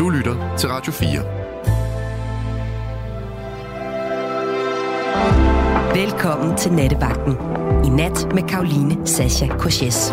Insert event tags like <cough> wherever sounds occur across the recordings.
Du lytter til Radio 4. Velkommen til Nattevagten. I nat med Karoline Sasha Korches.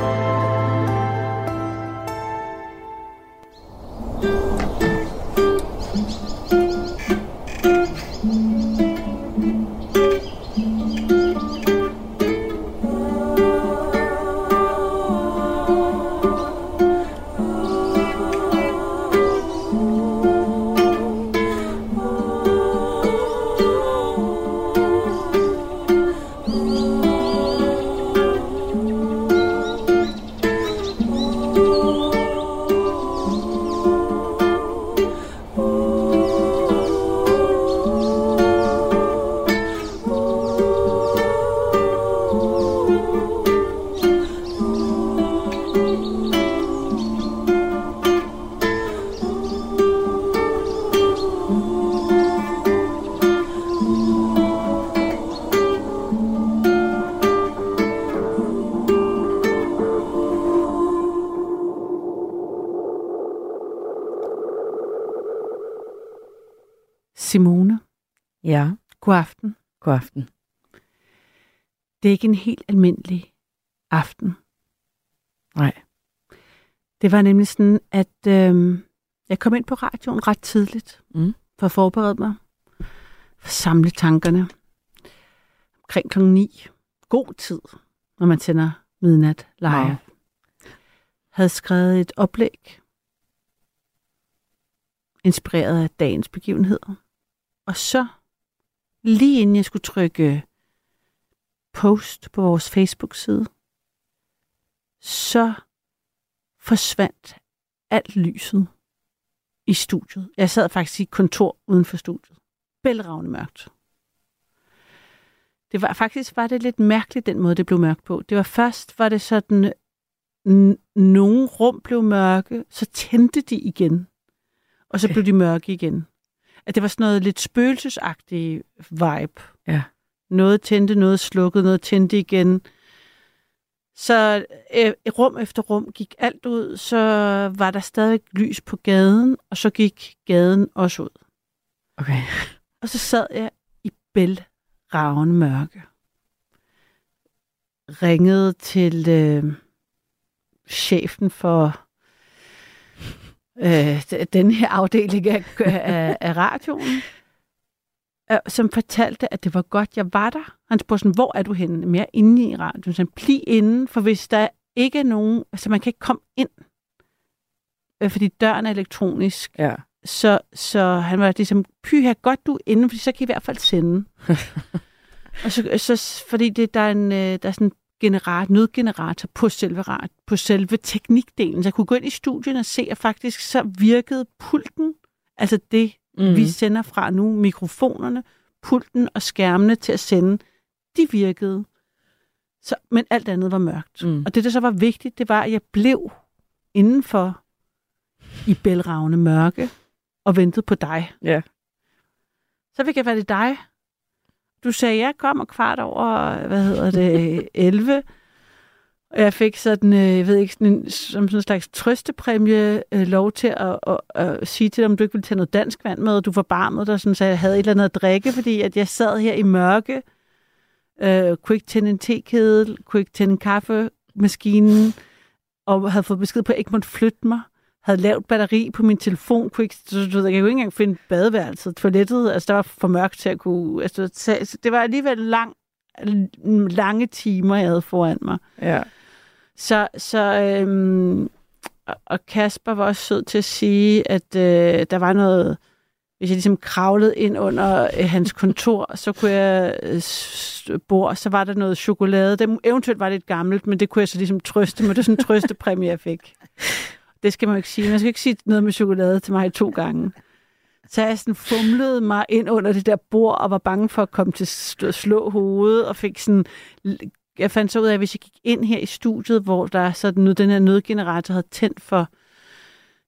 God aften. Det er ikke en helt almindelig aften. Nej. Det var nemlig sådan, at øh, jeg kom ind på radioen ret tidligt Mm. for at forberede mig. For at samle tankerne. Omkring klokken 9. God tid, når man tænder midnat live. Wow. Havde skrevet et oplæg. Inspireret af dagens begivenheder. Og så, lige inden jeg skulle trykke post på vores Facebook-side, så forsvandt alt lyset i studiet. Jeg sad faktisk i et kontor uden for studiet. Bælragende mørkt. Det var faktisk var det lidt mærkeligt, den måde, det blev mørkt på. Det var først, var det sådan, nogle rum blev mørke, så tændte de igen, og så Okay. blev de mørke igen. At det var sådan noget lidt spøgelsesagtig vibe. Ja. Noget tændte, noget slukkede, noget tændte igen. Så øh, rum efter rum gik alt ud, så var der stadig lys på gaden, og så gik gaden også ud. Okay. Og så sad jeg i bælragende mørke. Ringede til øh, chefen for øh, den her afdeling af, af, af radioen, øh, som fortalte, at det var godt, jeg var der. Han spurgte sådan, hvor er du henne? Mere inde i radioen. Så bliv inde, for hvis der ikke er nogen, altså man kan ikke komme ind, øh, fordi døren er elektronisk, Ja. så, så han var ligesom, py her, godt du er inde, fordi så kan I i hvert fald sende. <laughs> og så, så fordi det, der er en, øh, der er sådan en generat, nødgenerator på selve, på selve teknikdelen. Så jeg kunne gå ind i studien og se, at faktisk så virkede pulten, altså det, mm. vi sender fra nu, mikrofonerne, pulten og skærmene til at sende, de virkede. Så, men alt andet var mørkt. Mm. Og det, der så var vigtigt, det var, at jeg blev indenfor i bælragende mørke og ventede på dig. Ja. Så fik jeg fat i dig. Du sagde, jeg kommer kvart over, hvad hedder det, <laughs> 11. Og jeg fik sådan, øh, jeg ved ikke, sådan en, som sådan en slags trøstepræmie øh, lov til at, at, at, sige til dig, om du ikke ville tage noget dansk vand med, og du forbarmede dig, sådan, så jeg havde et eller andet at drikke, fordi at jeg sad her i mørke, øh, kunne ikke tænde en tekedel, kunne ikke tænde en kaffemaskinen, og havde fået besked på, at jeg ikke måtte flytte mig havde lavt batteri på min telefon, kunne ikke, du, du, jeg kunne ikke engang finde badeværelset, toilettet, altså der var for mørkt til at kunne, altså så det var alligevel lang, lange timer, jeg havde foran mig. Ja. Så, så øhm, og- Kasper var også sød til at sige, at øh, der var noget, hvis jeg ligesom kravlede ind under øh, hans kontor, <laughs> så kunne jeg øh, bord, så var der noget chokolade. Det, eventuelt var det lidt gammelt, men det kunne jeg så ligesom trøste med. Det er sådan en trøstepræmie, jeg fik. <laughs> Det skal man jo ikke sige. Man skal ikke sige noget med chokolade til mig to gange. Så jeg sådan fumlede mig ind under det der bord og var bange for at komme til at slå hovedet og fik sådan... Jeg fandt så ud af, at hvis jeg gik ind her i studiet, hvor der sådan nu den her nødgenerator havde tændt for,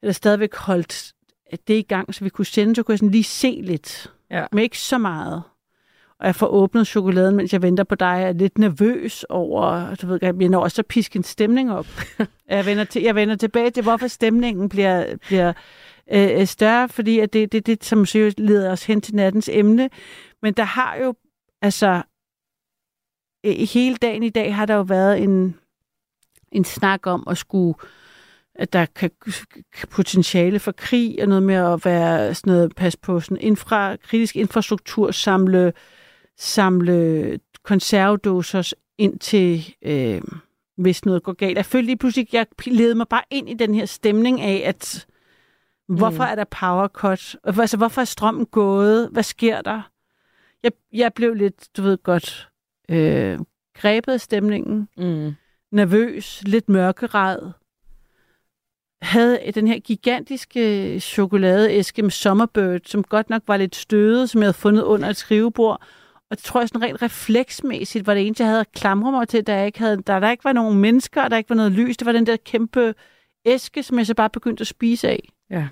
eller stadigvæk holdt det i gang, så vi kunne sende, så kunne jeg sådan lige se lidt. Ja. Men ikke så meget. Og jeg får åbnet chokoladen, mens jeg venter på dig. Jeg er lidt nervøs over, du ved, jeg når også at piske en stemning op. <laughs> jeg, vender til, jeg vender tilbage til, hvorfor stemningen bliver, bliver øh, større, fordi at det det, det, som seriøst leder os hen til nattens emne. Men der har jo, altså, øh, hele dagen i dag har der jo været en, en snak om at skulle at der kan potentiale for krig og noget med at være sådan noget, pas på sådan infra, kritisk infrastruktur, samle, samle konservedåser ind til, øh, hvis noget går galt. Jeg følte lige pludselig, jeg ledte mig bare ind i den her stemning af, at hvorfor Mm. er der power cut? Altså, hvorfor er strømmen gået? Hvad sker der? Jeg, jeg blev lidt, du ved godt, øh, grebet af stemningen Mm. nervøs, lidt mørkeret. Havde den her gigantiske chokoladeæske med Summerbird, som godt nok var lidt stødet, som jeg havde fundet under et skrivebord. Og det tror jeg sådan rent refleksmæssigt var det eneste, jeg havde at klamre mig til, da jeg ikke havde, der, der ikke var nogen mennesker, der ikke var noget lys. Det var den der kæmpe æske, som jeg så bare begyndte at spise af. Ja.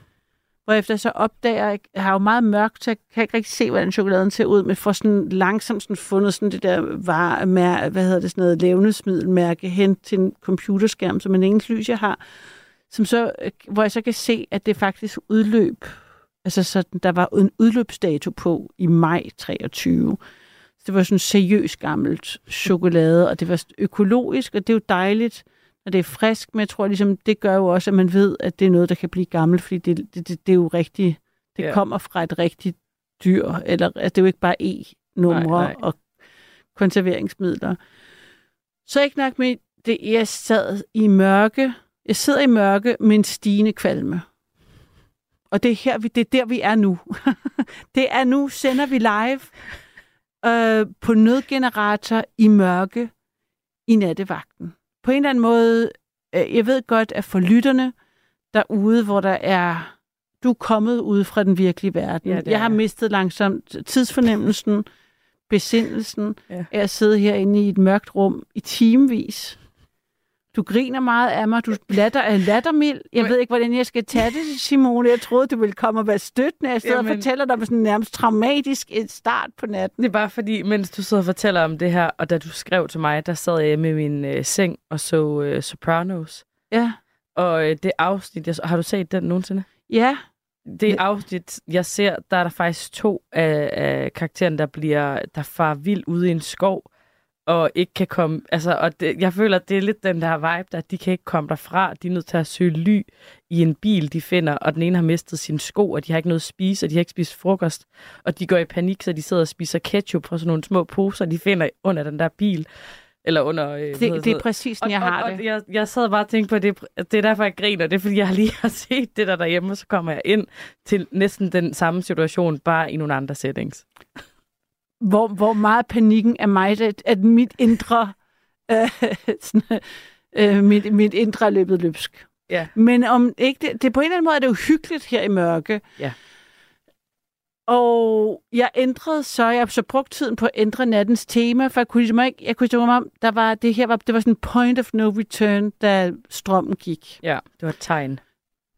Hvorefter jeg så opdager, jeg jeg har jo meget mørkt, så jeg kan ikke rigtig se, hvordan chokoladen ser ud, men får sådan langsomt sådan fundet sådan det der var, mær, hvad hedder det, sådan noget levnedsmiddelmærke hen til en computerskærm, som en engelsk lys, jeg har, som så, øh, hvor jeg så kan se, at det faktisk udløb, altså sådan, der var en udløbsdato på i maj 23. Det var sådan seriøst gammelt chokolade, og det var økologisk, og det er jo dejligt, når det er frisk, men jeg tror ligesom, det gør jo også, at man ved, at det er noget, der kan blive gammelt, fordi det, det, det, det er jo rigtigt, det Ja. kommer fra et rigtigt dyr, eller altså, det er jo ikke bare e-numre og konserveringsmidler. Så ikke nok med det, jeg sad i mørke, jeg sidder i mørke med en stigende kvalme. Og det er, her, vi, det er der, vi er nu. <laughs> det er nu, sender vi live øh, på nødgenerator i mørke i nattevagten. På en eller anden måde, øh, jeg ved godt, at for lytterne derude, hvor der er, du er kommet ud fra den virkelige verden. Ja, jeg har mistet langsomt tidsfornemmelsen, <laughs> besindelsen, ja. af at sidde herinde i et mørkt rum i timevis. Du griner meget af mig. Du latter, er lattermild. Jeg Men- ved ikke, hvordan jeg skal tage det, Simone. Jeg troede, du ville komme og være støttende. Jeg sidder Jamen- og fortæller dig om sådan nærmest traumatisk et start på natten. Det er bare fordi, mens du sidder og fortæller om det her, og da du skrev til mig, der sad jeg med min øh, seng og så øh, Sopranos. Ja. Og øh, det afsnit, jeg, har du set den nogensinde? Ja. Det afsnit, jeg ser, der er der faktisk to af, af karaktererne, der bliver der far vild ude i en skov, og ikke kan komme... Altså, og det, jeg føler, at det er lidt den der vibe, der de kan ikke komme derfra. De er nødt til at søge ly i en bil, de finder, og den ene har mistet sine sko, og de har ikke noget at spise, og de har ikke spist frokost. Og de går i panik, så de sidder og spiser ketchup fra sådan nogle små poser, de finder under den der bil. Eller under... Øh, hedder Det, det er præcis sådan, jeg har og, det. Og jeg, jeg sad bare og tænkte på, at det, det er derfor, jeg griner. Det er, fordi jeg lige har <laughs> set det der derhjemme, og så kommer jeg ind til næsten den samme situation, bare i nogle andre settings. Hvor, hvor meget panikken er mig, at, at mit indre, <laughs> øh, sådan, øh, mit, mit indre er løbet løbsk. Ja. Men om ikke det, det, på en eller anden måde er det uhyggeligt her i mørke. Ja. Og jeg ændrede så, jeg så brugt tiden på at ændre nattens tema, for jeg kunne ligesom ikke, jeg kunne ikke om, der var, det her var, det var sådan en point of no return, da strømmen gik. Ja, det var et tegn.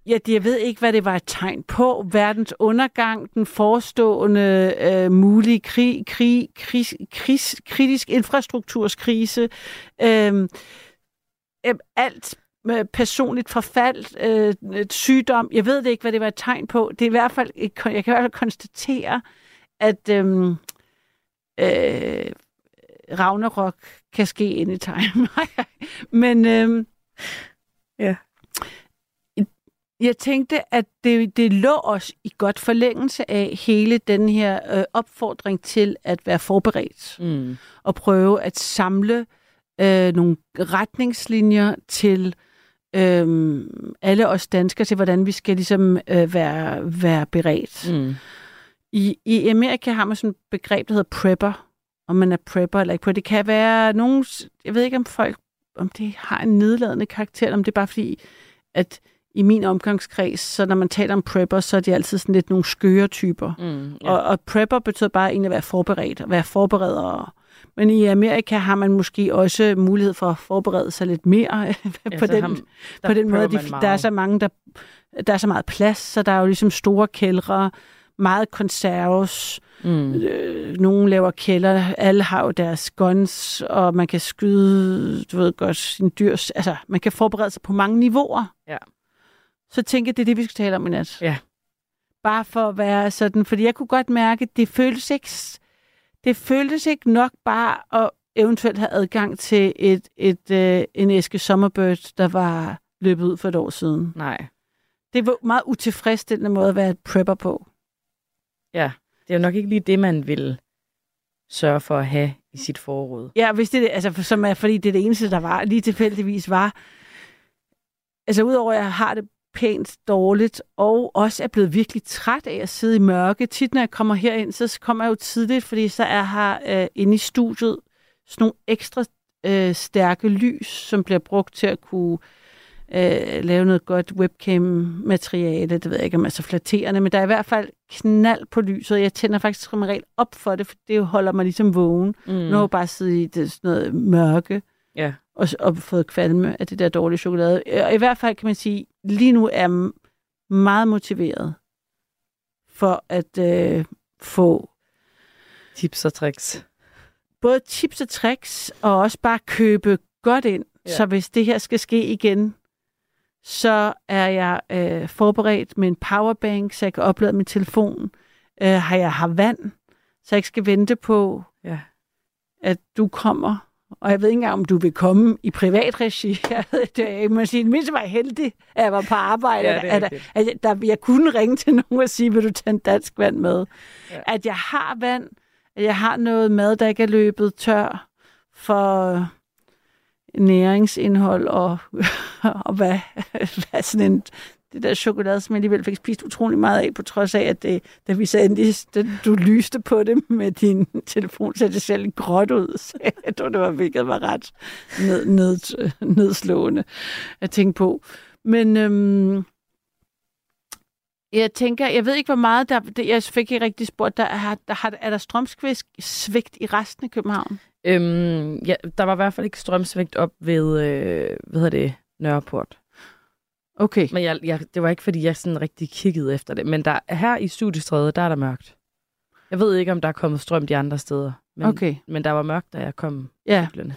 Ja, det, jeg ved ikke, hvad det var et tegn på. Verdens undergang, den forestående øh, mulige krig, krig, kris, kris, kritisk infrastrukturskrise, øh, øh, alt med personligt forfald, øh, et sygdom. Jeg ved det ikke, hvad det var et tegn på. Det er i hvert fald, jeg kan i hvert fald konstatere, at øh, øh, Ragnarok kan ske anytime. <laughs> Men øh, Ja jeg tænkte, at det, det lå os i godt forlængelse af hele den her øh, opfordring til at være forberedt Mm. og prøve at samle øh, nogle retningslinjer til øh, alle os danskere til, hvordan vi skal ligesom øh, være, være beredt. Mm. I, I Amerika har man sådan et begreb, der hedder prepper, om man er prepper eller ikke på. Det kan være nogen, jeg ved ikke om folk, om det har en nedladende karakter, om det er bare fordi, at i min omgangskreds, så når man taler om prepper, så er de altid sådan lidt nogle skøre typer. Mm. Ja. Og, og prepper betyder bare egentlig at være forberedt, at være forbereder. Men i Amerika har man måske også mulighed for at forberede sig lidt mere <laughs> på, så den, ham- på den måde. De, der er så mange, der, der er så meget plads, så der er jo ligesom store kældre, meget konserves, Mm. øh, nogen laver kælder, alle har jo deres guns, og man kan skyde, du ved godt, sin dyrs, altså man kan forberede sig på mange niveauer. Ja. Så tænker jeg, det er det, vi skal tale om i nat. Ja. Bare for at være sådan, fordi jeg kunne godt mærke, at det føltes ikke, det føltes ikke nok bare at eventuelt have adgang til et, et, øh, en æske Summerbird, der var løbet ud for et år siden. Nej. Det var meget utilfredsstillende måde at være et prepper på. Ja, det er jo nok ikke lige det, man vil sørge for at have i sit forråd. Ja, hvis det, altså, for, som er, fordi det er det eneste, der var, lige tilfældigvis var. Altså, udover at jeg har det pænt dårligt, og også er blevet virkelig træt af at sidde i mørke. Tit, når jeg kommer herind, så kommer jeg jo tidligt, fordi så er her øh, inde i studiet sådan nogle ekstra øh, stærke lys, som bliver brugt til at kunne øh, lave noget godt webcam-materiale. Det ved jeg ikke, om er så flatterende, men der er i hvert fald knald på lyset. Jeg tænder faktisk som regel op for det, for det holder mig ligesom vågen. Mm. Nu har jeg bare siddet i det, sådan noget mørke Ja. Og, og fået kvalme af det der dårlige chokolade. Og i hvert fald kan man sige, lige nu er jeg meget motiveret for at øh, få Tips og tricks. både tips og tricks, og også bare købe godt ind. Ja. Ja. Så hvis det her skal ske igen, så er jeg øh, forberedt med en powerbank, så jeg kan oplade min telefon. Øh, har jeg har vand, så jeg ikke skal vente på, Ja. at du kommer. Og jeg ved ikke engang, om du vil komme i privat regi. <laughs> Jeg, ved, det, jeg må sige, mindst var jeg heldig, at jeg var på arbejde. Ja, at, at, at, der, jeg kunne ringe til nogen og sige, vil du tage en dansk vand med? Ja. At jeg har vand, at jeg har noget mad, der ikke er løbet tør for næringsindhold og, <laughs> og hvad, <laughs> hvad sådan en, det der chokolade, som jeg alligevel fik spist utrolig meget af, på trods af, at det, da vi sagde, endelig, du lyste på det med din <laughs> telefon, så det selv gråt ud. Så jeg tror, det var, hvilket var ret ned, ned, øh, nedslående at tænke på. Men øhm, jeg tænker, jeg ved ikke, hvor meget der, det, jeg fik ikke rigtig spurgt, der, er, der, har, er der strømsvigt i resten af København? Øhm, ja, der var i hvert fald ikke strømsvigt op ved, øh, hvad hedder det, Nørreport. Okay. Men jeg, jeg, det var ikke, fordi jeg sådan rigtig kiggede efter det. Men der, her i studiestrædet, der er der mørkt. Jeg ved ikke, om der er kommet strøm de andre steder. Men, Okay. men der var mørkt, da jeg kom Ja. cyklende.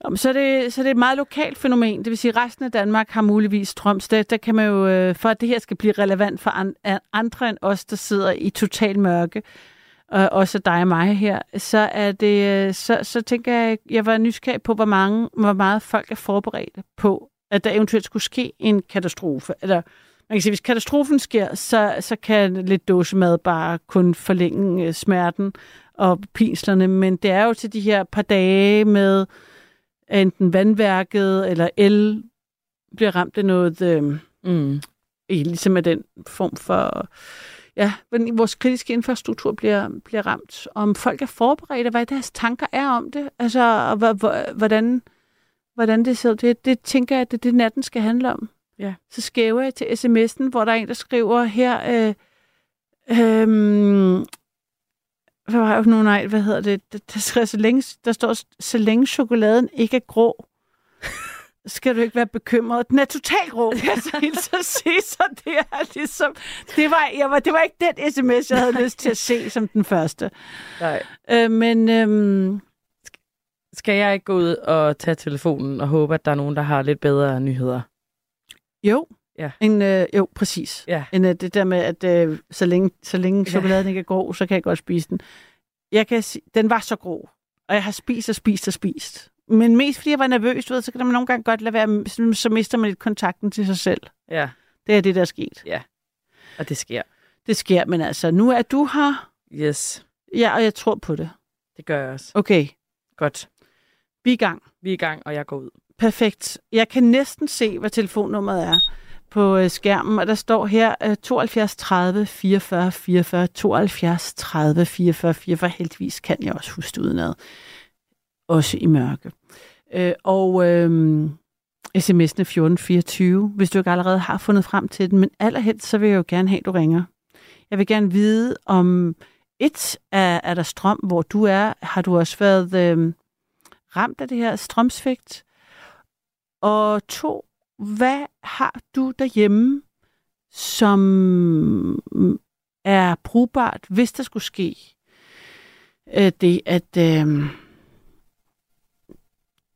Om, så, er det, så er det et meget lokalt fænomen. Det vil sige, at resten af Danmark har muligvis strøm. Så der, der kan man jo, øh, for at det her skal blive relevant for an, an- andre end os, der sidder i total mørke, og også dig og mig her, så er det, øh, så, så tænker jeg, jeg var nysgerrig på, hvor, mange, hvor meget folk er forberedte på, at der eventuelt skulle ske en katastrofe. Eller, man kan sige, hvis katastrofen sker, så, så kan lidt dåsemad bare kun forlænge øh, smerten og pinslerne, men det er jo til de her par dage med enten vandværket eller el bliver ramt af noget, øh, Mm. ligesom af den form for, ja, hvordan vores kritiske infrastruktur bliver, bliver ramt. Om folk er forberedte, hvad deres tanker er om det, altså, hvordan, hvordan det ser ud. Det, det tænker jeg, at det er det, natten skal handle om. Ja. Så skæver jeg til sms'en, hvor der er en, der skriver her, øh, øh, hvad var det nu, nej, hvad hedder det? Der, der, skriver, så længe, der står, så længe chokoladen ikke er grå, skal du ikke være bekymret. Den er totalt grå, <laughs> kan jeg så hilse at sige. Så det er ligesom, det var, jeg var, det var ikke den sms, jeg havde lyst til at se som den første. Nej. Øh, men øhm, Skal jeg ikke gå ud og tage telefonen og håbe, at der er nogen, der har lidt bedre nyheder? jo, Ja. en, øh, jo, præcis. Ja. End øh, det der med, at øh, så længe, så længe Ja. chokoladen ikke er grå, så kan jeg godt spise den. Jeg kan sige, den var så grå, og jeg har spist og spist og spist. Men mest fordi jeg var nervøs, du ved, så kan man nogle gange godt lade være, så- så mister man lidt kontakten til sig selv. Ja, Det er det, der er sket. og det sker. Det sker, men altså, nu er du her, Yes, ja, og jeg tror på det. det gør jeg også. Okay, Godt. Vi er i gang. Vi er i gang, og jeg går ud. Perfekt. Jeg kan næsten se, hvad telefonnummeret er på øh, skærmen, og der står her øh, 72 30 44 44, 72 30 44 44. Heldigvis kan jeg også huske det udenad. Også i mørke. Øh, og øh, sms'en er 1424, hvis du ikke allerede har fundet frem til den, men allerhelst så vil jeg jo gerne have, at du ringer. Jeg vil gerne vide, om et, er, er der strøm, hvor du er? Har du også været øh, ramt af det her strømsvigt? Og to, hvad har du derhjemme, som er brugbart, hvis der skulle ske øh, det, at øh,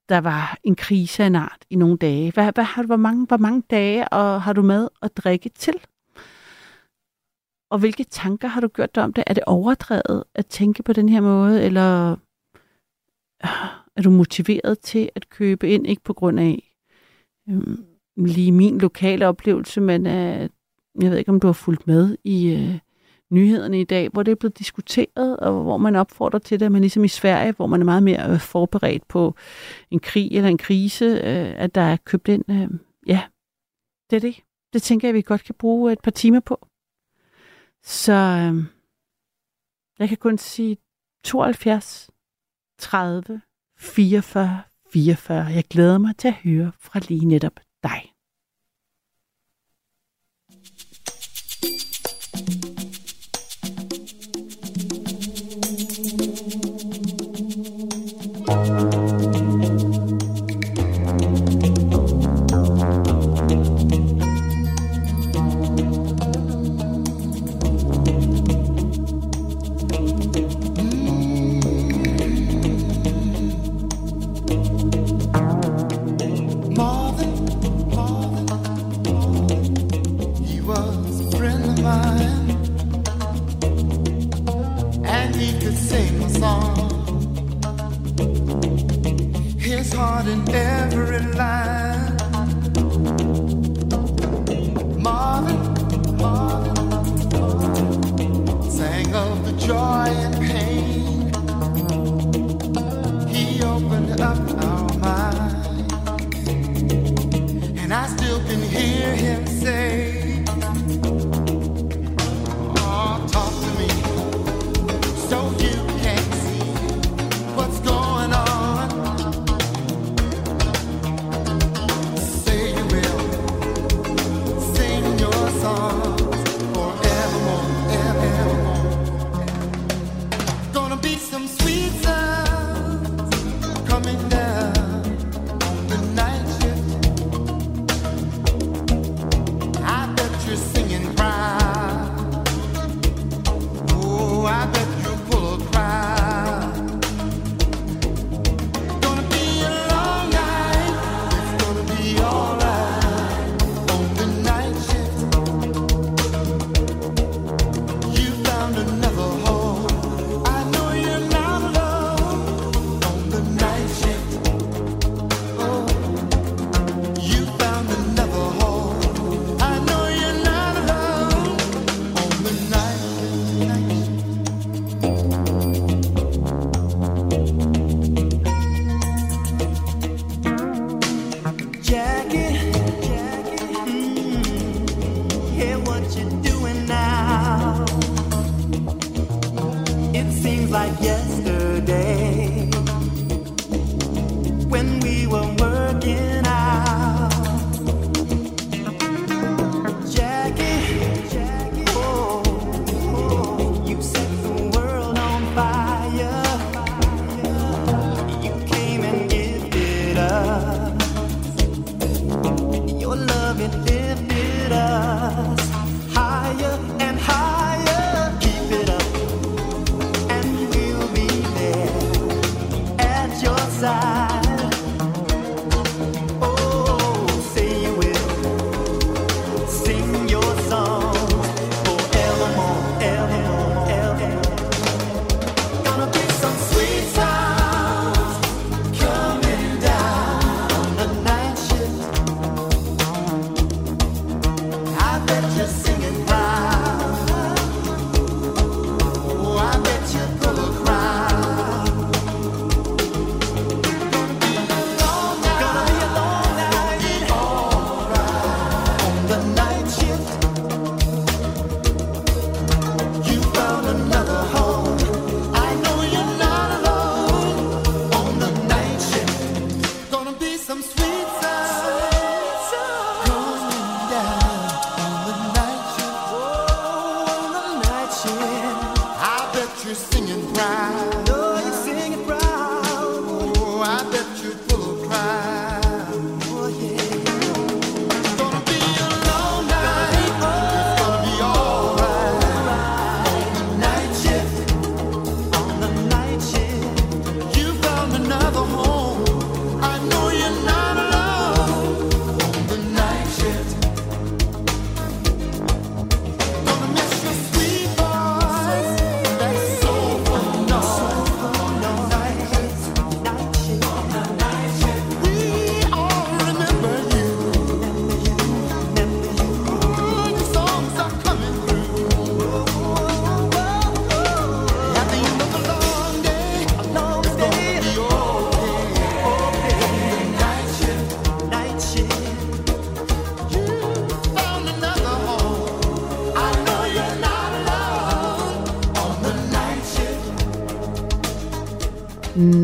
der var en krise af en art i nogle dage? Hvad, hvad har du, hvor, mange, hvor mange dage og har du med at drikke til? Og hvilke tanker har du gjort dig om det? Er det overdrevet at tænke på den her måde, eller øh, er du motiveret til at købe ind, ikke på grund af øh, lige min lokale oplevelse, men at, jeg ved ikke, om du har fulgt med i øh, nyhederne i dag, hvor det er blevet diskuteret, og hvor man opfordrer til det, men ligesom i Sverige, hvor man er meget mere øh, forberedt på en krig eller en krise, øh, at der er købt ind. Øh, ja, det er det. Det tænker jeg, vi godt kan bruge et par timer på. Så øh, jeg kan kun sige 72 30 44 44. Jeg glæder mig til at høre fra lige netop dig.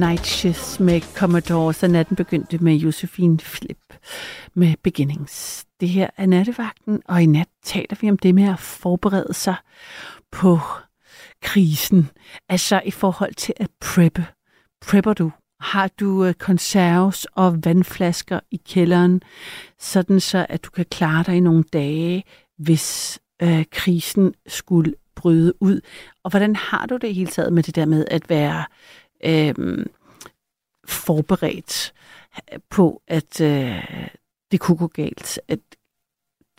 Night Shifts med Commodore, så natten begyndte med Josephine Flip med Beginnings. Det her er nattevagten, og i nat taler vi om det med at forberede sig på krisen. Altså i forhold til at preppe. Prepper du? Har du øh, konserves og vandflasker i kælderen, sådan så at du kan klare dig i nogle dage, hvis øh, krisen skulle bryde ud? Og hvordan har du det hele taget med det der med at være øh, forberedt på, at øh, det kunne gå galt? At,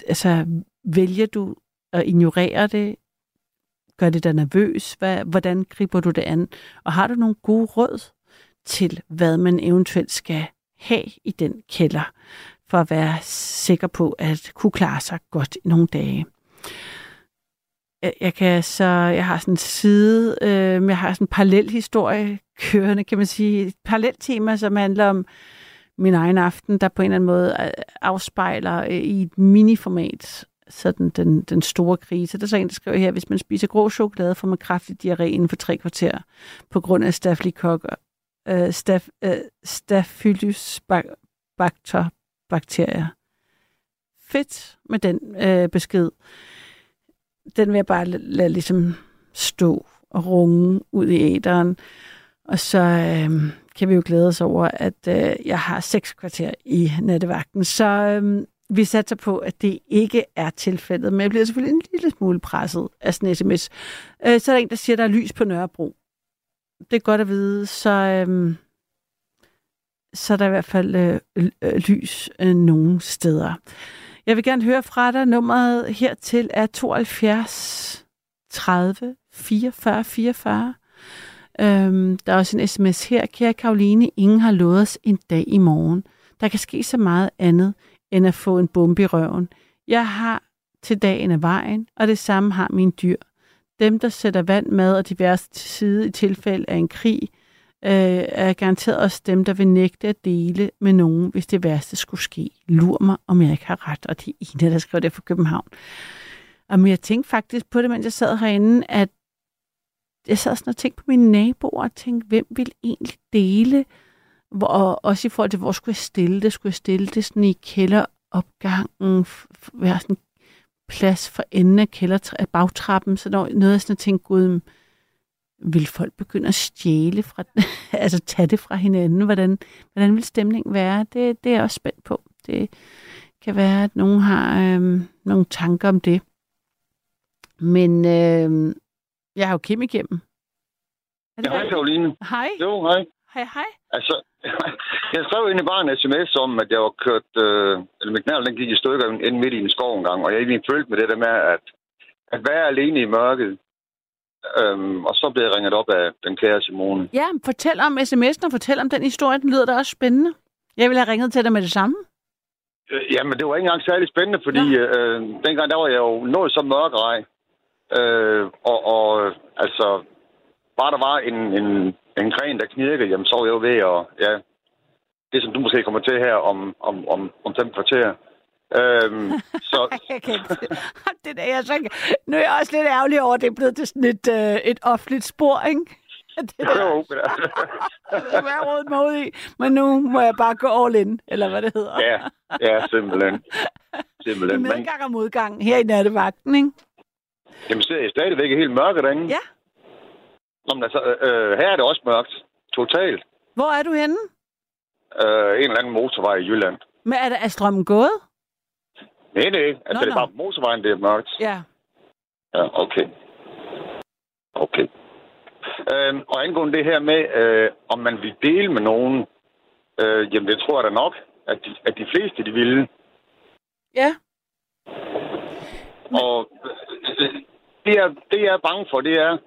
altså, vælger du at ignorere det? Gør det dig nervøs? Hvad, hvordan griber du det an? Og har du nogle gode råd til, hvad man eventuelt skal have i den kælder, for at være sikker på at kunne klare sig godt i nogle dage? Jeg, jeg kan så, jeg har sådan en side, øh, jeg har sådan en parallel historie kørende, kan man sige, et parallelt tema, som handler om min egen aften, der på en eller anden måde øh, afspejler øh, i et miniformat sådan den, den store krise. Der er så en, der skriver her, hvis man spiser grå chokolade, får man kraftig diarré inden for tre kvarter på grund af staphylococcus, øh, staf, øh, staphylococcus bakterier. Fedt med den øh, besked. Den vil jeg bare lade, ligesom stå og runge ud i æderen. Og så øh, kan vi jo glæde os over, at øh, jeg har seks kvarter i nattevagten. Så øh, vi satser på, at det ikke er tilfældet, men jeg bliver selvfølgelig en lille smule presset af sådan en sms. Øh, så er der en, der siger, at der er lys på Nørrebro. Det er godt at vide, så, øh, så er der i hvert fald øh, øh, lys øh, nogle steder. Jeg vil gerne høre fra dig. Nummeret hertil er 72 30 44 44. Øhm, der er også en sms her. Kære Karoline, ingen har lovet os en dag i morgen. Der kan ske så meget andet, end at få en bombe i røven. Jeg har til dagen af vejen, og det samme har mine dyr. Dem, der sætter vand, mad og diverse til side i tilfælde af en krig, øh, er garanteret også dem, der vil nægte at dele med nogen, hvis det værste skulle ske. Lur mig, om jeg ikke har ret. Og det er Ina, der skrev det fra København. Og jeg tænkte faktisk på det, mens jeg sad herinde, at jeg sad sådan og tænkte på mine naboer og tænkte, hvem vil egentlig dele? Hvor, og også i forhold til, hvor skulle jeg stille det? Skulle jeg stille det sådan i kælderopgangen? Være sådan plads for enden af kælder, bagtrappen? Så der var noget, jeg sådan tænkte, gud, vil folk begynde at stjæle fra, <laughs> altså tage det fra hinanden? Hvordan, hvordan vil stemningen være? Det, det er jeg også spændt på. Det kan være, at nogen har øhm, nogle tanker om det. Men øhm, jeg har jo Kim igennem. Er det Ja, hej? Karoline. Hej. Jo, hej. Hej, hej. Altså, <laughs> jeg skrev egentlig bare en sms om, at jeg var kørt, øh, eller min knald, den gik i stykker inde midt i en skov en gang, og jeg egentlig følte med det der med, at, at være alene i mørket, øhm, og så blev jeg ringet op af den kære Simone. Ja, fortæl om sms'en og fortæl om den historie. Den lyder da også spændende. Jeg ville have ringet til dig med det samme. Øh, Jamen, det var ikke engang særlig spændende, fordi øh, dengang der var jeg jo nået så mørkerej. Øh, og, og altså, bare der var en, en, en gren, der knirkede, jamen så var jeg jo ved at, ja, det som du måske kommer til her om, om, om, om fem kvarter. Øhm, <laughs> så, Jeg kan ikke. det der, jeg så, nu er jeg også lidt ærgerlig over, at det er blevet til sådan et, øh, et offentligt spor, ikke? <laughs> Det der, jo, men altså, <laughs> hvad jeg rodet mig ud i. Men nu må jeg bare gå all in, eller hvad det hedder. ja, ja, simpelthen. I Simpelthen. Men, medgang og modgang her i nattevagten, ikke? jamen, ser jeg stadigvæk helt mørke derinde? Ja. Nå, men altså, øh, her er det også mørkt. Totalt. Hvor er du henne? Øh, en eller anden motorvej i Jylland. Men er, der, er strømmen gået? Nej, nej. Altså, Nå, det er nå. bare motorvejen, det er mørkt. Ja. Ja, okay. Okay. Øhm, og angående det her med, øh, om man vil dele med nogen, øh, jamen det tror jeg da nok, at de, at de fleste de ville. Ja. Og øh, det, jeg, det, jeg er bange for, det er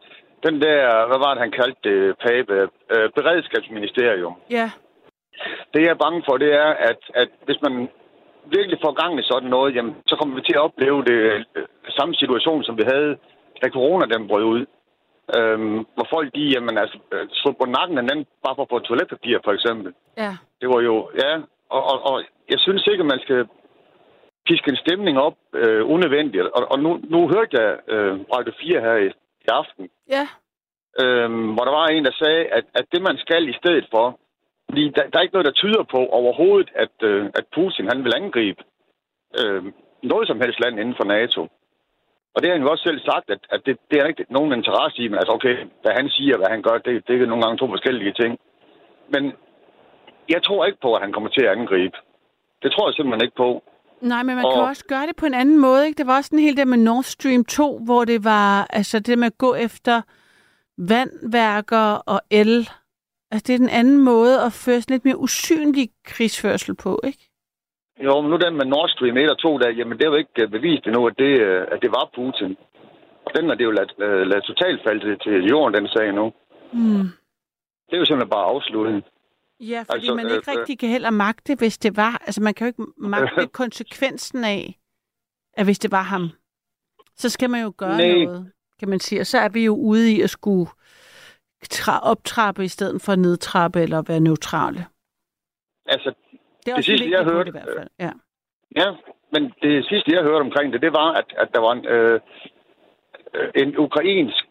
den der, hvad var det, han kaldte det, Pape, øh, beredskabsministerium. Ja. Det, jeg er bange for, det er, at, at hvis man virkelig får gang i sådan noget, jamen, så kommer vi til at opleve det øh, samme situation, som vi havde, da corona den brød ud. Øhm, hvor folk, de, jamen, altså, øh, slog på nakken af den, bare for at få toiletpapir, for eksempel. Ja. Det var jo, ja, og, og, og jeg synes ikke, at man skal piske en stemning op øh, unødvendigt. Og, og nu, nu hørte jeg øh, Radio 4 her i, i aften, Ja. øhm, hvor der var en, der sagde, at, at det, man skal i stedet for, fordi der, der er ikke noget, der tyder på overhovedet, at, øh, at Putin han vil angribe øh, noget som helst land inden for NATO. Og det har han jo også selv sagt, at, at det, det er ikke nogen interesse i, men altså okay, hvad han siger, hvad han gør, det, det er nogle gange to forskellige ting. Men jeg tror ikke på, at han kommer til at angribe. Det tror jeg simpelthen ikke på. Nej, men man Og- kan også gøre det på en anden måde. Ikke? Det var også sådan helt der med Nord Stream 2, hvor det var altså det med at gå efter vandværker og el. Altså det er den anden måde at føre sådan lidt mere usynlig krigsførsel på, ikke? Jo, men nu den med Nord Stream 1 og 2, der, jamen det er jo ikke øh, bevist endnu, at det, øh, at det var Putin. Og den er det jo ladt, øh, ladt totalt falde til, jorden, den sag nu. Mm. Det er jo simpelthen bare afsluttet. Ja, fordi Altså, man øh, ikke øh. rigtig kan heller magte, hvis det var. Altså man kan jo ikke magte <laughs> konsekvensen af, at hvis det var ham, så skal man jo gøre Nej. noget, kan man sige. Og så er vi jo ude i at skulle optrappe i stedet for at nedtrappe eller være neutrale. Altså, Det er Det sidste, jeg hørte, i hvert fald. Ja. ja, men det sidste, jeg hørte omkring det, det var, at, at der var en, øh, øh, en ukrainsk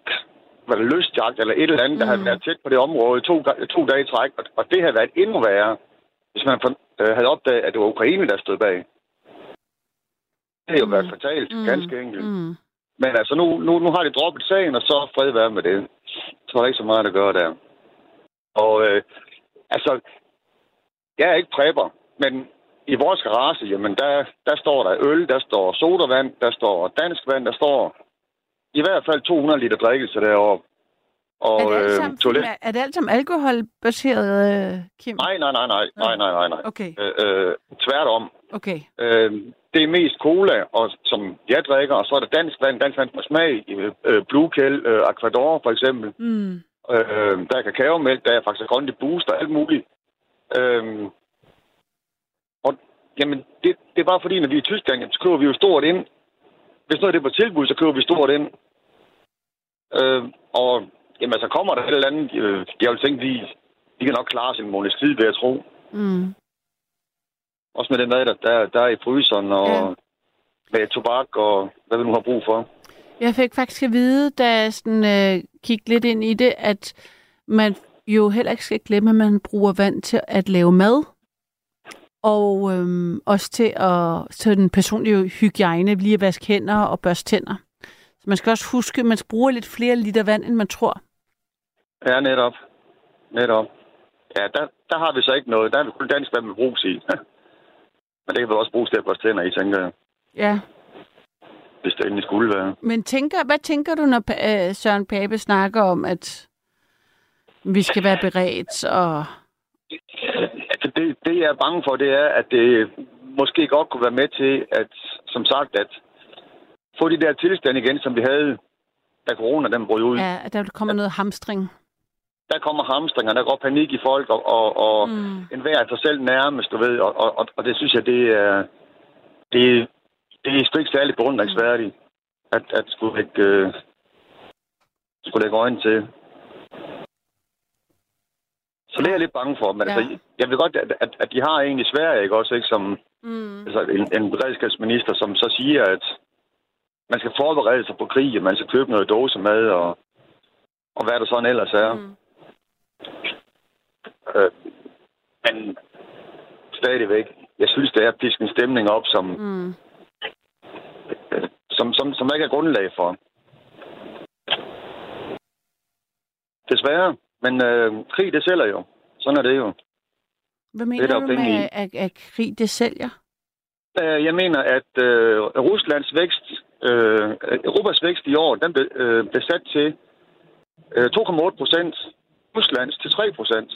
var det lystjagt eller et eller andet, der Mm. havde været tæt på det område to, to dage i træk, og, og det havde været endnu værre, hvis man øh, havde opdaget, at det var Ukraine, der stod bag. Det havde jo Mm. været fatalt, Mm. ganske enkelt. Mm. Men altså, nu, nu, nu har de droppet sagen, og så fred være med det. Så er der ikke så meget at gøre der. Og øh, altså, jeg er ikke præber, men i vores garage, jamen, der, der står der øl, der står sodavand, der står dansk vand, der står i hvert fald 200 liter drikkelse deroppe. Og Er, det alt øh, sammen, toilet. er, er det alt sammen alkoholbaseret, øh, Kim? Nej, nej, nej, nej, nej, nej, nej, nej. Okay, Øh, øh, tværtom. okay. Øh, det er mest cola, og, som jeg drikker, og så er der dansk vand, dansk vand på smag, øh, Blue Kell, øh, Aquador for eksempel. Mm. Øh, der er kakaomælk, der er faktisk grønne booster, alt muligt. Øh, og jamen, det, det er bare fordi, når vi er i Tyskland, jamen, så køber vi jo stort ind. Hvis noget er det på tilbud, så køber vi stort ind. Øh, og jamen, altså kommer der et eller andet, øh, jeg vil tænke, de, de kan nok klare sin måneds tid, vil jeg tro. Mm. Også med den mad, der, der, der er i fryseren, og ja. med tobak, og hvad vi nu har brug for. Jeg fik faktisk at vide, da jeg sådan, øh, kiggede lidt ind i det, at man jo heller ikke skal glemme, at man bruger vand til at lave mad. Og øhm, også til, at, til den personlige hygiejne, lige at vaske hænder og børste tænder. Så man skal også huske, at man bruger lidt flere liter vand, end man tror. Ja, netop. Netop. Ja, der, der har vi så ikke noget. Der er kun dansk vand med brugs i. <laughs> Men det kan vel også bruges til at børste tænder i, tænker jeg. Ja. Hvis det endelig skulle være. Men tænker, hvad tænker du, når øh, Søren Pape snakker om, at vi skal være beredt og... Altså, det, det, jeg er bange for, det er, at det måske godt kunne være med til, at, som sagt, at få de der tilstande igen, som vi havde, da corona den brød ud. Ja, at der kommer noget hamstring. Der kommer hamstringer, der går panik i folk, og, og, og Mm. en hver sig selv nærmest, du ved. Og, og, og, og det synes jeg, det er, det, det er sgu ikke særlig beundringsværdigt, at, at skulle lægge, øh, skulle lægge øjne til. Så det er jeg lidt bange for. Men Ja. ja. altså, jeg ved godt, at, at, at de har en i Sverige, ikke også, ikke, som Mm. altså, en, en beredskabsminister, som så siger, at man skal forberede sig på krig, og man skal købe noget dåsemad, og, og hvad der sådan ellers er. Mm. Øh, men stadigvæk, jeg synes, det er at piske en stemning op, som, Mm. øh, som, som, som der ikke er grundlag for. Desværre. Men øh, krig, det sælger jo. Sådan er det jo. Hvad mener jo du penge i. med, at, at krig det sælger? Øh, Jeg mener, at øh, Ruslands vækst, øh, Europas vækst i år, den blev, øh, blev sat til øh, 2,8 procent. Ruslands til 3 procent.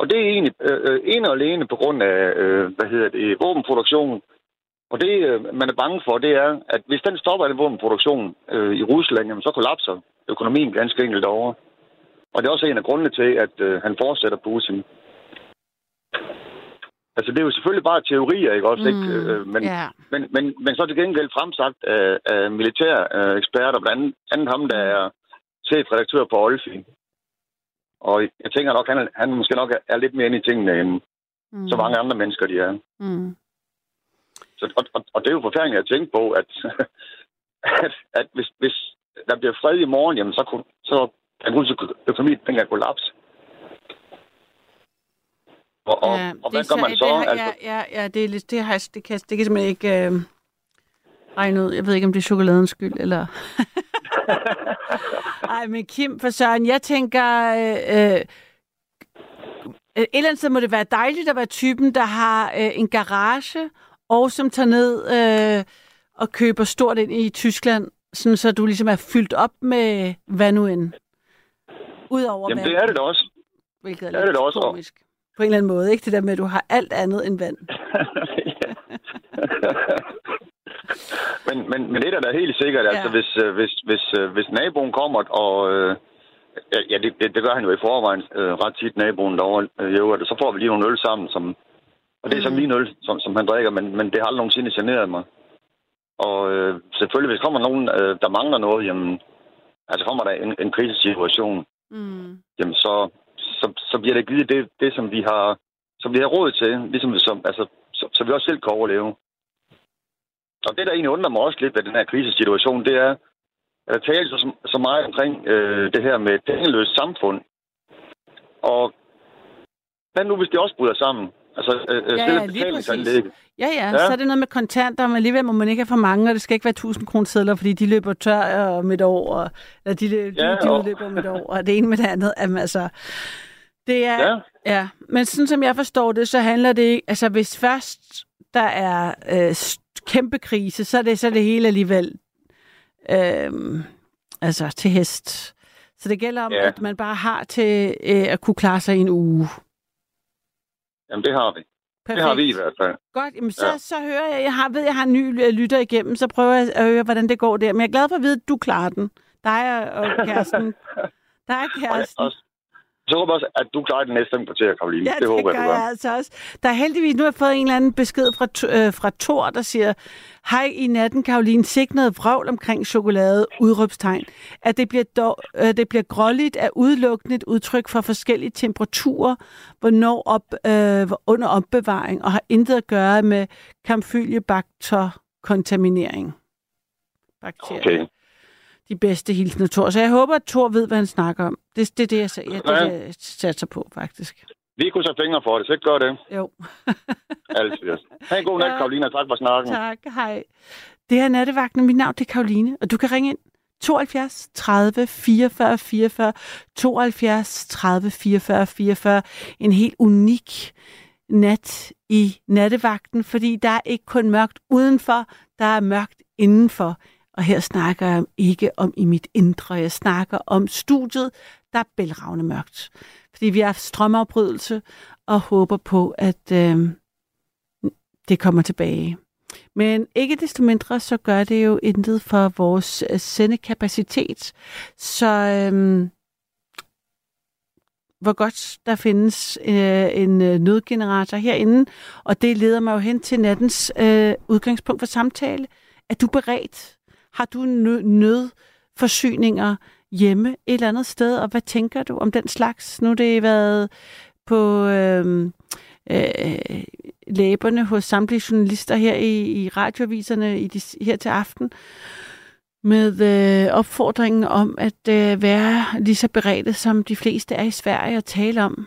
Og det er egentlig øh, øh, ene og alene på grund af, øh, hvad hedder det, våbenproduktion. Og det, øh, man er bange for, det er, at hvis den stopper den våbenproduktion øh, i Rusland, jamen, så kollapser økonomien ganske enkelt over. Og det er også en af grundene til, at øh, han fortsætter Putin. Altså, det er jo selvfølgelig bare teorier, ikke også? Ikke? Øh, men, ja. men, men, men så til gengæld fremsagt af, af militære øh, eksperter, blandt andet, andet ham, der er chefredaktør på Olfi. Og jeg tænker nok, han, han måske nok er, lidt mere inde i tingene, end Mm. så mange andre mennesker, de er. Mm. Så, og, og, og det er jo forfærdeligt at tænke på, at, <laughs> at, at hvis, hvis der bliver fred i morgen, jamen, så, kunne, så den russiske økonomi, den kan kollapse. Og, og, ja, og hvad gør man så? Det, har- altså, ja, ja, ja, det, er det, har, det, kan, det kan simpelthen ikke øh, regne ud. Jeg ved ikke, om det er chokoladens skyld, eller... <laughs> <laughs> Ej, men Kim for Søren, jeg tænker... Øh, øh, et eller andet sted må det være dejligt at være typen, der har øh, en garage, og som tager ned øh, og køber stort ind i Tyskland, sådan så du ligesom er fyldt op med hvad nu end. Udover Jamen, vand, det er det da også. hvilket er, det er det også. komisk. På en eller anden måde, ikke? Det der med, at du har alt andet end vand. <laughs> men, men, men det er da helt sikkert, altså Ja. hvis, øh, hvis, hvis, øh, hvis naboen kommer og... Øh, ja, det, det, det gør han jo i forvejen øh, ret tit, naboen derovre øh. Så får vi lige nogle øl sammen, som, og det er så Mhm. min øl, som, som han drikker, men, men det har aldrig nogensinde generet mig. Og øh, selvfølgelig, hvis kommer nogen, øh, der mangler noget, jamen, altså kommer der en, en krisesituation, Mm. jamen så, så, så bliver det givet det, det, som vi har som vi har råd til, ligesom som, altså, så, så vi også selv kan overleve. Og det, der egentlig undrer mig også lidt ved den her krisesituation, det er, at der tales så, så meget omkring øh, det her med et samfund. Og hvad nu, hvis det også bryder sammen? Altså, øh, Ja, selve ja, lige betalingsanlægget. Ja, ja, Ja. ja, så er det noget med kontanter, men alligevel må man ikke have for mange, og det skal ikke være 1000 kroner sedler, fordi de løber tør om et år, og, eller de, løb, Ja, de, de og- udløber om et år, og det ene med det andet. Jamen, altså, det er, Ja. ja, men sådan som jeg forstår det, så handler det ikke, altså hvis først der er øh, kæmpe krise, så er det, så er det hele alligevel øh, altså til hest. Så det gælder om, Ja. at man bare har til øh, at kunne klare sig i en uge. Jamen, det har vi. Perfekt. Det har vi i hvert fald. Godt, jamen så, Ja. så hører jeg, jeg har, ved, jeg har en ny øh, lytter igennem, så prøver jeg at høre, hvordan det går der. Men jeg er glad for at vide, at du klarer den. Dig og <laughs> kæresten. Dig og Og, kæresten. og, så håber jeg også, at du klarer det næste kvarter, Karoline. Ja, det, håber jeg, du gør. jeg altså også. Der er heldigvis, nu har jeg fået en eller anden besked fra, øh, fra Thor, der siger, Hej i natten, Karoline, sik noget vrøvl omkring chokolade, udråbstegn. At det bliver, dog, øh, det bliver gråligt er udelukkende et udtryk for forskellige temperaturer, hvornår op, øh, under opbevaring, og har intet at gøre med kamfyliebakter-kontaminering. Bakterier. Okay. De bedste hilsner, Thor. Så jeg håber, at Thor ved, hvad han snakker om. Det, det er det, jeg, ja, det, jeg satser på, faktisk. Vi kunne tage fingre for det, så ikke gør det. Jo. <laughs> Altid. Ha' en god nat, Ja. Karoline, tak for snakken. Tak, hej. Det her er nattevagten. Mit navn det er Karoline, og du kan ringe ind 72 30 44 44 72 30 44 44. En helt unik nat i nattevagten, fordi der er ikke kun mørkt udenfor, der er mørkt indenfor. Og her snakker jeg ikke om i mit indre, jeg snakker om studiet, der er bælragende mørkt. Fordi vi har haft strømafbrydelse og håber på, at øh, det kommer tilbage. Men ikke desto mindre, så gør det jo intet for vores øh, sendekapacitet. Så øhm, hvor godt der findes øh, en øh, nødgenerator herinde, og det leder mig jo hen til nattens øh, udgangspunkt for samtale. Er du beredt? Har du nø- nødforsyninger hjemme et eller andet sted, og hvad tænker du om den slags? Nu har det været på øh, øh, læberne hos samtlige journalister her i, i radioaviserne i de, her til aften, med øh, opfordringen om at øh, være lige så beredte, som de fleste er i Sverige, og tale om,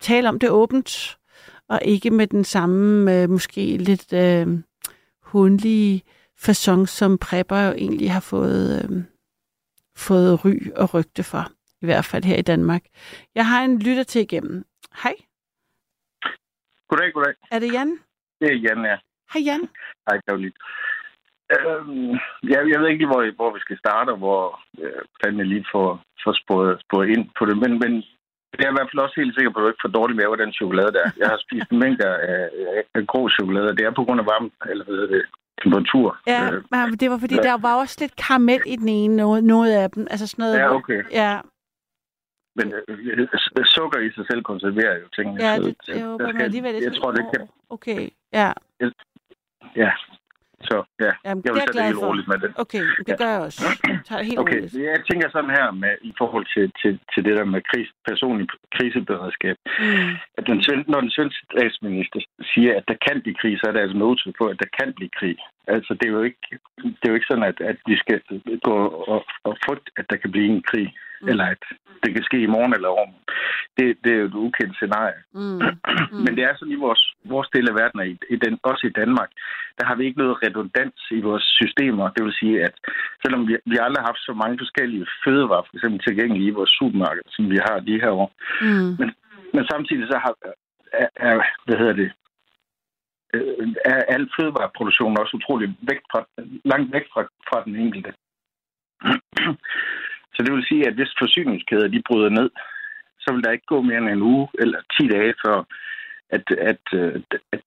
tale om det åbent, og ikke med den samme, øh, måske lidt øh, hundlige fasong, som prepper jo egentlig har fået, øh, fået ry og rygte for, i hvert fald her i Danmark. Jeg har en lytter til igennem. Hej, Goddag, goddag. er det Jan? Det er Jan, ja. Hej Jan. Hej, Karoline. Øhm, ja, jeg ved ikke hvor, hvor vi skal starte, og hvor øh, hvordan jeg lige får, får sporet, sporet ind på det. Men, men jeg er i hvert fald også helt sikker på, at du ikke får dårlig mave af den chokolade der. Jeg har spist en mængde af, af, af grå chokolade, og det er på grund af varme, eller hvad hedder det, temperatur. Ja, Øh, men det var fordi, ja. der var også lidt karamel i den ene, noget, noget af dem. Altså sådan noget. ja, okay. Ja, Men øh, s- sukker i sig selv konserverer jo tingene. ja så det, der jeg håber, skal- alligevel... Jeg tror, det kan... Okay, ja. Ja. Så ja, Jamen, jeg vil tage det helt for. roligt med det. Okay, det gør jeg også. Jeg tager det helt Okay, roligt. jeg tænker sådan her med i forhold til, til, til det der med kris, personlig kriseberedskab. Mm. At den, når den svenske statsminister siger, at der kan blive krig, så er det altså noget på, at der kan blive krig. Altså, det er jo ikke, det er jo ikke sådan, at, at vi skal gå og, og frygte, at der kan blive en krig. mm. eller at det kan ske i morgen eller over. Det, det er jo et ukendt scenarie. Mm. Mm. <clears throat> Men det er sådan i vores, vores del af verden, og i, i den, også i Danmark, der har vi ikke noget redundans i vores systemer. Det vil sige, at selvom vi, vi aldrig har haft så mange forskellige fødevarer, for eksempel tilgængelige i vores supermarked, som vi har de her år, Mm. men, men samtidig så har, er, er, hvad hedder det, øh, er al fødevareproduktion også utrolig væk fra, langt væk fra, fra den enkelte. <clears throat> Så det vil sige, at hvis forsyningskæder de bryder ned, så vil der ikke gå mere end en uge eller 10 dage, før at, at, øh, at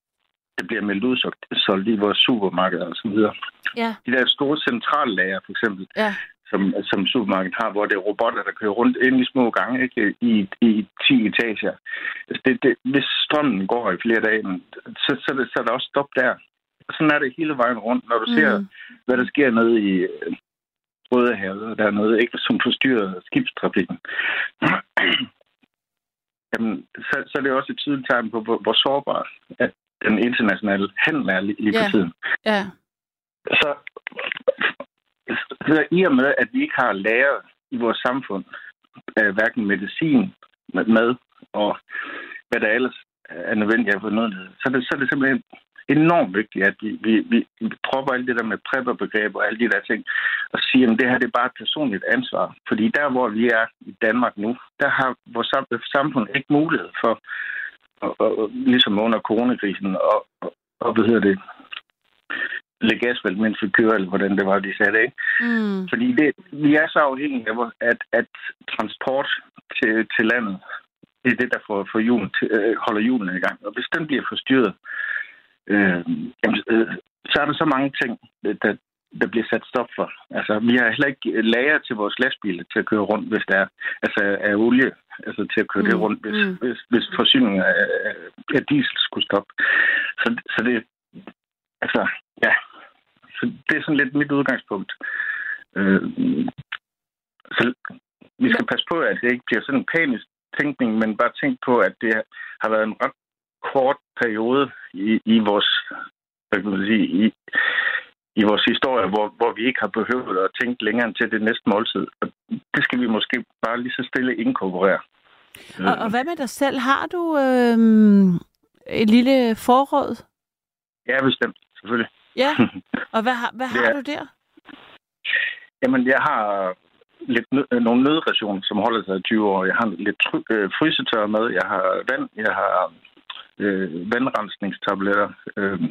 det bliver meldt solgt i vores supermarkeder og så videre. Ja. De der store centrallager, for eksempel, Ja. Som, som supermarkedet har, hvor det er robotter, der kører rundt ind i små gange, ikke? I, i 10 etager. Altså det, det, hvis strømmen går i flere dage, så, så, er det, så er der også stop der. Og sådan er det hele vejen rundt, når du mm. ser, hvad der sker nede i øh, Rødehavet, der er noget, ikke, som forstyrrer skibstrafikken. <clears throat> Jamen, så, så er det også et tydeligt tegn på, hvor, hvor sårbar at den internationale handel er lige, lige Ja. på tiden. Ja. Så, så i og med, at vi ikke har lærer i vores samfund, hverken medicin, mad og hvad der ellers er nødvendigt af fornødenhed, så er det, så er det simpelthen enormt vigtigt, at vi, vi, vi, vi alt det der med prepperbegreb og alle de der ting, og siger, at det her det er bare et personligt ansvar. Fordi der, hvor vi er i Danmark nu, der har vores samfund ikke mulighed for, og, og, og, ligesom under coronakrisen, og, og, og hvad hedder det, lægge asfalt, mens vi kører, eller hvordan det var, de sagde det, ikke? Mm. Fordi det, vi er så afhængige af, at, at transport til, til landet, det er det, der får, får julen til, øh, holder julen i gang. Og hvis den bliver forstyrret, øh, jamen, øh, så er der så mange ting, der, der bliver sat stop for. Altså, vi har heller ikke lager til vores lastbiler til at køre rundt, hvis der er altså, af olie, altså til at køre mm. det rundt, hvis, mm. hvis, hvis forsyningen af- af diesel skulle stoppe. Så, så det, altså, ja, så det er sådan lidt mit udgangspunkt. Øh, så vi skal passe på, at det ikke bliver sådan en panisk tænkning, men bare tænk på, at det har været en ret kort periode i, i vores, hvad kan man sige, i, i vores historie, hvor, hvor vi ikke har behøvet at tænke længere end til det næste måltid. Og det skal vi måske bare lige så stille inkorporere. Og, og hvad med dig selv? Har du øh, et lille forråd? Ja, bestemt, selvfølgelig. Ja. <laughs> Og hvad har, hvad har Ja. du der? Jamen, jeg har lidt nø- øh, nogle nødrationer, som holder sig i 20 år. Jeg har lidt try- øh, frysetør med. Jeg har vand. Jeg har øh, vandrensningstabletter. Øh,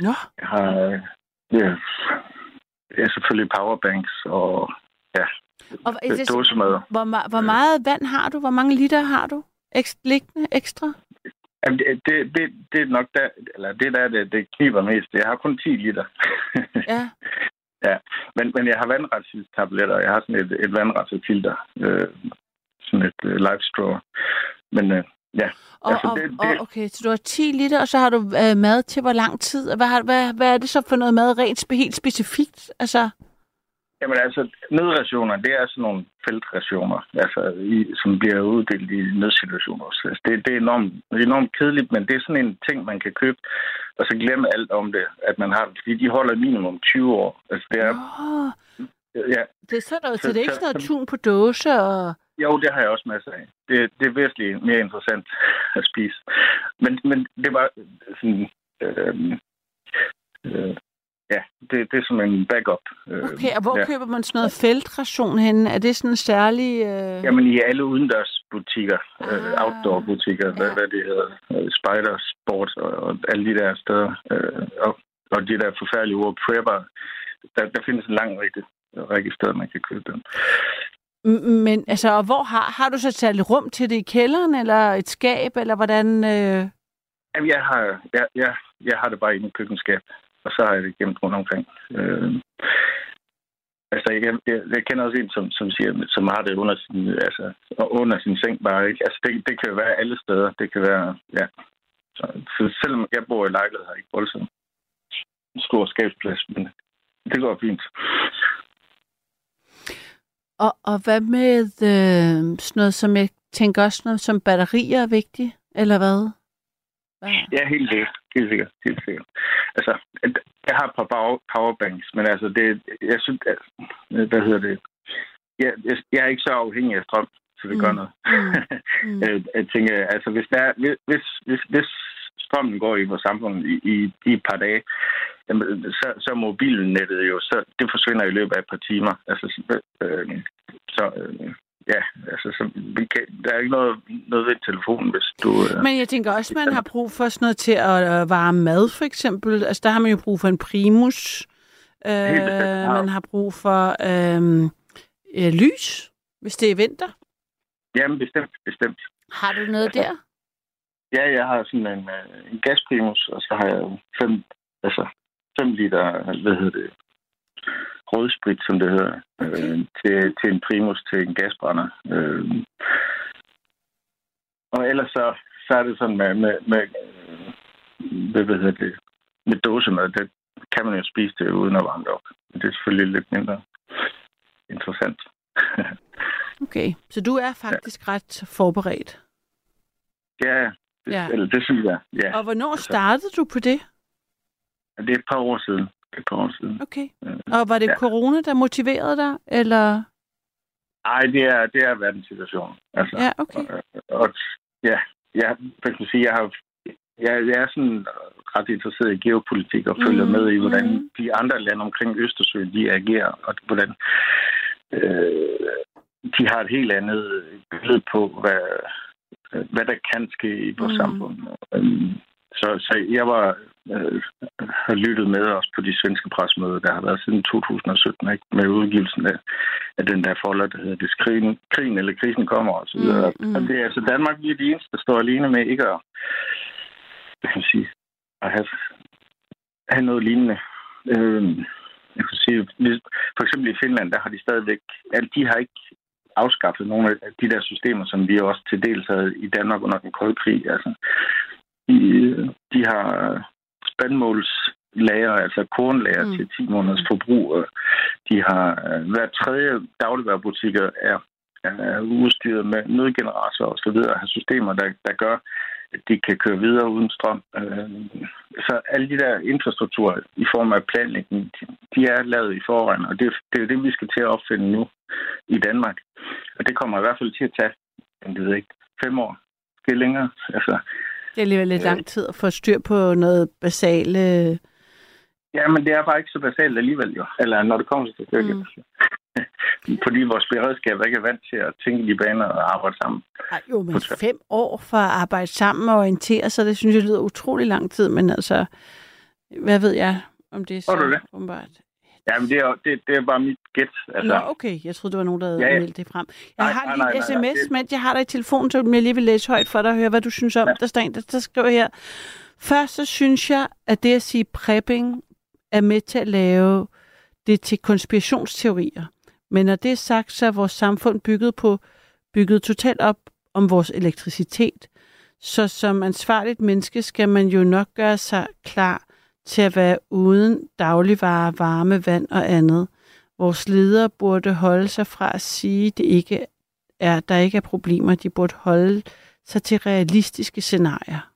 Nå. jeg har øh, ja, ja, selvfølgelig powerbanks og ja, Og er det- dåsemad. Hvor, hvor meget vand har du? Hvor mange liter har du? Ekstra, liggende ekstra? Jamen, det, det, det, det er nok der, eller det der, det, det kniber mest. Jeg har kun 10 liter. Ja. <laughs> ja. Men, men jeg har vandrensningstabletter, og jeg har sådan et, et vandrensefilter. Øh, sådan et øh, live straw. Men øh, ja, Og, Altså, og, det- og, det- okay, så du har 10 liter, og så har du øh, mad til hvor lang tid? Og Hvad, har, hvad, hvad er det så for noget mad rent helt specifikt? Altså, Jamen altså, nødrationer, det er sådan nogle feltrationer, altså, i, som bliver uddelt i nødsituationer. Så altså, det, det, er enormt, det er enormt kedeligt, men det er sådan en ting, man kan købe, og så glemme alt om det, at man har det. Fordi de holder minimum 20 år. Altså, det er, åh, ja, det er sådan noget, så, Så- det er ikke så- sådan noget tun på dåse og... jo, det har jeg også masser af. Det, det er væsentligt mere interessant at spise. Men, men det var sådan... Øh, øh, ja, det, det er som en backup. Øh, Okay, og hvor ja. køber man sådan noget feltration henne? Er det sådan en særlig... Øh... Jamen i alle udendørsbutikker, øh, Ah. outdoor-butikker, hvad, Ja. hvad det hedder, øh, spider, sport og, og alle de der steder, øh, og, og de der forfærdelige ord, prepper, der, der findes en lang række, række steder, man kan købe dem. Men altså, og hvor har, har du så særligt rum til det i kælderen, eller et skab, eller hvordan... Øh... Jamen, jeg har, jeg, jeg, jeg har det bare inde i køkkenskab, og så har jeg det gemt rundt omkring. Øh, altså, jeg, jeg, jeg kender også en, som, som siger, som har det under sin, altså, under sin seng bare, ikke? Altså, det, det kan være alle steder. Det kan være, ja. Så, så selvom jeg bor i lejlighed, jeg ikke voldsomt stor skabsplads, men det går fint. Og, og hvad med øh, sådan noget, som jeg tænker også noget som batterier er vigtigt, eller hvad? hvad? Ja, helt sikkert. Helt sikkert. Helt sikkert. Altså, jeg har et par power- powerbanks, men altså, det, jeg synes, at, hvad hedder det, jeg, jeg, jeg er ikke så afhængig af strøm, så det mm. gør noget. Mm. <laughs> Øh, jeg tænker, altså hvis, der er, hvis, hvis, hvis strømmen går i vores samfund i, i, i et par dage, jamen, så, så mobilnettet jo, så det forsvinder i løbet af et par timer. Altså, så, øh, så øh, ja, altså, så vi kan, der er ikke noget, noget ved telefonen, hvis du... Øh, Men jeg tænker også, man har brug for sådan noget til at øh, varme mad, for eksempel. Altså, der har man jo brug for en primus. Øh, ja. man har brug for øh, øh, lys, hvis det er vinter. Jamen, bestemt, bestemt. Har du noget der? Ja, jeg har sådan en, øh, en gasprimus, og så har jeg fem, altså, fem liter, hvad hedder det, rødsprit, som det hedder, øh, til, til en primus, til en gasbrænder. Øh, og ellers så, så er det sådan med, med, med øh, hvad, hedder det, med dåsemad, det kan man jo spise det uden at varme det op. Men det er selvfølgelig lidt mindre interessant. <laughs> Okay, så du er faktisk ja. ret forberedt. ja, det, Ja. ja. Eller, det synes jeg. Ja. Og hvornår startede du på det? Det er et par år siden. Et par år siden. Okay. Øh, Og var det Ja. corona, der motiverede dig, eller? Ej, det er, det er verdenssituationen. Altså, Ja, okay. og, og, ja, jeg, skal man sige, jeg har jeg, jeg er sådan ret interesseret i geopolitik og følger Mhm, med i, hvordan mhm. de andre lande omkring Østersøen, de agerer, og hvordan øh, de har et helt andet billede på, hvad, hvad der kan ske i vores Mhm. samfund. Så, så jeg var øh, har lyttet med også på de svenske presmøder, der har været siden 2017, ikke? med udgivelsen af, af den der folder, der hedder det krigen, krigen eller krisen kommer videre. Mm, mm. Og det er altså Danmark, vi er de eneste, der står alene med ikke at, hvad kan sige, at have, have noget lignende. Øh, jeg kan sige, hvis- for eksempel i Finland, der har de stadigvæk, altså, de har ikke afskaffet nogle af de der systemer, som vi også til dels havde i Danmark under den kolde krig. Altså, de, de har spandmålslager, altså kornlager Mm. til 10 måneders forbrug. De har øh, hver tredje dagligvarerbutikker er, er udstyret med nødgeneratorer og så videre, har systemer, der, der gør, at de kan køre videre uden strøm. Øh, Så alle de der infrastrukturer i form af planlægning, de, de er lavet i forvejen, og det, det er jo det, vi skal til at opfinde nu i Danmark. Og det kommer i hvert fald til at tage, jeg ved ikke, fem år. Det er længere. Altså, Det er alligevel lidt lang tid at få styr på noget basale... Ja, men det er bare ikke så basalt alligevel jo. Eller når det kommer til stykket. Mm. <laughs> Fordi vores beredskab ikke er vant til at tænke de baner og arbejde sammen. Ej, jo, men fem år for at arbejde sammen og orientere sig, det synes jeg lyder utrolig lang tid, men altså, hvad ved jeg om det er så åbenbart? Ja, men det er, det, det er bare mit gæt. Altså, Nå, okay. Jeg troede, det var nogen, der havde Ja, ja. meldt det frem. Jeg Nej, har lige nej, sms, det- mens jeg har dig i telefonen, så jeg lige vil læse højt for dig og høre, hvad du synes om. Ja. Der står en, der, der skriver her. Først så synes jeg, at det at sige prepping er med til at lave det til konspirationsteorier. Men når det er sagt, så er vores samfund bygget på bygget totalt op om vores elektricitet. Så som ansvarligt menneske skal man jo nok gøre sig klar til at være uden dagligvarer, varme, vand og andet. Vores ledere burde holde sig fra at sige, det ikke er, der ikke er problemer. De burde holde sig til realistiske scenarier.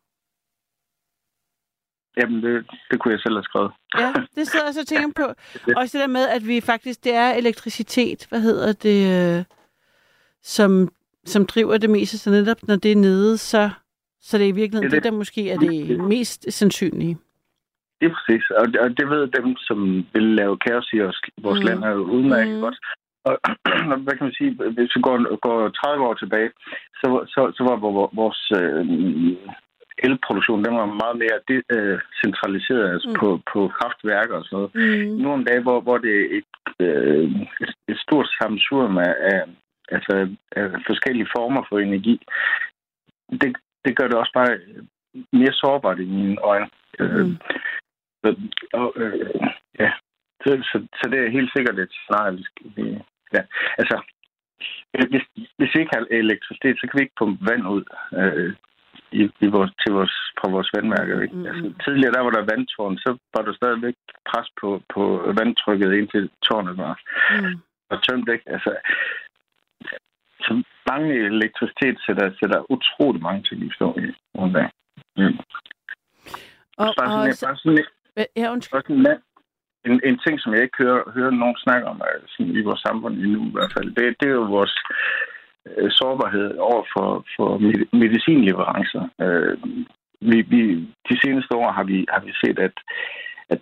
Jamen, det, det kunne jeg selv have skrevet. Ja, det sidder jeg så og tænker på. <laughs> Også det der med, at vi faktisk, det er elektricitet, hvad hedder det, øh, som, som driver det meste. Så netop når det er nede, så, så det er i virkeligheden Det er det, der måske er det mest sandsynlige. Er præcis. Og, og det ved dem, som vil lave kaos i os, vores Mm. land, er udmærket Mm. godt. <clears throat> Og hvad kan man sige, hvis vi går, går 30 år tilbage, så, så, så var vor- vores øh, elproduktion, den var meget mere de, øh, centraliseret altså Mm. på, på kraftværker og sådan noget. Mm. Nu om dagen, hvor, hvor det er et, øh, et, et stort sammensurium af, af, altså, af forskellige former for energi, det, det gør det også bare mere sårbart i mine øjne. Øh, Mm. så, og, øh, ja. Så, så, så det er helt sikkert et scenarie, vi skal... vi- Ja. Altså, øh, hvis, hvis vi ikke har elektricitet, så kan vi ikke pumpe vand ud øh, i, i vores, til vores, fra vores vandmærker. Ikke? Mm, Altså, tidligere der var der vandtårn, så var der stadigvæk pres på, på vandtrykket indtil tårnet var, Mm. var tømt. Ikke? Altså, så mange elektricitet sætter, sætter utrolig mange ting i stå i. Mm. Og, Bare og, sådan, så, bare sådan, ja, undskyld. også en mand, en, en ting, som jeg ikke hører, hører nogen snakke om altså, sådan i vores samfund endnu i hvert fald, det, det er jo vores øh, sårbarhed over for, for med- medicinleverancer. Øh, vi, vi, de seneste år har vi, har vi set, at, at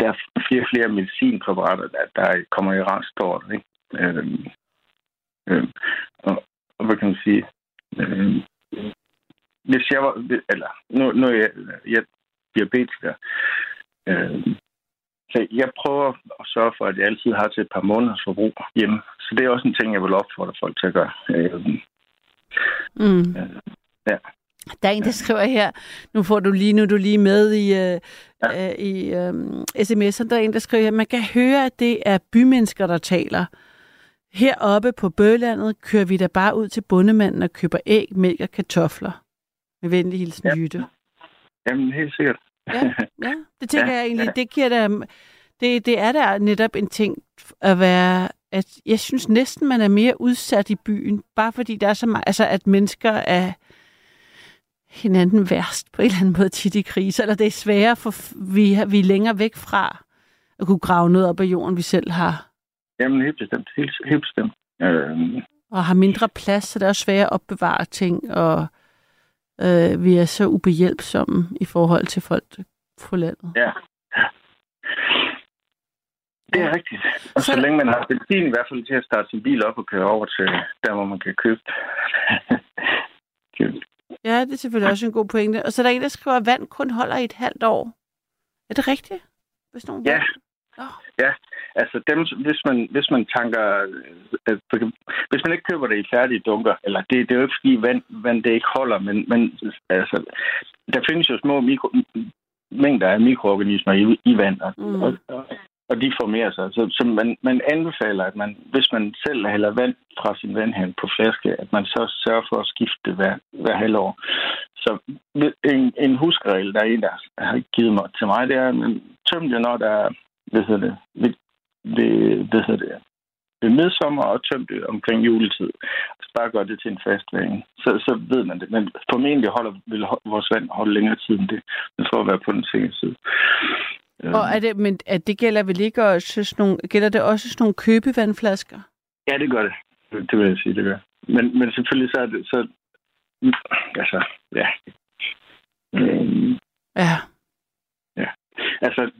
der er flere og flere medicinpræparater, der, der kommer i restort. Ikke? Øh, øh, og, og hvad kan man sige? Øh, hvis jeg var, eller nu, nu jeg, jeg er diabetiker, øh, så jeg prøver at sørge for, at jeg altid har til et par måneders forbrug hjemme. Så det er også en ting, jeg vil opfordre folk til at gøre. Øh, Mm. Ja. Der er en, der skriver her, nu får du lige, nu du lige med i, øh, ja. øh, i øh, sms'en, der er en, der skriver her, man kan høre, at det er bymennesker, der taler. Heroppe på Bølandet kører vi da bare ud til bundemanden og køber æg, mælk og kartofler. Med venlig hilsen, ja. Jytte. Jamen, helt sikkert. Ja, ja, det tænker Ja, jeg egentlig, ja. det giver da, det, det er da netop en ting at være, at jeg synes næsten, man er mere udsat i byen, bare fordi der er så meget, altså at mennesker er hinanden værst på en eller anden måde tit i krise, eller det er sværere, for vi, vi er længere væk fra at kunne grave noget op af jorden, vi selv har, Jamen, helt bestemt. Helt, helt bestemt. Øh, og har mindre plads, så det er også sværere at opbevare ting, og øh, vi er så ubehjælpsomme i forhold til folk på landet. ja. ja. Det er rigtigt. Og så, Så- længe man har benzin i hvert fald til at starte sin bil op og køre over til der, hvor man kan købe <laughs> det. Ja, det er selvfølgelig også en god pointe. Og så er der en, der skriver, at vand kun holder i et halvt år. Er det rigtigt? Hvis nogen Ja. Ja, altså dem, hvis man, hvis man tanker, øh, øh, hvis man ikke køber det i færdige dunker, eller det, det er jo ikke fordi vand, vand det ikke holder, men, men altså, der findes jo små mikro, mængder af mikroorganismer i, i vand, og, Mm. og, og, de formerer sig. Så, så man, man anbefaler, at man, hvis man selv hælder vand fra sin vandhæn på flaske, at man så sørger for at skifte det hver, hver halvår. Så en, en huskeregel, der er en, der har givet mig til mig, det er, at tømmer det, når der er hvad hedder det, ved, ved, hvad hedder det, ved midsommer og tøm det omkring juletid. Så bare gør det til en fast vane. Så, så ved man det. Men formentlig holder, vil vores vand holde længere tid end det. Men for at være på den sikre side. Og er det, men at det gælder vel ikke også sådan nogle, gælder det også sådan nogle købevandflasker? Ja, det gør det. Det vil jeg sige, det gør. Men, men selvfølgelig så er det, så, altså, ja. Øhm, Ja. altså,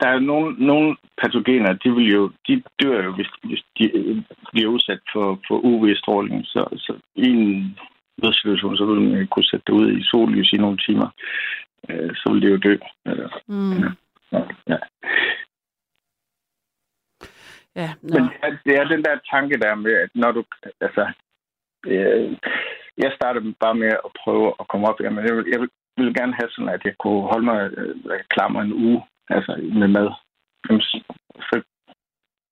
der er nogle, nogle patogener, de vil jo, de dør jo, hvis, hvis de øh, bliver udsat for, for UV-stråling. Så, så i en nødsituation, så vil man kunne sætte det ud i sollys i nogle timer. Øh, så vil det jo dø. Øh, Mm. ja, ja. Ja, nå. Men det er, det er den der tanke der med, at når du... Altså, øh, jeg startede bare med at prøve at komme op. Jamen, jeg, vil, jeg vil, ville gerne have sådan, at jeg kunne holde mig øh, klammer en uge altså med mad. Jamen, så,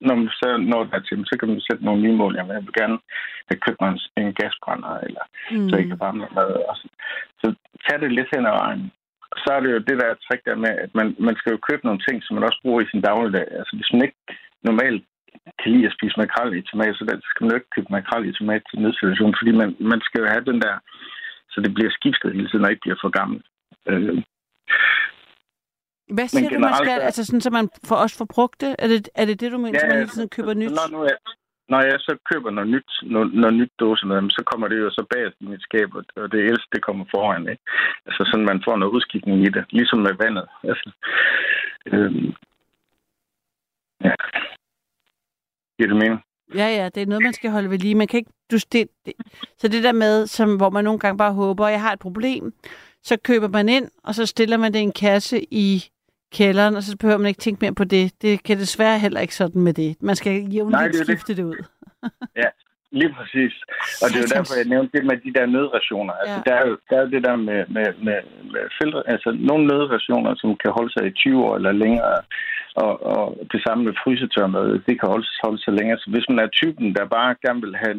når man så når der til, så kan man sætte nogle nye mål. Jamen, jeg vil gerne have købt mig en, en gasbrænder, eller mm. så jeg kan varme mad. Og så, så tag det lidt hen ad vejen. Så er det jo det der trick der med, at man, man skal jo købe nogle ting, som man også bruger i sin dagligdag. Altså hvis man ikke normalt kan lide at spise makrel i tomat, så der skal man jo ikke købe makrel i tomat til nødsituation, fordi man, man skal jo have den der, så det bliver skiftet hele tiden, og ikke bliver for gammelt. Øh, Hvad siger du, man skal? er- Altså sådan, så man får også får brugt det? Er det er det, det du mener, ja, så man hele tiden køber nyt? Når, nu jeg, når jeg så køber noget nyt, noget, noget nyt dåse med dem, så kommer det jo så bag i mit skab, og det ældste, det kommer foran. Ikke? Altså sådan, man får noget udskiftning i det, ligesom med vandet. Altså, øhm, ja. Giver det mening? Ja, ja, det er noget, man skal holde ved lige. Man kan ikke, du, det, det, så det der med, som, hvor man nogle gange bare håber, jeg har et problem, så køber man ind, og så stiller man det i en kasse i kælderen, og så behøver man ikke tænke mere på det. Det kan desværre heller ikke sådan med det. Man skal jævnligt er det. skifte det ud. <laughs> Lige præcis. Og det er jo derfor, jeg nævnte det med de der nødrationer. Altså, Ja. der, er jo, der er jo det der med, med, med, med filtre, altså nogle nødrationer, som kan holde sig i 20 år eller længere, og, og det samme med frysetørmad, det kan holde, holde sig længere. Så hvis man er typen, der bare gerne vil have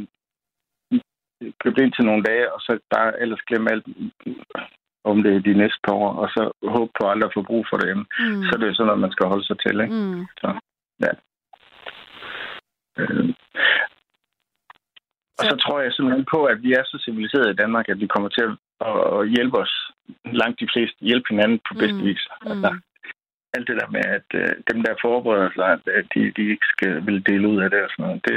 købt ind til nogle dage, og så bare ellers glemme alt om det de næste par år, og så håbe på aldrig at få brug for det Mm. så er det sådan noget, man skal holde sig til. Ikke? Mm. Øh, Og så tror jeg simpelthen på, at vi er så civiliserede i Danmark, at vi kommer til at, hjælpe os, langt de fleste, hjælpe hinanden på bedste Mm. vis. Altså, alt det der med, at øh, dem, der forbereder sig, at, at de, de ikke skal vil dele ud af det og sådan noget, det,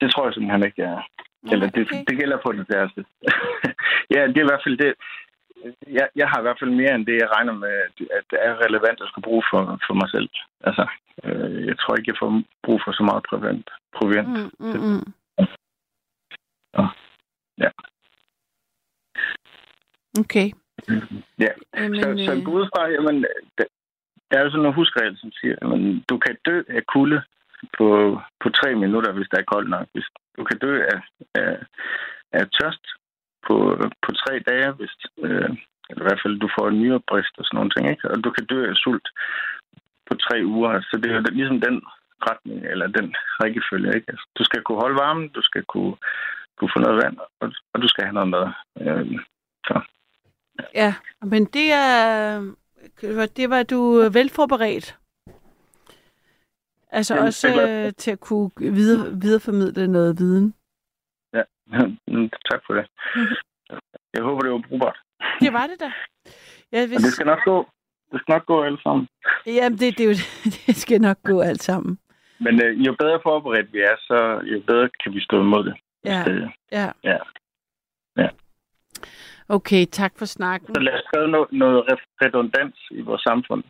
det tror jeg simpelthen ikke, jeg er. Eller det, okay. det gælder på det værste. <laughs> ja, det er i hvert fald det. Jeg, jeg har i hvert fald mere end det, jeg regner med, at- det er relevant at skulle bruge for, for mig selv. Altså, øh, jeg tror ikke, jeg får brug for så meget prævent. Provient. Mm, mm, mm. Ja. Okay. Ja. Jamen, Så, så øh, gå ud fra, jamen, der, der er jo sådan en husregel, som siger, at du kan dø af kulde på, på tre minutter, hvis der er koldt nok. Hvis du kan dø af, af, af tørst på, på tre dage, hvis, øh, eller i hvert fald du får en nyrebrist og sådan nogle ting. Ikke? Og du kan dø af sult på tre uger. Så det er jo ligesom den retning, eller den rækkefølge. Ikke? Altså, du skal kunne holde varmen, du skal kunne, kunne få noget vand, og, og du skal have noget mad. Øh, Ja, men det er... Det var du velforberedt. Altså Jamen, også øh, til at kunne videre, videreformidle noget viden. <laughs> Mm, tak for det. <laughs> Jeg håber, det var brugbart. Det var det da. Jeg Og det skal nok gå. Det skal nok gå alle sammen. Jamen, det, det, jo, <laughs> det skal nok gå alt sammen. Men øh, jo bedre forberedt vi er, så jo bedre kan vi stå imod det. Ja, Øh, ja. ja. Ja. Okay, tak for snakken. Så lad os skrive noget, noget re- redundans i vores samfund.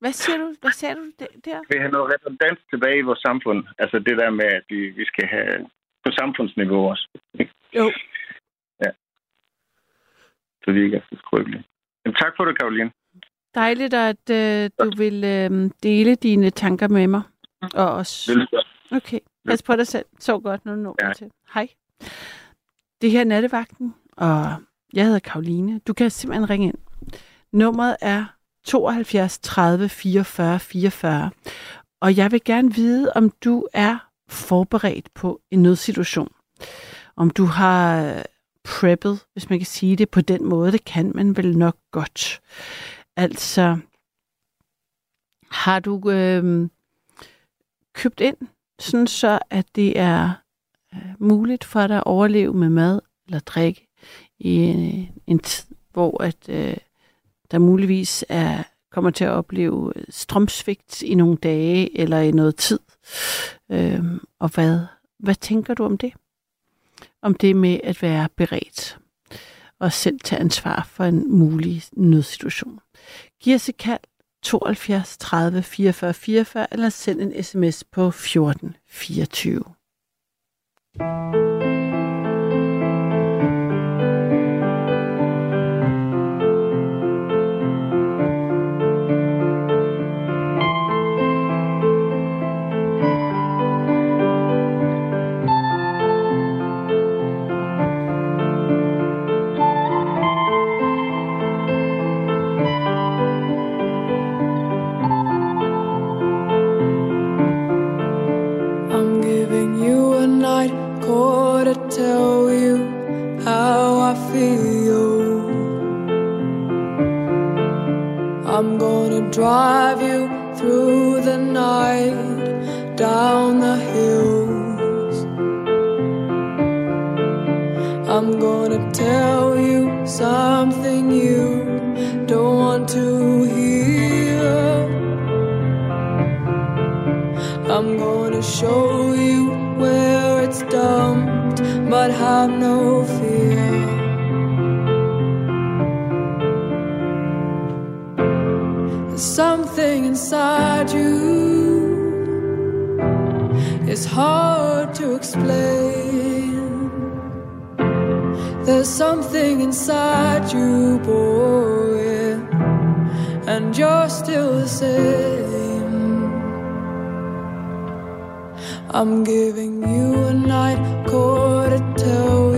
Hvad siger du? Hvad siger du der? Vi har noget redundans tilbage i vores samfund. Altså det der med, at vi, vi skal have på samfundsniveau også. Ikke? Jo. Så vi ikke er så skrøbelige. Jamen, tak for det, Karoline. Dejligt, at øh, du vil øh, dele dine tanker med mig. Og også... Velkommen. Okay, pas på dig selv. Så godt, når du når Ja. ja. til. Hej. Det her er Nattevagten, og jeg hedder Karoline. Du kan simpelthen ringe ind. Nummeret er 72 30 44 44. Og jeg vil gerne vide, om du er forberedt på en nødsituation. Om du har øh, preppet, hvis man kan sige det på den måde. Det kan man vel nok godt. Altså, har du øh, købt ind, sådan så at det er øh, muligt for dig at overleve med mad eller drikke i en, en tid, hvor at øh, der muligvis er kommer til at opleve øh, strømsvigt i nogle dage eller i noget tid. Øh, og hvad, hvad tænker du om det? Om det med at være beredt og selv tage ansvar for en mulig nødsituation. Giv os et kald 72 30 44 44 eller send en sms på 14 24. Drive you through the night down the hills. I'm gonna tell you something you don't want to hear. I'm gonna show you where it's dumped, but have no fear. Something inside you, it's hard to explain. There's something inside you, boy, and you're still the same. I'm giving you a night call to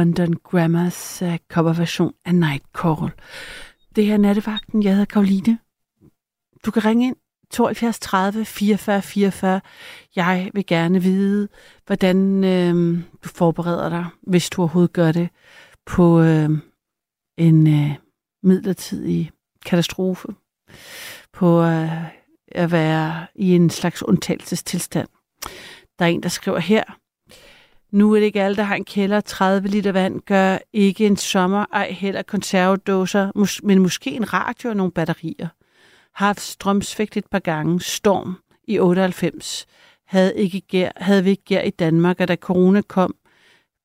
London Grammars uh, coverversion af Night Call. Det her er nattevagten. Jeg hedder Karoline. Du kan ringe ind 72 30 44 44. Jeg vil gerne vide, hvordan øh, du forbereder dig, hvis du overhovedet gør det, på øh, en øh, midlertidig katastrofe. På øh, at være i en slags undtagelsestilstand. Der er en, der skriver her, nu er det ikke alle, der har en kælder. 30 liter vand gør ikke en sommer, ej heller konservedåser, men måske en radio og nogle batterier. Har haft strømsvigt et par gange. Storm i 98. Havde, ikke gær, havde vi ikke gær i Danmark, og da corona kom,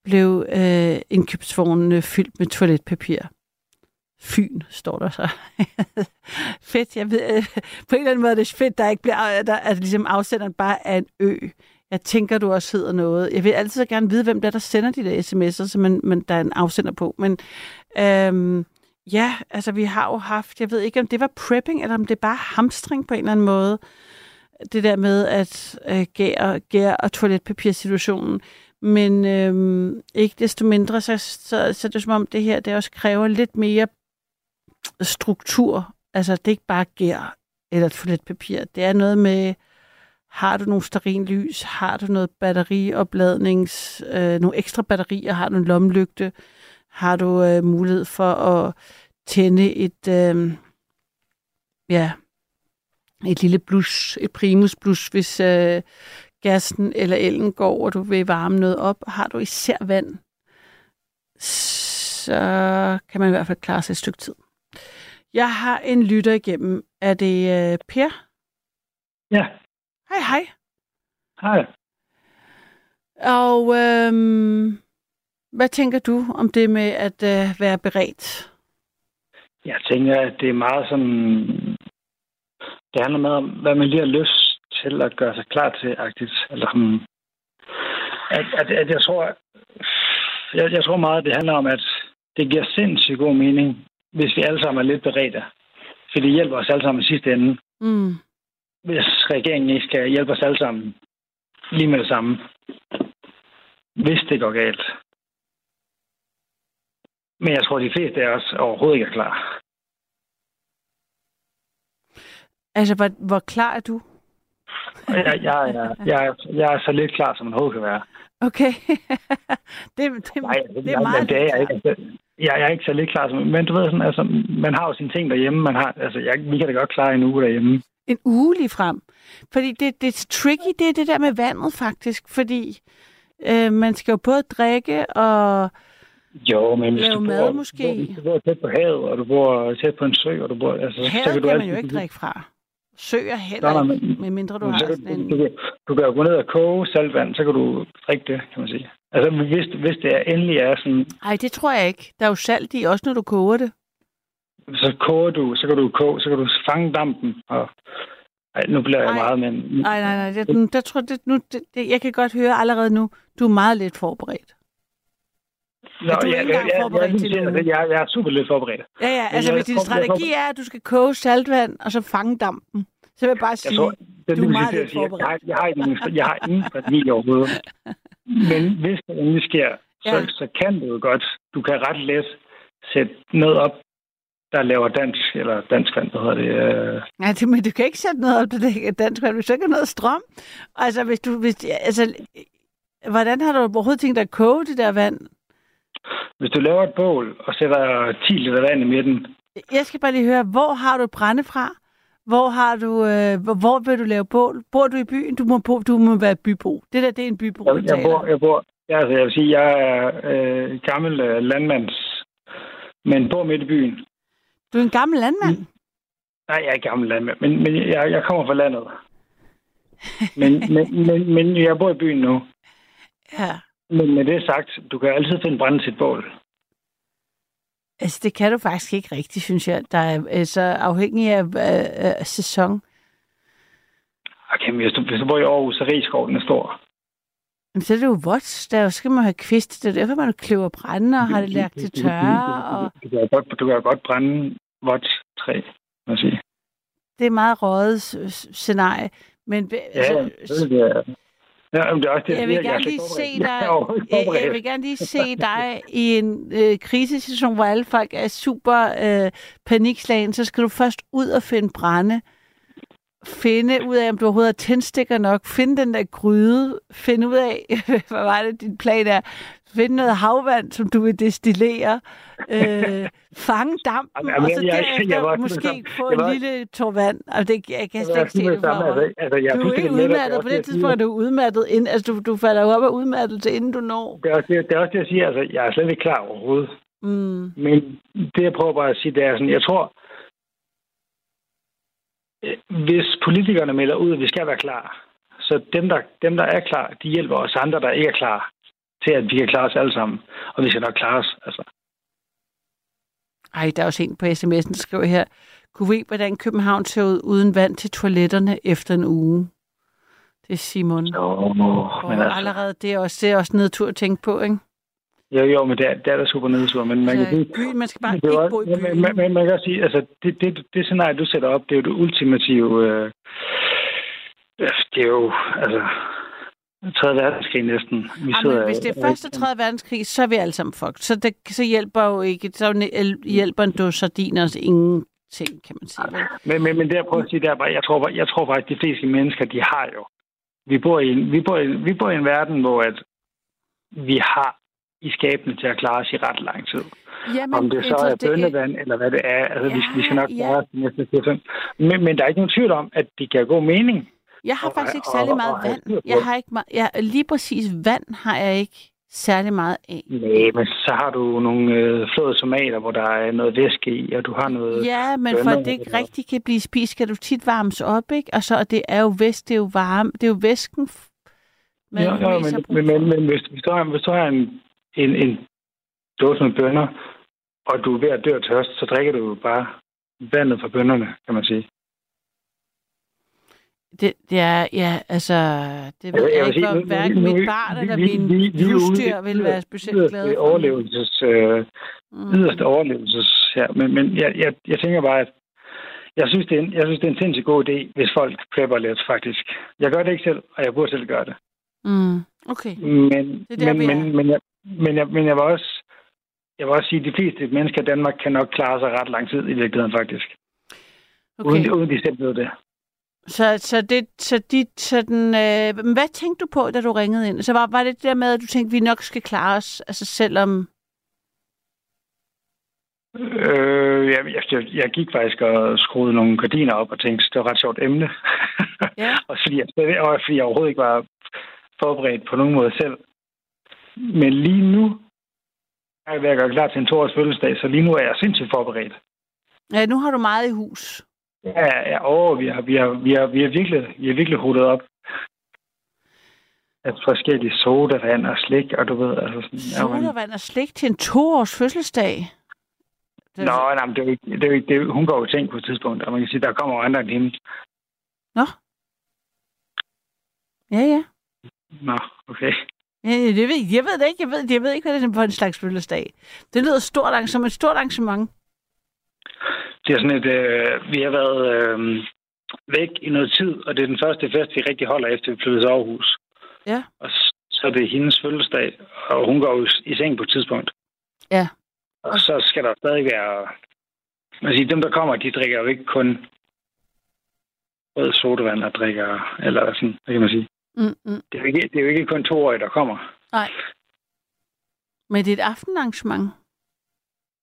blev øh, indkøbsvognene fyldt med toiletpapir. Fyn, står der så. <laughs> fedt, jeg ved, øh, på en eller anden måde er det fedt, der ikke bliver, øh, der, at ligesom afsenderen bare er en ø. Jeg tænker, du også hedder noget. Jeg vil altid så gerne vide, hvem der, er, der sender de der sms'er, så man, man, der er en afsender på. Men øhm, ja, altså vi har jo haft, jeg ved ikke, om det var prepping, eller om det er bare hamstring på en eller anden måde. Det der med at øh, gær, gær og toiletpapirsituationen. Men øhm, ikke desto mindre, så, så, så er det som om det her, det også kræver lidt mere struktur. Altså det er ikke bare gær eller toiletpapir. Det er noget med, har du nogle stearinlys, har du noget batteriopladnings, øh, nogle ekstra batterier, har du en lommelygte, har du øh, mulighed for at tænde et, øh, ja, et lille blus, et primus blus, hvis øh, gassen eller elen går, og du vil varme noget op. Har du især vand, så kan man i hvert fald klare sig et stykke tid. Jeg har en lytter igennem. Er det øh, Per? Ja, Hej, hej. hej. Og øhm, hvad tænker du om det med at øh, være beredt? Jeg tænker, at det er meget sådan... Det handler meget om, hvad man lige har lyst til at gøre sig klar til, agtigt. Eller sådan, at, at, at jeg tror... Jeg, jeg tror meget, at det handler om, at det giver sindssygt god mening, hvis vi alle sammen er lidt beredte. For det hjælper os alle sammen i sidste ende. Mm. Hvis regeringen ikke skal hjælpe os alle sammen lige med det samme. Hvis det går galt. Men jeg tror, de fleste af os overhovedet ikke er klar. Altså, hvor, hvor klar er du? Jeg, jeg, jeg, jeg, jeg er så lidt klar, som man overhovedet kan være. Okay. <laughs> det, det, Nej, det er meget det er jeg ikke. Altså, Jeg, jeg er ikke så lidt klar, som, men du ved sådan, altså, man har jo sine ting derhjemme. Man har, altså, jeg, vi kan da godt klare en uge derhjemme. En uge lige frem. Fordi det, det er tricky, det er det der med vandet faktisk. Fordi øh, man skal jo både drikke og... Jo, men hvis Lave du mad bor, måske. Hvis du bor tæt på havet, og du bor tæt på en sø, og du bor... Altså, så Havet kan du kan man jo ikke drikke fra. Søer heller Nej, nej, ikke, men- medmindre du har så sådan en... du, kan, du kan jo gå ned og koge saltvand, så kan du drikke det, kan man sige. Altså, hvis, hvis det er, endelig er sådan, Ej, det tror jeg ikke. Der er jo salt i, også når du koger det. Så koger du, så kan du koge, så kan du fange dampen, og ej, nu bliver jeg Ej. meget, men Nej, nej, nej. Det, nu, der tror, det, nu, det, det, jeg kan godt høre allerede nu, du er meget lidt forberedt. Nå, du er ikke engang forberedt jeg, til jeg, det jeg, jeg, jeg er super lidt forberedt. Ja, ja. Altså, jeg hvis din jeg strategi er, at du skal koge saltvand, og så fange dampen, så vil jeg bare Jeg sige, tror, det du er meget det, lidt jeg siger. Jeg har, forberedt. jeg har, ingen, jeg har ingen strategi overhovedet. <laughs> Men hvis det endelig sker, så, Ja. så kan du jo godt. Du kan ret let sætte noget op, der laver dansk, eller dansk vand, hvad hedder det. Øh, Nej, det, men du kan ikke sætte noget op til det dansk vand, hvis du ikke har noget strøm. Altså, hvis du, hvis, altså, hvordan har du overhovedet tænkt dig at koge det der vand? hvis du laver et bål og sætter 10 liter vand i midten, Jeg skal bare lige høre, hvor har du brænde fra? Hvor har du, øh, hvor, vil du lave bål? Bor du i byen? Du må, bo, du må være bybo. Det der, det er en bybo, jeg, jeg, bor, jeg, bor, ja, altså, jeg vil sige, jeg er øh, gammel øh, landmands, men bor midt i byen. Du er en gammel landmand. Nej, jeg er ikke gammel landmand, men, men jeg, jeg kommer fra landet. Men, men, men, men jeg bor i byen nu. Ja. Men med det sagt, du kan altid finde brænde et bål. Altså, det kan du faktisk ikke rigtigt, synes jeg. Der er øh, så afhængig af øh, øh, sæson. Okay, men hvis du, hvis du bor i Aarhus, så er Rigskov, den er stor. Jamen, så er det jo vådt. Der skal man have kvist. Det er derfor, man kløver brænde og har det lagt til tørre. Og Du kan godt, du kan godt brænde vådt træ, må jeg sige. det er meget røget scenarie. Men, Ja, altså, det er, Ja, men det er også det, Jeg vil gerne er lige se dig, Jeg jeg, <laughs> vil gerne lige se dig i en øh, krisesituation, hvor alle folk er super øh, panikslagen. Så skal du først ud og finde brænde. Finde ud af, om du overhovedet har tændstikker nok. Finde den der gryde. Finde ud af, <laughs> hvad var det, din plan er. Finde noget havvand, som du vil destillere. Øh, <laughs> fange dampen, Jamen, og jeg- så jeg- jeg derefter også måske få jeg en var- lille tår vand. Altså, det, jeg kan Jeg slet ikke se det for mig. altså, jeg Du er ikke udmattet. På Det tidspunkt er du udmattet. Inden, altså, du, du falder jo op af udmattelse, inden du når. Det er, også det, det er også det, jeg siger. Altså, jeg er slet ikke klar overhovedet. Mm. Men det, jeg prøver bare at sige, det er sådan, jeg tror, øh, hvis politikerne melder ud, at vi skal være klar, så dem der, dem, der er klar, de hjælper os andre, der ikke er klar, til at vi kan klare os alle sammen. Og vi skal nok klare os. Altså. Ej, der er også en på sms'en, der skriver her. Kunne vi hvordan København ser ud uden vand til toiletterne efter en uge? Det er Simon. Jo, Og men altså, allerede, det er også, det er også nedtur at tænke på, ikke? jo, jo, men det er, det er der super nedtur. Men man kan Så sige, byen, man skal bare ikke bo i byen. men, men, men, man kan sige, altså, det, det, det scenarie, du sætter op, det er jo det ultimative... Øh, det er jo, altså, 3. verdenskrig næsten. Vi Ja, men hvis det er første og tredje verdenskrig, så er vi alle sammen fucked. Så, det, så hjælper jo ikke, så hjælper en dåse sardiner os ingenting, kan man sige. Vel? Men, men, men det jeg prøver at sige, det er bare, jeg tror, bare- jeg tror faktisk, at de fleste mennesker, de har jo. Vi bor i en, vi bor i, vi bor i en verden, hvor at vi har i skabene til at klare os i ret lang tid. Jamen, Om det så er bønnevand, eller hvad det er. Altså, ja, vi, skal- vi skal nok ja. klare os de næste 4 men, men der er ikke nogen tvivl om, at det kan gå mening. Jeg har Og- faktisk ikke og- særlig og- meget og vand. på Jeg har ikke meget, jeg, lige præcis vand har jeg ikke særlig meget af. Nej, men så har du nogle øh, flåede tomater, hvor der er noget væske i, og du har noget... Ja, men for at det ikke rigtig kan blive spist, skal du tit varmes op, ikke? Og så og det er jo væsk, det er jo varme, det er jo væsken, man Ja, ja, men, men, men, men hvis, hvis, du har, hvis du har en, en, en dåse med bønner, og du er ved at dø af tørst, så drikker du jo bare vandet fra bønnerne, kan man sige. Det, er, ja, altså, det ved Altså, jeg, vil ikke, om hverken mit barn eller min husdyr vil være specielt glade for det. overlevelses, øh, Mm. yderste overlevelses her. Men, men jeg, jeg, jeg tænker bare, at jeg synes, det er en, jeg synes, det er en sindssygt god idé, hvis folk prepper lidt, faktisk. Jeg gør det ikke selv, og jeg burde selv gøre det. Mm. Okay. Men, Det er der, men, men, men, jeg, men, jeg, men jeg vil også jeg vil også sige, at de fleste mennesker i Danmark kan nok klare sig ret lang tid i virkeligheden, faktisk. okay. Uden, uden de selv ved det. Så, så, det, så, de, sådan, øh, hvad tænkte du på, da du ringede ind? Så var, var det det der med, at du tænkte, at vi nok skal klare os, altså selvom... Øh, jeg, jeg, jeg gik faktisk og skruede nogle gardiner op og tænkte, det var et ret sjovt emne. <laughs> Ja. og, fordi jeg, og fordi jeg overhovedet ikke var forberedt på nogen måde selv. Men lige nu er jeg ved at gøre klar til en toårs fødselsdag, så lige nu er jeg sindssygt forberedt. Ja, nu har du meget i hus. Ja, ja åh, vi har, vi har, vi har, vi har virkelig, vi har virkelig hovedet op. At forskellige sodavand og slik, og du ved, altså sådan... Sodavand og slik til en toårs fødselsdag. Det, Nå, nej, men det er jo ikke, det er jo ikke, det er, hun går jo tænkt på et tidspunkt, og man kan sige, der kommer andre end hende. Nå. Ja, ja. Nå, okay. Ja, det ved, jeg ved det ikke. Jeg ved, jeg ved ikke, hvad det er for en slags fødselsdag. Det lyder stort, som et stort arrangement. Det er sådan et, øh, vi har været øh, væk i noget tid, og det er den første fest, vi rigtig holder efter, vi flyttede til Aarhus. Ja. Og så er det hendes fødselsdag, og hun går jo i seng på et tidspunkt. Ja. Og så skal der stadig være... Man siger, dem, der kommer, de drikker jo ikke kun rød sodavand og drikker, eller sådan, hvad kan man sige. Mm, mm. Det er jo ikke, det er jo ikke kun toårige, der kommer. Nej. Men det er et aftenarrangement.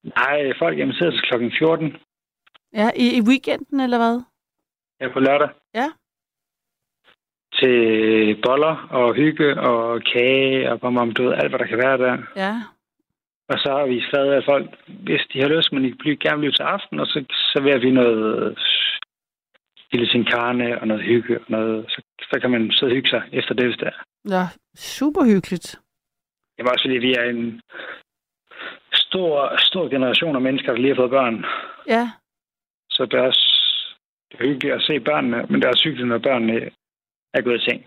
Nej, folk er inviteret til klokken 14. Ja, i, i weekenden, eller hvad? Ja, på lørdag. Ja. Til boller og hygge og kage og bom, du ved, alt, hvad der kan være der. Ja. Og så har vi skrevet, at folk, hvis de har lyst, men de bliver gerne blive til aften, og så serverer vi noget lille sin karne og noget hygge, og noget, så, så kan man sidde og hygge sig efter det, hvis det er. Nå, super hyggeligt. Det er også fordi, vi er en stor, stor generation af mennesker, der lige har fået børn. Ja. Så er også det er hyggeligt at se børnene, men det er hyggeligt, når børnene er gået i seng.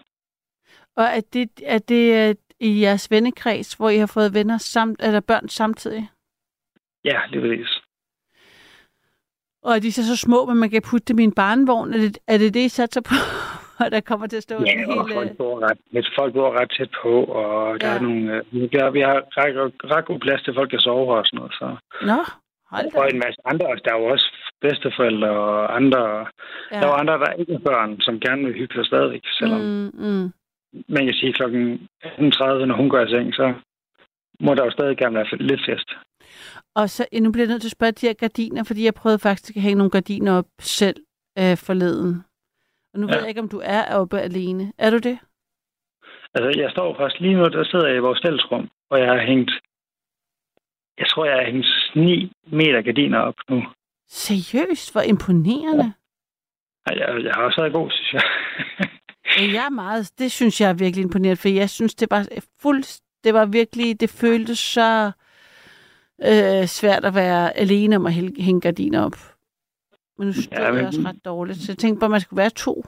Og er det, er det øh, i jeres vennekreds, hvor I har fået venner samt, eller børn samtidig? Ja, det er det. Og er de så så små, at man kan putte dem i en barnevogn? Er det er det, det I satser på? Der kommer til at stå Ja, sådan og helt... folk øh, bor, ret, folk bor ret tæt på, og der Ja. er nogle, øh, vi har, vi har ret, ret god plads til, folk kan sove og sådan noget. Så. Nå, hold da. Og en masse andre, der er jo også bedsteforældre og andre, ja. der er jo andre, der ikke er børn, som gerne vil hygge sig stadigvæk, selvom mm. Mm, mm. man kan sige klokken 18.30, når hun går i seng, så må der jo stadig gerne være lidt fest. Og så nu bliver jeg nødt til at spørge de her gardiner, fordi jeg prøvede faktisk at hænge nogle gardiner op selv øh, forleden. Og nu ja. Ja. ved jeg ikke, om du er oppe alene. Er du det? Altså, jeg står faktisk lige nu, der sidder jeg i vores fællesrum, og jeg har hængt, jeg tror, jeg har hængt 9 meter gardiner op nu. Seriøst? Hvor imponerende. Ej, Jeg, jeg har også været god, synes jeg. Ja. Jeg er meget, det synes jeg er virkelig imponerende, for jeg synes, det var fuld, det var virkelig, det føltes så øh, svært at være alene om at hænge gardiner op. Men nu stod Ja, ja, men- jeg også ret dårligt, så jeg tænkte bare, at man skulle være to.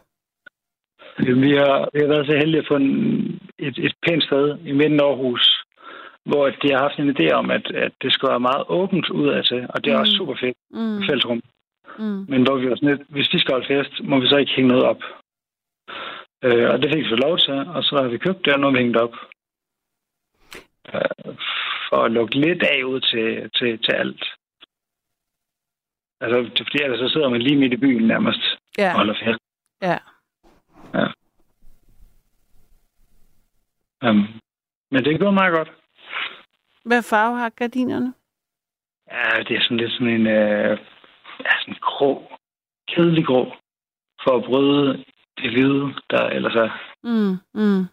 Vi har, vi har været så heldige at få en, et, et pænt sted i midten Aarhus, hvor de har haft en idé om, at, at det skal være meget åbent udad til, og det er mm. også super fedt Mm, fællesrum. mm. Men hvor vi var sådan lidt, hvis de skal holde fest, må vi så ikke hænge noget op. Øh, og det fik vi så lov til, og så har vi købt det, og nu har vi hængt op. Øh, for at lukke lidt af ud til, til, til alt. Altså, fordi ellers så sidder man lige midt i byen nærmest Ja, og holder fest. ja. Um, men det går meget godt. Hvad farve har gardinerne? Ja, det er sådan lidt sådan en øh, ja, sådan grå, kedelig grå, for at bryde det hvide, der ellers er. Mm, mm.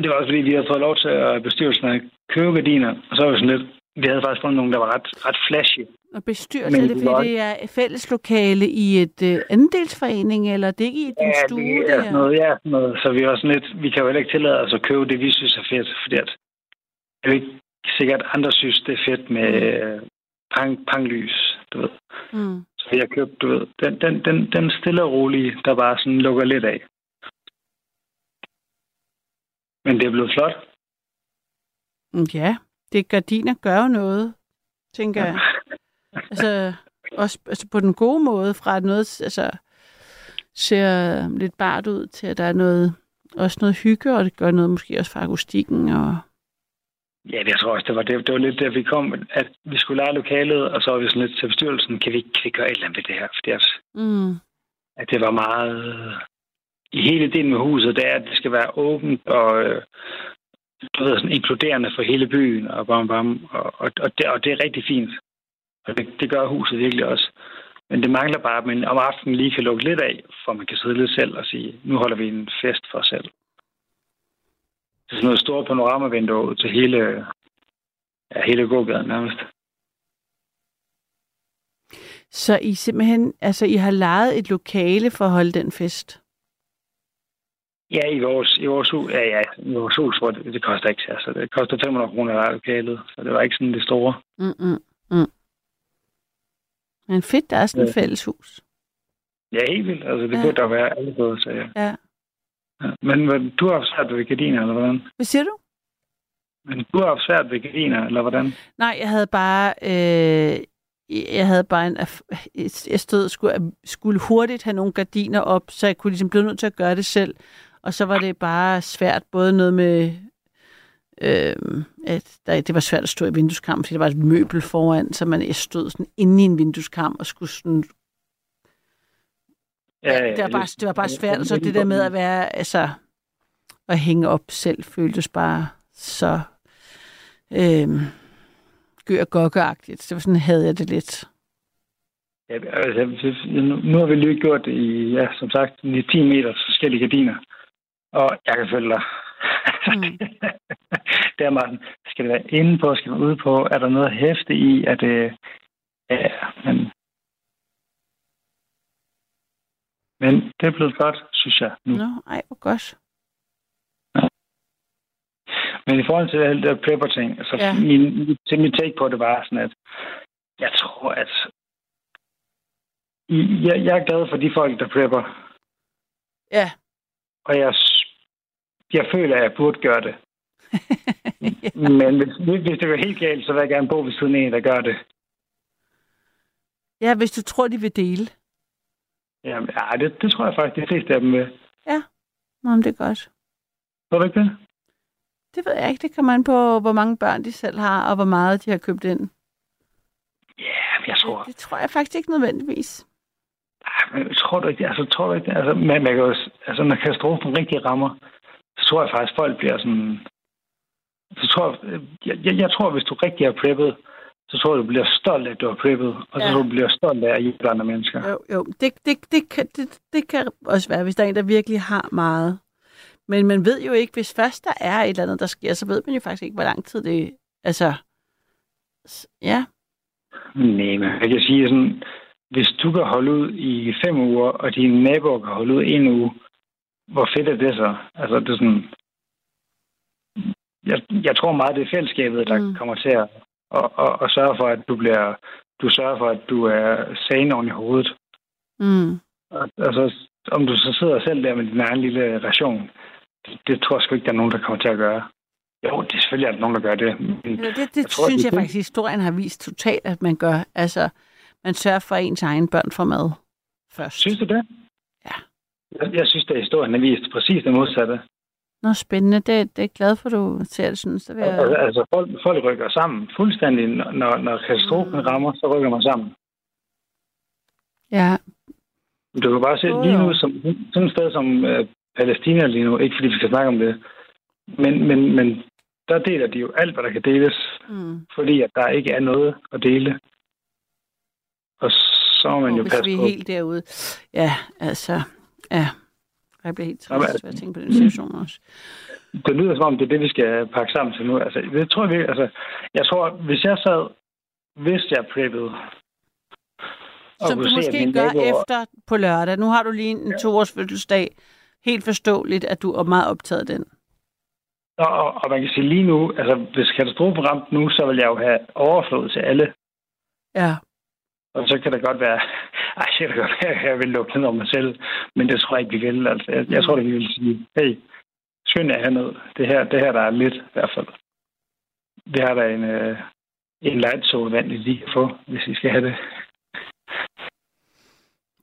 Det var også fordi, vi havde fået lov til at bestyrelsen at købe gardiner, og så var vi sådan lidt, vi havde faktisk fundet nogle, der var ret, ret flashy. Og bestyrelse, Men er det fordi, det er fælleslokale i et øh, andelsforening, eller det er ikke i din Ja, stue, det er sådan noget, ja, sådan noget. Så vi var sådan lidt, vi kan jo heller ikke tillade os at købe det, vi synes er fedt, fordi at, det er jo ikke sikkert, andre synes, det er fedt med øh, pang, panglys, du ved. Mm. Så jeg købte, du ved, den, den, den, den stille og rolige, der bare sådan lukker lidt af. Men det er blevet flot. Mm, Ja, det gardiner gør jo noget, tænker jeg. Altså, også altså på den gode måde, fra at noget altså, ser lidt bart ud, til at der er noget, også noget hygge, og det gør noget måske også for akustikken. Og... Ja, jeg tror også, det var, det, det var lidt der, vi kom, at vi skulle lege lokalet, og så var vi sådan lidt til bestyrelsen, kan vi, kan vi gøre et eller andet ved det her? Fordi at, Mm. at det var meget... I hele delen med huset, det er, at det skal være åbent og øh, du ved, sådan inkluderende for hele byen, og, bam, bam, og, og, og, det, og det er rigtig fint. Og det, det gør huset virkelig også. Men det mangler bare, at man om aftenen lige kan lukke lidt af, for man kan sidde lidt selv og sige, nu holder vi en fest for os selv. Det er sådan noget stort panoramavindue ud til hele, ja, hele gågaden nærmest. Så I simpelthen, altså I har lejet et lokale for at holde den fest? Ja, i vores, i vores hus, ja, ja, i vores hus, hvor det, det koster ikke, altså det koster 500 kroner at leje lokalet, så det var ikke sådan det store. Mm-mm. Mm. Men fedt, der er sådan et Ja. fælleshus. Ja, helt vildt, altså det Ja. burde der være alle både, så ja. Ja. Men du har haft svært ved gardiner, eller hvordan? Hvad siger du? Men du har haft svært ved gardiner, eller hvordan? Nej, jeg havde bare... Øh, jeg havde bare en... Jeg stod skulle, skulle hurtigt have nogle gardiner op, så jeg kunne ligesom blive nødt til at gøre det selv. Og så var det bare svært, både noget med... Øh, at der, det var svært at stå i vindueskarmen, fordi der var et møbel foran, så man stod sådan inde i en vindueskarm og skulle sådan... Ja, det, var bare, det var bare svært, og så det der med at være... Altså, at hænge op selv føltes bare så... Øh, gør gokkeagtigt. Det var sådan, havde jeg det lidt. Ja, altså, nu, har vi lige gjort det i, ja, som sagt, i 10 meter forskellige gardiner. Og jeg kan følge dig. Mm. er meget sådan, skal det være inde på, skal være ude på? Er der noget hæfte i, at det... Ja, men... Men det er blevet godt, synes jeg. Nu. Nå, ej, hvor godt. Men i forhold til det der prepper-ting, så Ja. ja. min, til mit take på det var sådan, at jeg tror, at jeg, jeg er glad for de folk, der prepper. Ja. Og jeg, jeg føler, at jeg burde gøre det. <laughs> Men hvis, hvis det var helt galt, så vil jeg gerne bo ved siden af en, der gør det. Ja, hvis du tror, de vil dele. Jamen, ja, det, det tror jeg faktisk, de fleste af dem vil. Nå, men det er godt. Tror du ikke det? Det ved jeg ikke. Det kommer an på, hvor mange børn de selv har, og hvor meget de har købt ind. Ja, men jeg tror... Det, det tror jeg faktisk ikke nødvendigvis. Ej, men tror du ikke det? Altså, tror du ikke det? Altså, man, man kan jo, altså, når katastrofen rigtig rammer, så tror jeg faktisk, folk bliver sådan... Så tror jeg, jeg, jeg, tror, hvis du rigtig har preppet, så tror jeg, du bliver stolt af, at du har preppet, og så Ja. tror du bliver stolt af at hjælpe andre mennesker. Jo, jo. Det, det, det, kan, det, det kan også være, hvis der er en, der virkelig har meget. Men man ved jo ikke, hvis først der er et eller andet, der sker, så ved man jo faktisk ikke, hvor lang tid det... Altså, ja. Nej, men jeg kan sige sådan, hvis du kan holde ud i fem uger, og dine naboer kan holde ud en uge, hvor fedt er det så? Altså, det er sådan... Jeg, jeg tror meget, det er fællesskabet, der Mm. mm. kommer til at, at, at, at sørge for, at du bliver... Du sørger for, at du er sane oven i hovedet. Mm. Og, altså, om du så sidder selv der med din egen lille ration, det, det tror jeg sgu ikke, der er nogen, der kommer til at gøre. Jo, det er selvfølgelig, at der er nogen, der gør det. Men Eller Det, det Jeg tror, synes det er jeg det. faktisk, historien har vist totalt, at man gør. Altså, man sørger for, ens egen børn får mad først. synes du det? Jeg, jeg synes, at historien har vist præcis det modsatte. Nå, spændende. Det, det er jeg glad for, du ser det, synes. Jeg... Altså, altså folk, folk rykker sammen fuldstændig. Når, når katastrofen rammer, så rykker man sammen. Ja, Du kan bare se Jo, lige nu, som, sådan et sted som øh, Palæstina lige nu, ikke fordi vi skal snakke om det, men, men, men der deler de jo alt, hvad der kan deles, mm. fordi at der ikke er noget at dele. Og så må man Og jo hvis passe vi er på. helt derude. Ja, altså, ja. Jeg bliver helt trist ved at tænke på den situation også. <clears throat> Det lyder som om, det er det, vi skal pakke sammen til nu. Altså, det tror jeg, virkelig- altså, jeg tror, hvis jeg sad, hvis jeg preppede, Som du se, måske gør naboer- efter på lørdag. Nu har du lige en toårs fødselsdag. Helt forståeligt, at du er meget optaget af den. Og, og, og man kan sige lige nu, altså hvis katastrofen ramte nu, så vil jeg jo have overflod til alle. Ja. Og så kan det godt være, <laughs> ej, det kan det godt være, at jeg vil lukke ned om mig selv. Men det tror jeg ikke, vi vil. Altså, jeg, jeg tror, at vi vil sige, hey, skynd jer herned. Det her, det her, der er lidt i hvert fald. Vi har der en, øh, en light soul vand, I lige kan få, hvis I skal have det.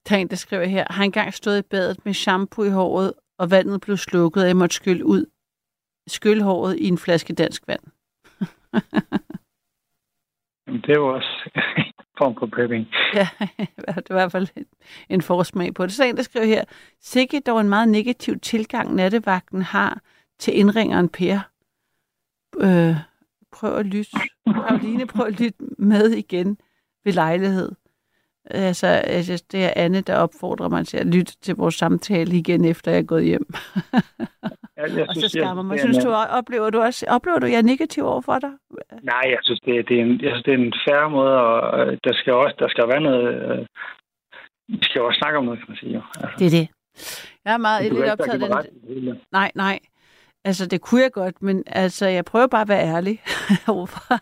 Der er en, der skriver her, har engang stået i badet med shampoo i håret, og vandet blev slukket, og jeg måtte skylle ud. Skylle håret i en flaske dansk vand. <laughs> Jamen, det er jo også form for prepping. <laughs> Ja, det var i hvert fald en- en forsmag på det. Så der en, der skriver her, sikke dog en meget negativ tilgang, nattevagten har til indringeren Per. Øh, prøv at lytte. Karoline, prøv at lytte med igen ved lejlighed. Altså, altså, det er Anne, der opfordrer mig til at lytte til vores samtale igen, efter jeg er gået hjem. <laughs> Jeg, jeg Og så jeg- skammer mig. det er Synes du, oplever du også, oplever du, at jeg er negativ over for dig? Nej, jeg synes, det, det, er, en, jeg synes, det er en færre måde, og der skal også der skal være noget... Øh, vi skal jo også snakke om noget, kan man sige. Jo. Altså, Det er det. Jeg er meget lidt ikke optaget af mig den. Nej, nej. Altså, det kunne jeg godt, men altså, jeg prøver bare at være ærlig <laughs> overfor.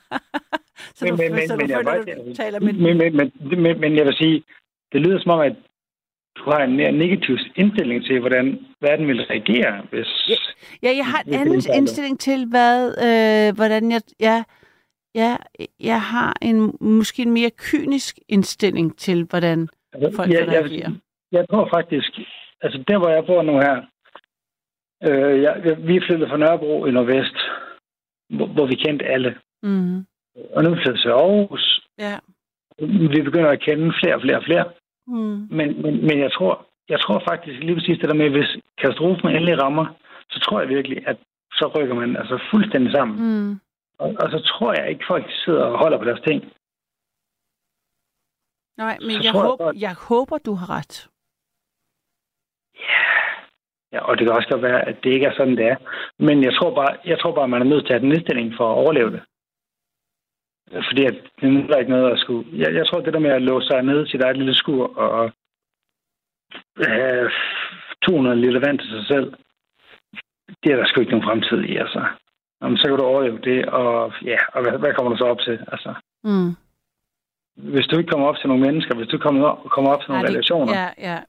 Så Men- du, men- men- så du men jeg føler, var- du taler med... Men, men, men, men, men jeg vil sige, det lyder som om, at du har en mere negativ indstilling til, hvordan verden vil reagere, hvis... Ja. Ja, jeg har en anden indstilling til, hvad, øh, hvordan jeg... Ja, ja, jeg har en måske en mere kynisk indstilling til, hvordan folk jeg, vil jeg, reagere. jeg tror faktisk, altså der, hvor jeg bor nu her, øh, jeg, jeg, vi er flyttet fra Nørrebro i Nordvest, hvor, hvor vi kendte alle. Mm. Og nu er vi flyttet til Aarhus. Ja. Vi begynder at kende flere og flere og flere. Mm. Men, men, men jeg, tror, jeg tror faktisk lige præcis det der med, hvis katastrofen endelig rammer, så tror jeg virkelig, at så rykker man altså fuldstændig sammen. Mm. Og, og så tror jeg ikke, folk sidder og holder på deres ting. Nej, men Så jeg tror jeg håber, godt- jeg håber, du har ret. Ja, og det kan også godt være, at det ikke er sådan, det er. Men jeg tror bare, jeg tror bare man er nødt til at have den indstilling for at overleve det. Fordi at det nytter ikke noget at skulle... Jeg, jeg tror, det der med at låse sig ned til sit eget lille skur og have 200 liter vand til sig selv, det er der sgu ikke nogen fremtid i, altså. Jamen, så kan du overleve det, og ja, og hvad, hvad kommer du så op til? Altså, Mm. hvis du ikke kommer op til nogle mennesker, hvis du kommer op, kommer op til nogle Ja, det- relationer, Ja, ja.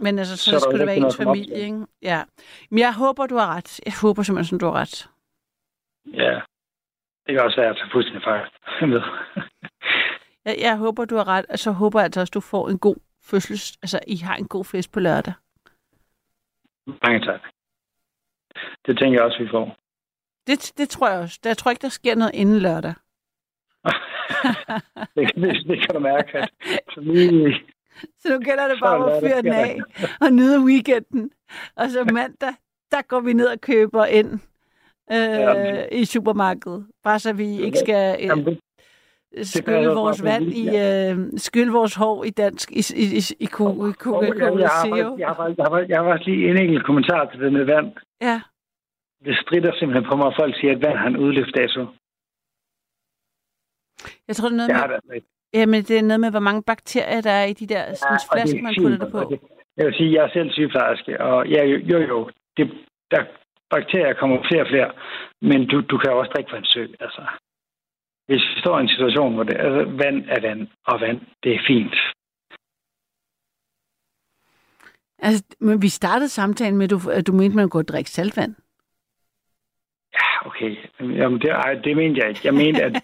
Men altså, så, Så skulle det være ens familie, ikke? Ja. Men jeg håber, du har ret. Jeg håber simpelthen, du har ret. ja, det kan også være, at fuldstændig fejl. <laughs> Jeg ved. Jeg, jeg håber, du har ret, og så håber jeg altså også, du får en god fødsels... Altså, I har en god fest på lørdag. Mange tak. Det tænker jeg også, vi får. Det, det tror jeg også. Jeg tror ikke, der sker noget inden lørdag. <laughs> det, det, det kan du mærke, at så lige, <laughs> Så nu gælder det bare om at fyre den af og nyde weekenden. Og så mandag, der går vi ned og køber ind øh, Ja. i supermarkedet. Bare så vi ikke skal øh, Jamen, det, skylle vores vand i... Øh, skylle vores hår i dansk... I, i, i, i, Coca-Cola Zero. jeg, har, faktisk lige en enkelt kommentar til det med vand. Ja. Det strider simpelthen på mig, at folk siger, at vand har en udløbsdato. Jeg tror, det er noget Det med, det altså ikke. jamen, det er noget med, hvor mange bakterier, der er i de der sådan, det er flasker, man putter det på. det- Jeg vil sige, jeg er selv sygeplejerske, og ja, jo, jo, jo det, der, bakterier kommer flere og flere, men du, du kan også drikke fra en sø, altså. Hvis vi står i en situation, hvor det, altså, vand er vand, og vand, det er fint. Altså, men vi startede samtalen med, at du, at du mente, man kunne drikke saltvand. Ja, okay. Jamen, det, ej, det mente jeg ikke. Jeg mente, at... <laughs>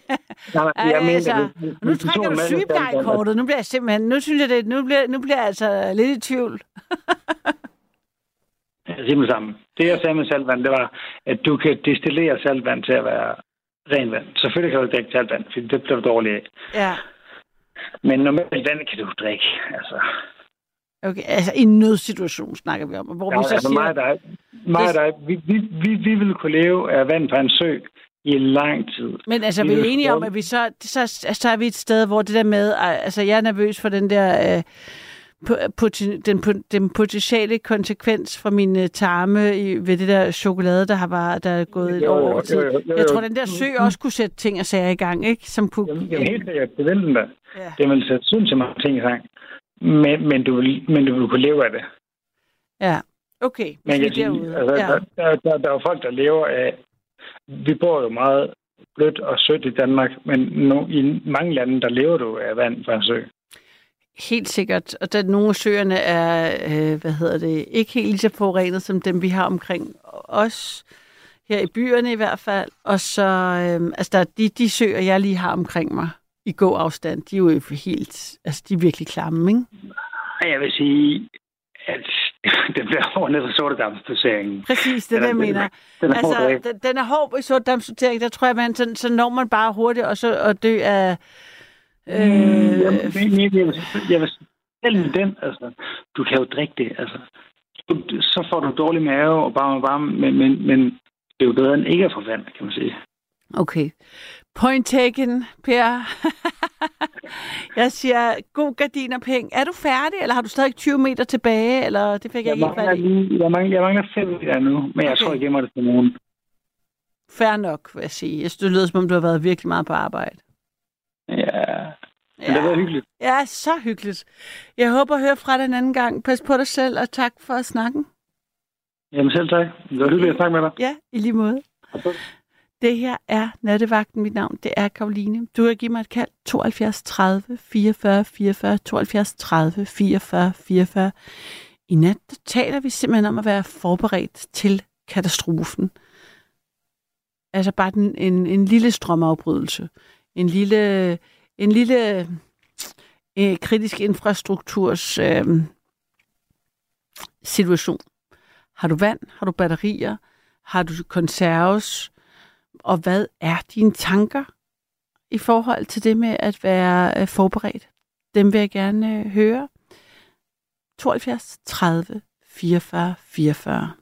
Nej, Ej, jeg mente, altså, at hvis- Nu trækker du sygeplejekortet. Nu bliver jeg simpelthen... Nu synes jeg, det, nu bliver, nu bliver jeg altså lidt i tvivl. <laughs> Siger med sammen. Det, jeg sagde med saltvand, det var, at du kan destillere saltvand til at være ren vand. Selvfølgelig kan du ikke drikke saltvand, for det bliver du dårlig af. Ja. Men normalt vand kan du drikke. Altså, Okay, altså i en nødsituation snakker vi om, hvor ja, vi så altså siger... mig og dig, mig og dig vi, vi, vi, vi vil kunne leve af vand fra en sø i lang tid. Men altså, Vi er enige om, at vi så, så, så er vi et sted, hvor det der med, altså jeg er nervøs for den der, øh, den, den potentiale konsekvens for mine tarme i, ved det der chokolade, der har bare, der er gået et år over tid. Jeg tror, den der sø også kunne sætte ting og sager i gang, ikke? Som kunne... Jamen, jamen helt sikkert, det vil den da. Ja. Det vil sætte sindssygt mange ting i gang. Men, men, du vil, men du vil kunne leve af det. Ja, okay. Men jeg vi kan er sige, derude. altså, ja. der, der, der, der er jo folk, der lever af... Vi bor jo meget blødt og sødt i Danmark, men no, i mange lande, der lever du af vand fra en sø. Helt sikkert. Og der, nogle af søerne er, øh, hvad hedder det, ikke helt lige så forurenet som dem, vi har omkring os. Her i byerne i hvert fald. Og så, øh, altså der er de, de søer, jeg lige har omkring mig i god afstand, de er jo helt, altså de er virkelig klamme, ikke? Jeg vil sige, at det bliver over ned for sortedamsdoseringen. Præcis, det er det, jeg mener. Den er hård Altså, den, den er hård i sortdammsortering, der tror jeg, man, så, så når man bare hurtigt og så og dø af... Øh, Øh, jeg, jeg, jeg, vil, jeg vil selv den, altså, du kan jo drikke det, altså. Så får du dårlig mave og bare varme, men, men, men det er jo bedre end ikke at få vand, kan man sige. Okay. Point taken, Per. <laughs> jeg siger, god gardiner Er du færdig, eller har du stadig 20 meter tilbage? Eller det fik jeg, Jeg ikke mangler, lige, jeg, mangler, jeg mangler fem meter nu, men jeg Okay. tror, jeg gemmer det til nogen. Fair nok, vil jeg sige. Jeg synes, det lyder, som om du har været virkelig meget på arbejde. Ja, men det været hyggeligt. Ja, så hyggeligt. Jeg håber at høre fra dig en anden gang. Pas på dig selv, og tak for snakken. Jamen selv tak. Det var hyggeligt at snakke med dig. Ja, i lige måde. Det her er Nattevagten. Mit navn, det er Karoline. Du kan give mig et kald. 72 30 44 44 72 30 44 44. I nat der taler vi simpelthen om at være forberedt til katastrofen. Altså bare den, en, en lille strømafbrydelse. En lille, en lille øh, kritisk infrastrukturs øh, situation. Har du vand? Har du batterier? Har du konserves? Og hvad er dine tanker i forhold til det med at være øh, forberedt? Dem vil jeg gerne øh, høre. 72 30 44 44.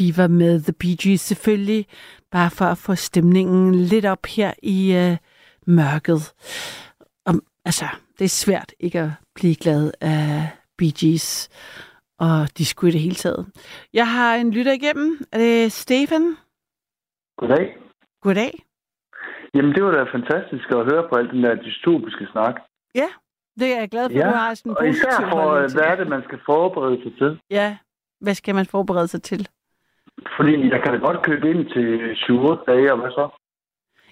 Fever med The Bee Gees. Selvfølgelig bare for at få stemningen lidt op her i øh, mørket. Om, altså, det er svært ikke at blive glad af Bee Gees og disco i det hele taget. Jeg har en lytter igennem. Er det Stefan? Goddag. Goddag. Jamen, det var da fantastisk at høre på alt den der dystopiske snak. Ja, det er jeg glad for, ja. du har sådan en og især positiv for, øh, hvad er det, man skal forberede sig til? Ja, hvad skal man forberede sig til? Fordi jeg kan da godt købe ind til 7 dage, og hvad så?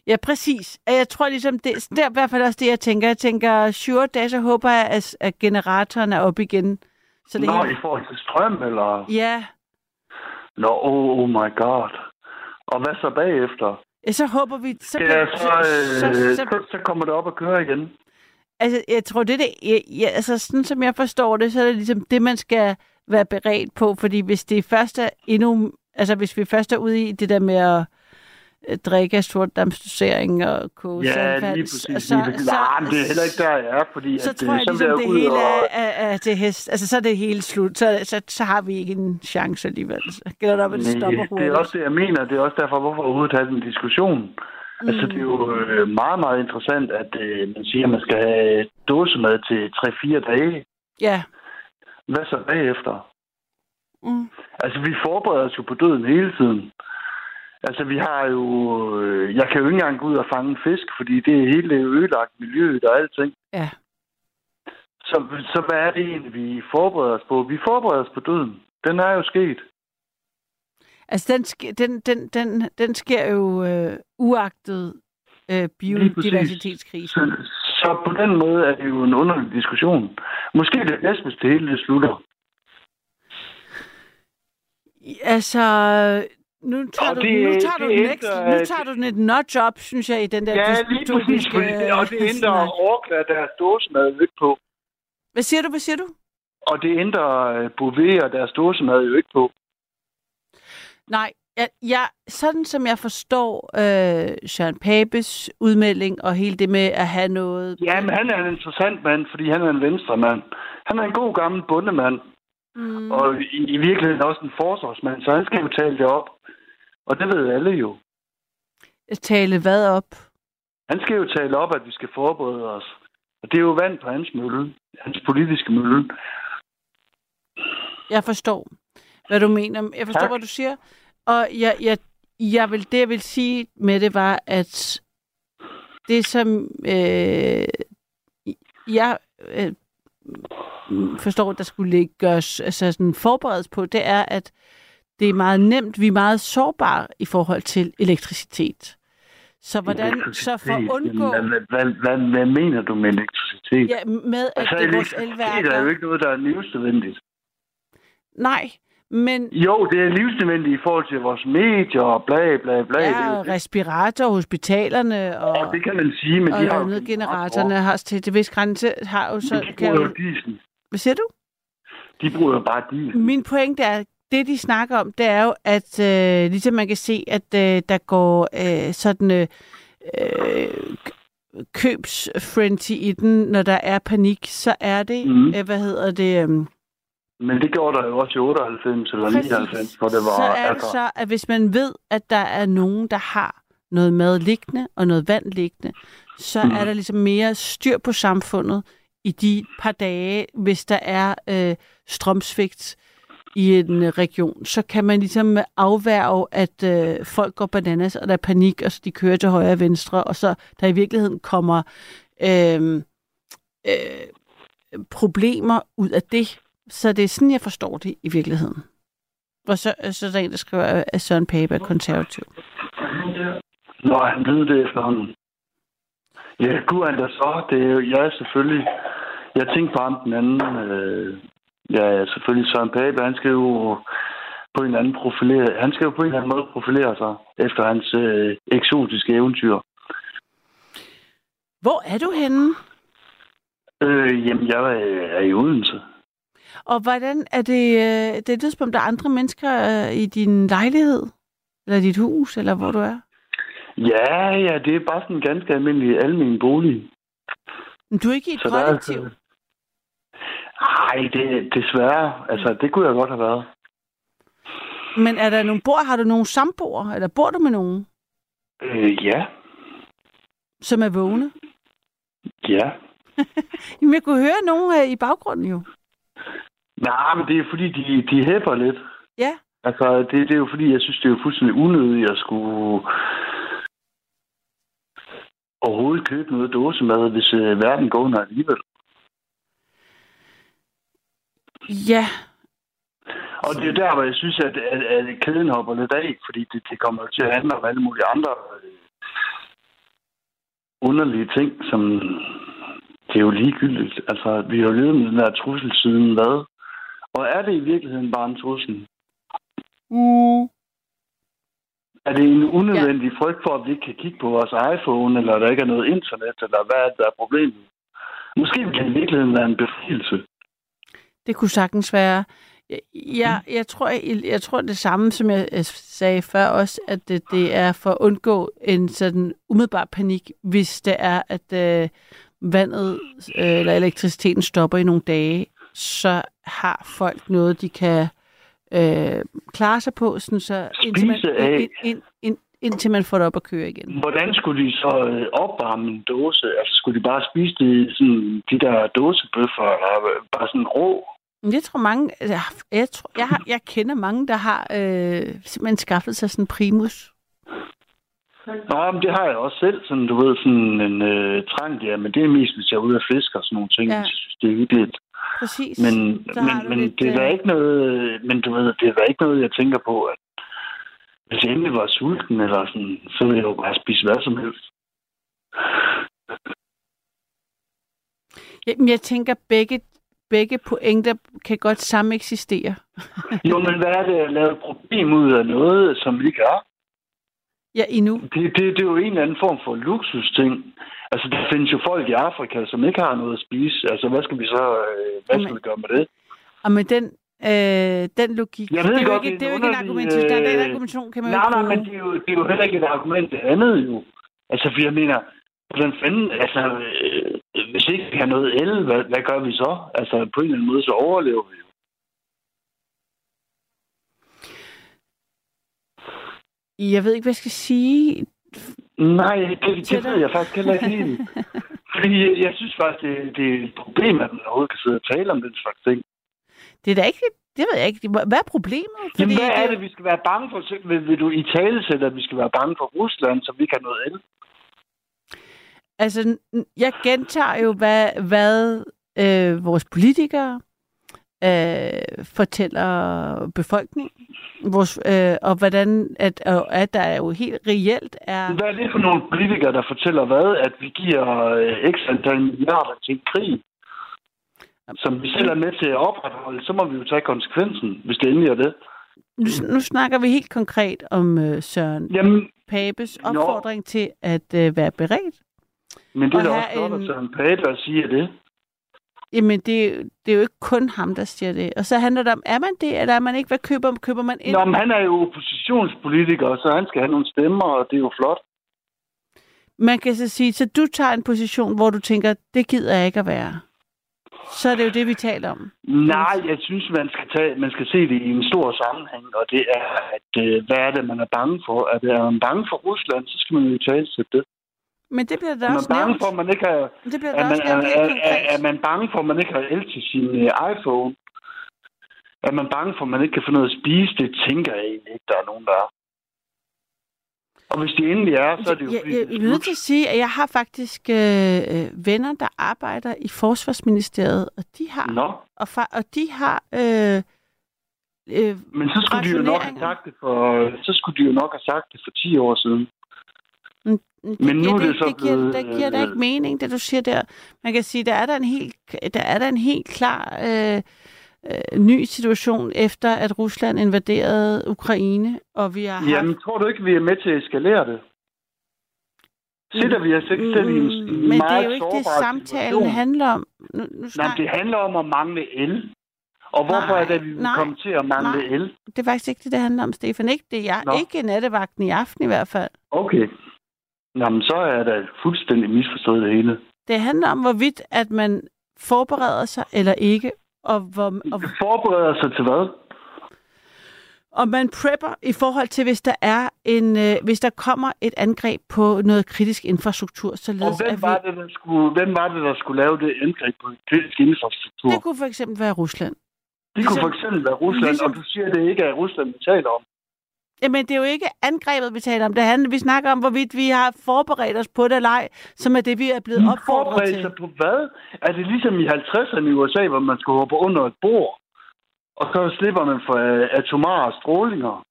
Ja, præcis. Og Jeg tror ligesom, det, er i hvert fald også det, jeg tænker. Jeg tænker, 7 dage, så håber jeg, at, at generatoren er op igen. Så det Nå, hele... i forhold til strøm, eller? Ja, Nå, oh, oh my god. Og hvad så bagefter? ja, så håber vi... Så, Ja, kan- så, øh, så, så, så, så kommer det op at køre igen. altså, jeg tror, det er det... Ja, ja, altså, sådan som jeg forstår det, så er det ligesom det, man skal være beredt på. Fordi hvis det først er endnu... Altså, hvis vi først er ude i det der med at øh, drikke af sortdammsdosering og koge Ja, lige præcis. så, præcis. Nej, men det er heller ikke der, jeg er, fordi så at, tror øh, jeg så ligesom, det hele og- er, er, til hest. Altså, så er det hele slut. Så, så, så har vi ikke en chance alligevel. Så gælder det op, at det stopper Nej, det er også det, jeg mener. Det er også derfor, hvorfor overhovedet have en diskussion. Mm. Altså, det er jo øh, meget, meget interessant, at øh, man siger, at man skal have dåsemad til 3-4 dage. Ja. Hvad så bagefter? Mm. Altså, vi forbereder os jo på døden hele tiden. Altså, vi har jo... Øh, jeg kan jo ikke engang gå ud og fange en fisk, fordi det er hele ødelagt miljøet og alting. Ja. Så, så hvad er det egentlig, vi forbereder os på? Vi forbereder os på døden. Den er jo sket. Altså, den, den, den, den, den sker jo øh, uagtet øh, biodiversitetskrisen. Så, så på den måde er det jo en underlig diskussion. Måske er det bedst, hvis det hele det slutter. Altså, nu tager, Og du, det- nu tager, du, det den ændrer- ekstra, nu tager du den et notch op, synes jeg, i den der dystopiske, Og det øh, ændrer. Orkla deres dåsemad jo ikke på. Hvad siger du, hvad siger du? Og det ændrer øh, Bouvet og deres dåsemad jo ikke på. Nej, jeg, jeg, sådan som jeg forstår øh, Søren Papes udmelding og hele det med at have noget... Ja, men han er en interessant mand, fordi han er en venstremand. Han er en god gammel bundemand. Mm. Og i, i virkeligheden også en forsvarsmand, så han skal jo tale det op. Og det ved alle jo. Tale hvad op? Han skal jo tale op, at vi skal forberede os. Og det er jo vand på hans mølle. Hans politiske mølle. Jeg forstår, hvad du mener. Jeg forstår, Tak. hvad du siger. Og jeg, jeg, jeg vil, det, jeg vil sige med det, var, at det, som øh, jeg øh, forstår, der skulle ligge gøres, altså sådan forberedes på, det er, at det er meget nemt. Vi er meget sårbare i forhold til elektricitet. Så hvordan, så for at undgå... Hvad, hvad, hvad, hvad, mener du med elektricitet? Ja, med at altså, det er vores elværker... er jo ikke noget, der er livsnødvendigt. Nej, men Jo, det er livsnødvendigt i forhold til vores medier og bla bla bla. Er ja, og respirator, hospitalerne og... Og det kan man sige, men og de har jo nødgeneratorerne har til det vis grænse, har jo så... de bruger jo diesel. hvad siger du? De bruger jo bare diesel. Min pointe er, det de snakker om, det er jo, at øh, ligesom man kan se, at øh, der går øh, sådan øh, øh, købsfrenzy i den, når der er panik, så er det, mm. øh, hvad hedder det... Øh, Men det gjorde der jo også i 98 eller 99, hvor det var... så er det så, at hvis man ved, at der er nogen, der har noget mad liggende og noget vand liggende, så Mm. er der ligesom mere styr på samfundet i de par dage, hvis der er øh, strømsvigt i en øh, region, så kan man ligesom afværge, at øh, folk går bananas, og der er panik, og så de kører til højre og venstre, og så der i virkeligheden kommer øh, øh, problemer ud af det. Så det er sådan, jeg forstår det i virkeligheden. Og så, så er der en, der skriver, at Søren Pape er konservativ. Nå, han ved det efterhånden. Ja, gud han da så. Det er jo, ja, selvfølgelig. Jeg tænkte på ham den anden. Øh, ja, selvfølgelig Søren Pape. Han skal jo på en anden profilere, han skal jo på en eller anden måde profilere sig efter hans øh, eksotiske eventyr. Hvor er du henne? Øh, jamen, jeg er, er i Odense. Og hvordan er det, øh, det et tidspunkt, der er andre mennesker øh, i din lejlighed? Eller dit hus, eller hvor du er? Ja, ja, det er bare sådan en ganske almindelig almen bolig. Men du er ikke i et Så er kollektiv? altså- Ej, det desværre. Altså, det kunne jeg godt have været. Men er der nogle bor, har du nogle samboer, eller bor du med nogen, Øh, ja. som er vågne? Ja. <laughs> Jamen, jeg kunne høre nogen øh, i baggrunden jo. Nej, men det er fordi, de, de hæpper lidt. Ja. Altså, det, det er jo fordi, jeg synes, det er jo fuldstændig unødigt at skulle overhovedet købe noget dåsemad, hvis øh, verden går under alligevel. Ja, Og det er der, hvor jeg synes, at, at, at kæden hopper lidt af, fordi det, det kommer til at handle om alle mulige andre øh, underlige ting, som det er jo ligegyldigt. Altså, vi har levet med den her trussel siden hvad? Og er det i virkeligheden bare en trussel? Mm. Er det en unødvendig ja. frygt for, at vi ikke kan kigge på vores iPhone, eller der ikke er noget internet, eller hvad er det, der er problemet? Måske kan det i virkeligheden være en befrielse. Det kunne sagtens være. Jeg, jeg, jeg, tror, jeg, jeg tror det samme, som jeg sagde før også, at det, det er for at undgå en sådan umiddelbar panik, hvis det er, at øh, vandet øh, eller elektriciteten stopper i nogle dage, så har folk noget, de kan øh, klare sig på, sådan så indtil man, ind, ind, ind, indtil man får det op at køre igen. Hvordan skulle de så øh, opvarme en dåse? Altså, skulle de bare spise de, sådan, de der dåsebøffer, eller bare sådan rå? Jeg tror mange, jeg, jeg, tror, jeg, har, jeg kender mange, der har øh, simpelthen skaffet sig sådan en primus. Nå, men det har jeg også selv, sådan, du ved, sådan en øh, trang, ja, men det er mest, hvis jeg er ude at fiske og sådan nogle ting, Ja. ja. jeg synes, det er hyggeligt. Præcis. Men, men, men lidt, det er da øh, ikke noget, men du ved, det er da ikke noget, jeg tænker på, at hvis jeg endelig var sulten, eller sådan, så ville jeg jo bare spise hvad som helst. Jamen, jeg tænker, begge, begge pointer kan godt samme eksistere. Jo, men hvad er det at lave et problem ud af noget, som ikke er? Ja, endnu. Det, det, det er jo en eller anden form for luksusting. Altså, der findes jo folk i Afrika, som ikke har noget at spise. Altså, hvad skal vi så øh, hvad skal vi gøre med det? Og med den, øh, den logik, Jeg ved det er jo godt, ikke, det er er jo ikke en underlig, argumentation. Der er den øh, argumentation, kan man jo Nej, ikke nej, men det er, jo, det er jo heller ikke et argument det andet jo. Altså, for jeg mener, hvordan fanden, altså, øh, hvis ikke vi har noget el, hvad, hvad gør vi så? Altså, på en eller anden måde, så overlever vi jo. Jeg ved ikke, hvad jeg skal sige. Nej, det, det ved jeg faktisk heller ikke helt. <laughs> Fordi jeg, jeg synes faktisk, det, det er et problem, at man overhovedet kan sidde og tale om den slags ting. Det er da ikke... Det ved jeg ikke. Hvad er problemet? Jamen, hvad er det- vi skal være bange for? Vil, vil du i tale sætte, at vi skal være bange for Rusland, så vi har noget el? Altså, jeg gentager jo, hvad, hvad øh, vores politikere øh, fortæller befolkningen. Vores, øh, og hvordan, at, og at der jo helt reelt er... Hvad er det for nogle politikere, der fortæller hvad? At vi giver øh, x antal milliarder til krig, som vi selv er med til at opretholde, så må vi jo tage konsekvensen, hvis det endelig er det. Nu, nu snakker vi helt konkret om øh, Søren Jamen, Papes opfordring til at øh, være beredt. men det er da også flot, en- at Søren Pape at sige det. Jamen, det, er jo- det er jo ikke kun ham, der siger det. Og så handler det om, er man det, eller er man ikke? Hvad køber, køber man ind? Nå, men han er jo oppositionspolitiker, så han skal have nogle stemmer, og det er jo flot. Man kan så sige, så du tager en position, hvor du tænker, det gider jeg ikke at være. Så er det jo det, vi taler om. Nej, jeg synes, man skal, tage, man skal se det i en stor sammenhæng, og det er, at øh, hvad er det, man er bange for? Er, det, er man bange for Rusland, så skal man jo tale til det. Men det bliver Er man også bange nævnt. for, man ikke har, Det bliver er, da man, også er, nævnt er, er, er man bange for, at man ikke har el til sin øh, iPhone? Er man bange for, at man ikke kan få noget at spise? Det tænker jeg egentlig ikke, der er nogen, der er. Og hvis de endelig er, så er det jo jeg, jeg, det jeg er nødt til at sige, at jeg har faktisk øh, øh, venner, der arbejder i Forsvarsministeriet, og de har, Nå, og, fa- og de har øh, øh, men så skulle de jo nok have sagt det for, så skulle de jo nok have sagt det for 10 år siden. Det, Men nu er det ikke- så det giver, blevet, det giver da øh, ikke mening, det du siger der. Man kan sige, der er der en helt, der er der en helt klar øh, øh, ny situation efter, at Rusland invaderede Ukraine, og vi har haft... Jamen, tror du ikke, vi er med til at eskalere det? Sætter vi os ikke selv i en, en Mm, Men det meget er jo ikke det, samtalen situation? handler om. Nu, nu Nej, snak... men det handler om at mangle el. Og hvorfor Nej, er det, at vi nej, komme til at mangle nej. el? det er faktisk ikke det, det handler om, Stefan. Ikke, det er jeg, Nå. ikke nattevagten i aften i hvert fald. Okay. Jamen, så er der fuldstændig misforstået det hele. Det handler om, hvorvidt at man forbereder sig eller ikke, og, hvor, og Og man prepper i forhold til, hvis der er en, øh, hvis der kommer et angreb på noget kritisk infrastruktur, Og således hvem at var, vi... det, der skulle, hvem var det, der skulle lave det angreb på kritisk infrastruktur? Det kunne for eksempel være Rusland. Det kunne ligesom- for eksempel være Rusland, ligesom- og du siger, at det ikke er Rusland, vi taler om. Jamen, det er jo ikke angrebet, vi taler om. Det handler, vi snakker om, hvorvidt vi har forberedt os på det eller ej, som er det, vi er blevet opfordret til. sig på hvad? Er det ligesom i 50'erne i USA, hvor man skulle hoppe under et bord? Og så slipper man for øh, atomare strålinger.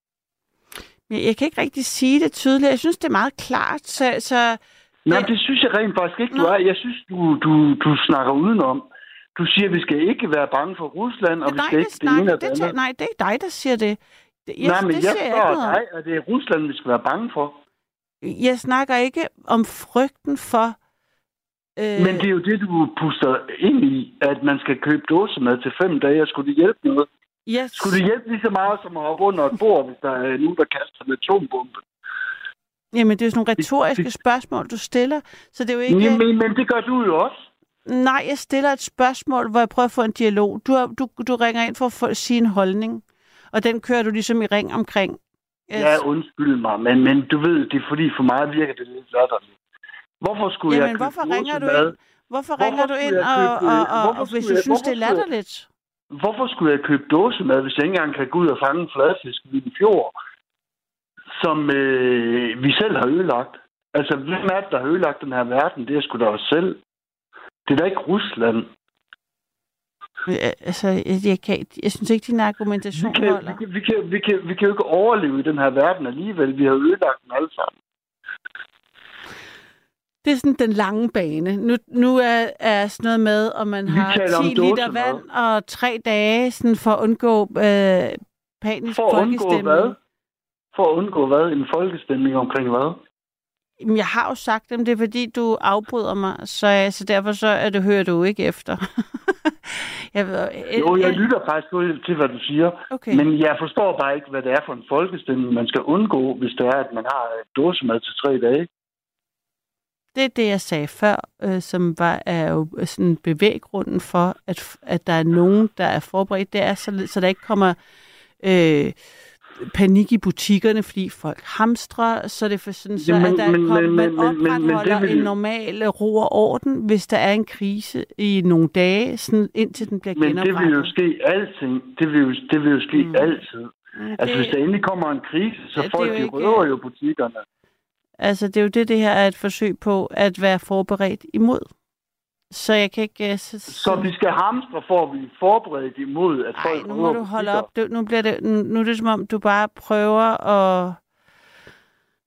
Men jeg kan ikke rigtig sige det tydeligt. Jeg synes, det er meget klart. Så, så Nej, Det- synes jeg rent faktisk ikke, du Nå. er. Jeg synes, du, du, du snakker udenom. Du siger, at vi skal ikke være bange for Rusland, og det vi skal ikke det ene snakker. og det Det, andet. nej, det er dig, der siger det. Det jeg, Nej, men det jeg spørger dig, at det er Rusland, vi skal være bange for. Jeg snakker ikke om frygten for... Øh, Men det er jo det, du puster ind i, at man skal købe dåsemad til fem dage, og skulle det hjælpe noget? jeg, Skulle det hjælpe lige så meget som at hoppe under et bord, hvis der er nogen, der kaster en atombombe? Jamen, det er jo sådan nogle retoriske det- spørgsmål, du stiller. Så det er jo ikke... Men, men, men det gør du jo også. Nej, jeg stiller et spørgsmål, hvor jeg prøver at få en dialog. Du, du, du ringer ind for at få, sige en holdning, og den kører du ligesom i ring omkring. Ja, undskyld mig, men, men du ved, det er fordi for mig virker det lidt latterligt. Hvorfor skulle Jamen, jeg købe hvorfor ringer du ind? Hvorfor Hvorfor ringer du ind, og, og, og, og hvis du jeg- synes, det er skulle latterligt? Hvorfor skulle jeg købe dåsemad, hvis jeg ikke engang kan gå ud og fange en fladfisk i en fjord, som øh, vi selv har ødelagt? Altså, hvem er det, der har ødelagt den her verden? Det er sgu da os selv. Det er da ikke Rusland. Øh, Altså, jeg, jeg, kan, ikke- jeg synes ikke, din Vi argumentation kan, holder. vi, kan, vi, kan, vi, kan, vi kan jo ikke overleve i den her verden alligevel. Vi har ødelagt den alle sammen. Det er sådan den lange bane. Nu, nu er, er sådan noget med, om man Vi har 10 taler om liter vand og tre dage sådan for at undgå øh, panisk For at undgå hvad? For at undgå hvad? En folkestemning omkring hvad? Jeg har jo sagt dem, det er fordi, du afbryder mig, så, så derfor så er det, hører du ikke efter. <laughs> jeg ved, Jo, jeg lytter faktisk til- til, hvad du siger. Okay. Men jeg forstår bare ikke, hvad det er for en folkestemning, man skal undgå, hvis det er, at man har et dåsemad til tre dage. Det er det, jeg sagde før, øh, som var, er jo sådan bevæggrunden for, at, at der er nogen, der er forberedt. Det er, så, så der ikke kommer øh, panik i butikkerne, fordi folk hamstrer, så det for sådan, så, Jamen, at der men- kom, men- man men- men- men det opretholder en normal ro og orden, hvis der er en krise i nogle dage, sådan, indtil den bliver Men det genoprettet. vil jo ske alting. Det vil jo, det vil jo ske Mm. altid. Mm, Altså, hvis der endelig kommer en krise, så Ja, det folk de ikke- røver jo butikkerne. Altså, det er jo det, det her er et forsøg på at være forberedt imod. Så jeg kan ikke... øh, Så, Så vi skal hamstre for at blive forberedt imod, at Ej, folk nu må du holde op. Det, nu, bliver det, nu, nu er det som om, du bare prøver at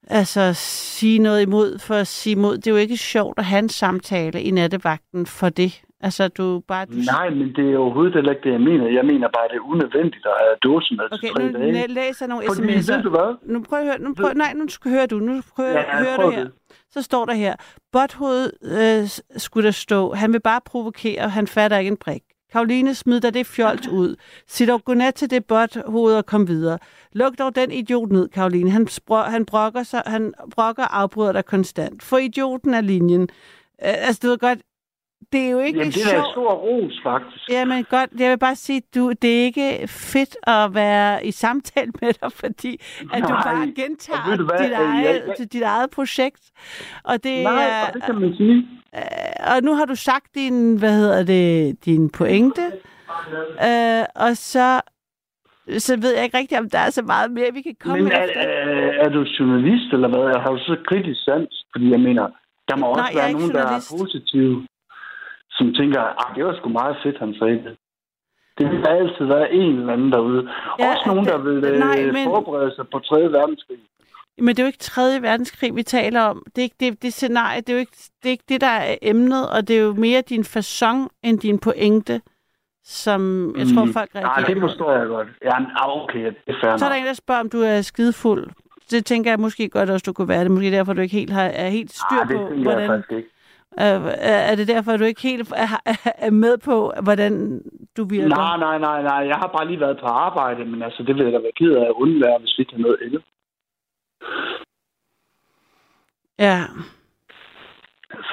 altså, sige noget imod for at sige imod. Det er jo ikke sjovt at have en samtale i nattevagten for det. Altså, du bare... Du, Nej, men det er overhovedet heller ikke det, jeg mener. Jeg mener bare, det er unødvendigt at have dåsemad Okay, til tre nu dage. læ- læser jeg nogle Fordi, ved sms'er. du hvad? Nu prøv at høre, nu prøv, nej, nu skal høre du. Nu prøv at Ja, høre prøv du her. det. Så står der her, Bothoved øh, skulle der stå, han vil bare provokere, han fatter ikke en prik. Karoline, smid dig det fjols <laughs> ud. Sig dog godnat til det bothoved og kom videre. Luk dog den idiot ned, Karoline. Han, spro- han, brokker sig, han brokker og afbryder dig konstant. For idioten er linjen. Øh, altså, du ved godt, det er jo ikke Jamen, det er da en sjovt. stor ros, faktisk. Jamen godt, jeg vil bare sige, du, det er ikke fedt at være i samtale med dig, fordi at du Nej, bare og gentager du dit, øh, eget, jeg- dit eget projekt. Og det Nej, er, og det kan man sige. øh, og nu har du sagt din, hvad hedder det, din pointe, øh, og så, så ved jeg ikke rigtigt, om der er så meget mere, vi kan komme Men er, efter. er, er du journalist, eller hvad? Har du så kritisk sans? Fordi jeg mener, der må Nej, også er være nogen, der er journalist. positive, som tænker, at det var sgu meget fedt, han sagde det. Det vil altid være en eller anden derude. Ja, også nogen, der det- vil øh, nej, men- forberede sig på 3. verdenskrig. Men det er jo ikke 3. verdenskrig, vi taler om. Det er ikke det, det scenarie, det er jo ikke det, er ikke det, der er emnet, og det er jo mere din façon end din pointe, som jeg tror, Mm. folk Nej, reagerer det på. forstår jeg godt. Ja, men, ah, okay, det er fair Så er der en, der spørger, om du er skidefuld. Det tænker jeg måske godt også, du kunne være det. Måske derfor, du ikke helt har, er helt styr Ah, det på, tænker jeg hvordan... faktisk ikke. Øh, er det derfor, du ikke helt er, med på, hvordan du virker? Nej, nej, nej, nej. Jeg har bare lige været på arbejde, men altså, det vil jeg da være ked af at undvære, hvis vi har noget el. Ja.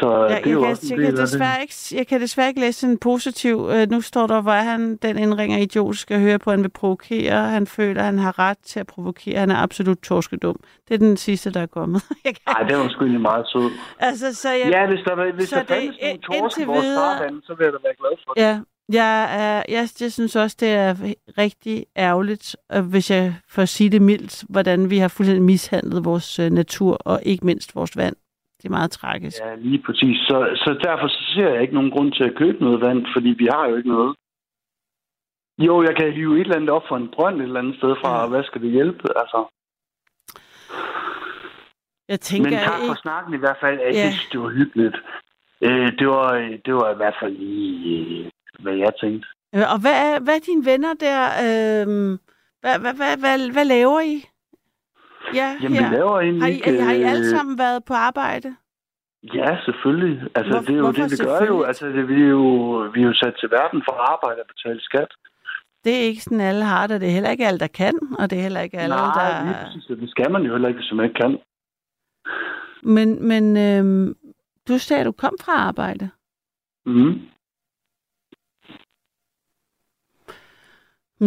Så Jeg, det er jeg, jo kan, også jeg, kan desværre det. ikke, jeg kan desværre ikke læse en positiv. Øh, nu står der, hvor er han, den indringer idiotisk at høre på, han vil provokere. Han føler, han har ret til at provokere. Han er absolut torskedum. Det er den sidste, der er kommet. <laughs> Jeg kan, Nej, det var sgu egentlig meget sød. altså, så jeg, Ja, hvis der, hvis så der det- fandtes nogle ind- torsk i vores videre- farvand, så vil jeg da være glad for det. Ja, jeg, er, jeg, jeg synes også, det er rigtig ærgerligt, øh, hvis jeg får sige det mildt, hvordan vi har fuldstændig mishandlet vores øh, natur, og ikke mindst vores vand. Det er meget tragisk. Ja, lige præcis. Så, så derfor så ser jeg ikke nogen grund til at købe noget vand, fordi vi har jo ikke noget. Jo, jeg kan hive et eller andet op fra en brønd et eller andet sted fra, og hvad skal det hjælpe? Altså. Jeg tænker Men tak for ikke... snakken i hvert fald. Jeg Ja. synes, det var hyggeligt. Øh, det, var, det var i hvert fald lige, øh, hvad jeg tænkte. Øh, Og hvad er, hvad er dine venner der? Øh, hvad, hvad, hvad, hvad, hvad laver I? Ja, Jamen, her. vi laver egentlig har I, ikke... har I alle øh, sammen været på arbejde? Ja, selvfølgelig. Altså, Hvor- det er jo det, vi gør jo. Altså, det, vi, er jo, vi er jo sat til verden for at arbejde og betale skat. Det er ikke sådan, alle har det. Det er heller ikke alle, der kan, og det er heller ikke alle, Nej, der... og Det skal man jo heller ikke, hvis man ikke kan. Men, men øhm, du sagde, at du kom fra arbejde. Mm.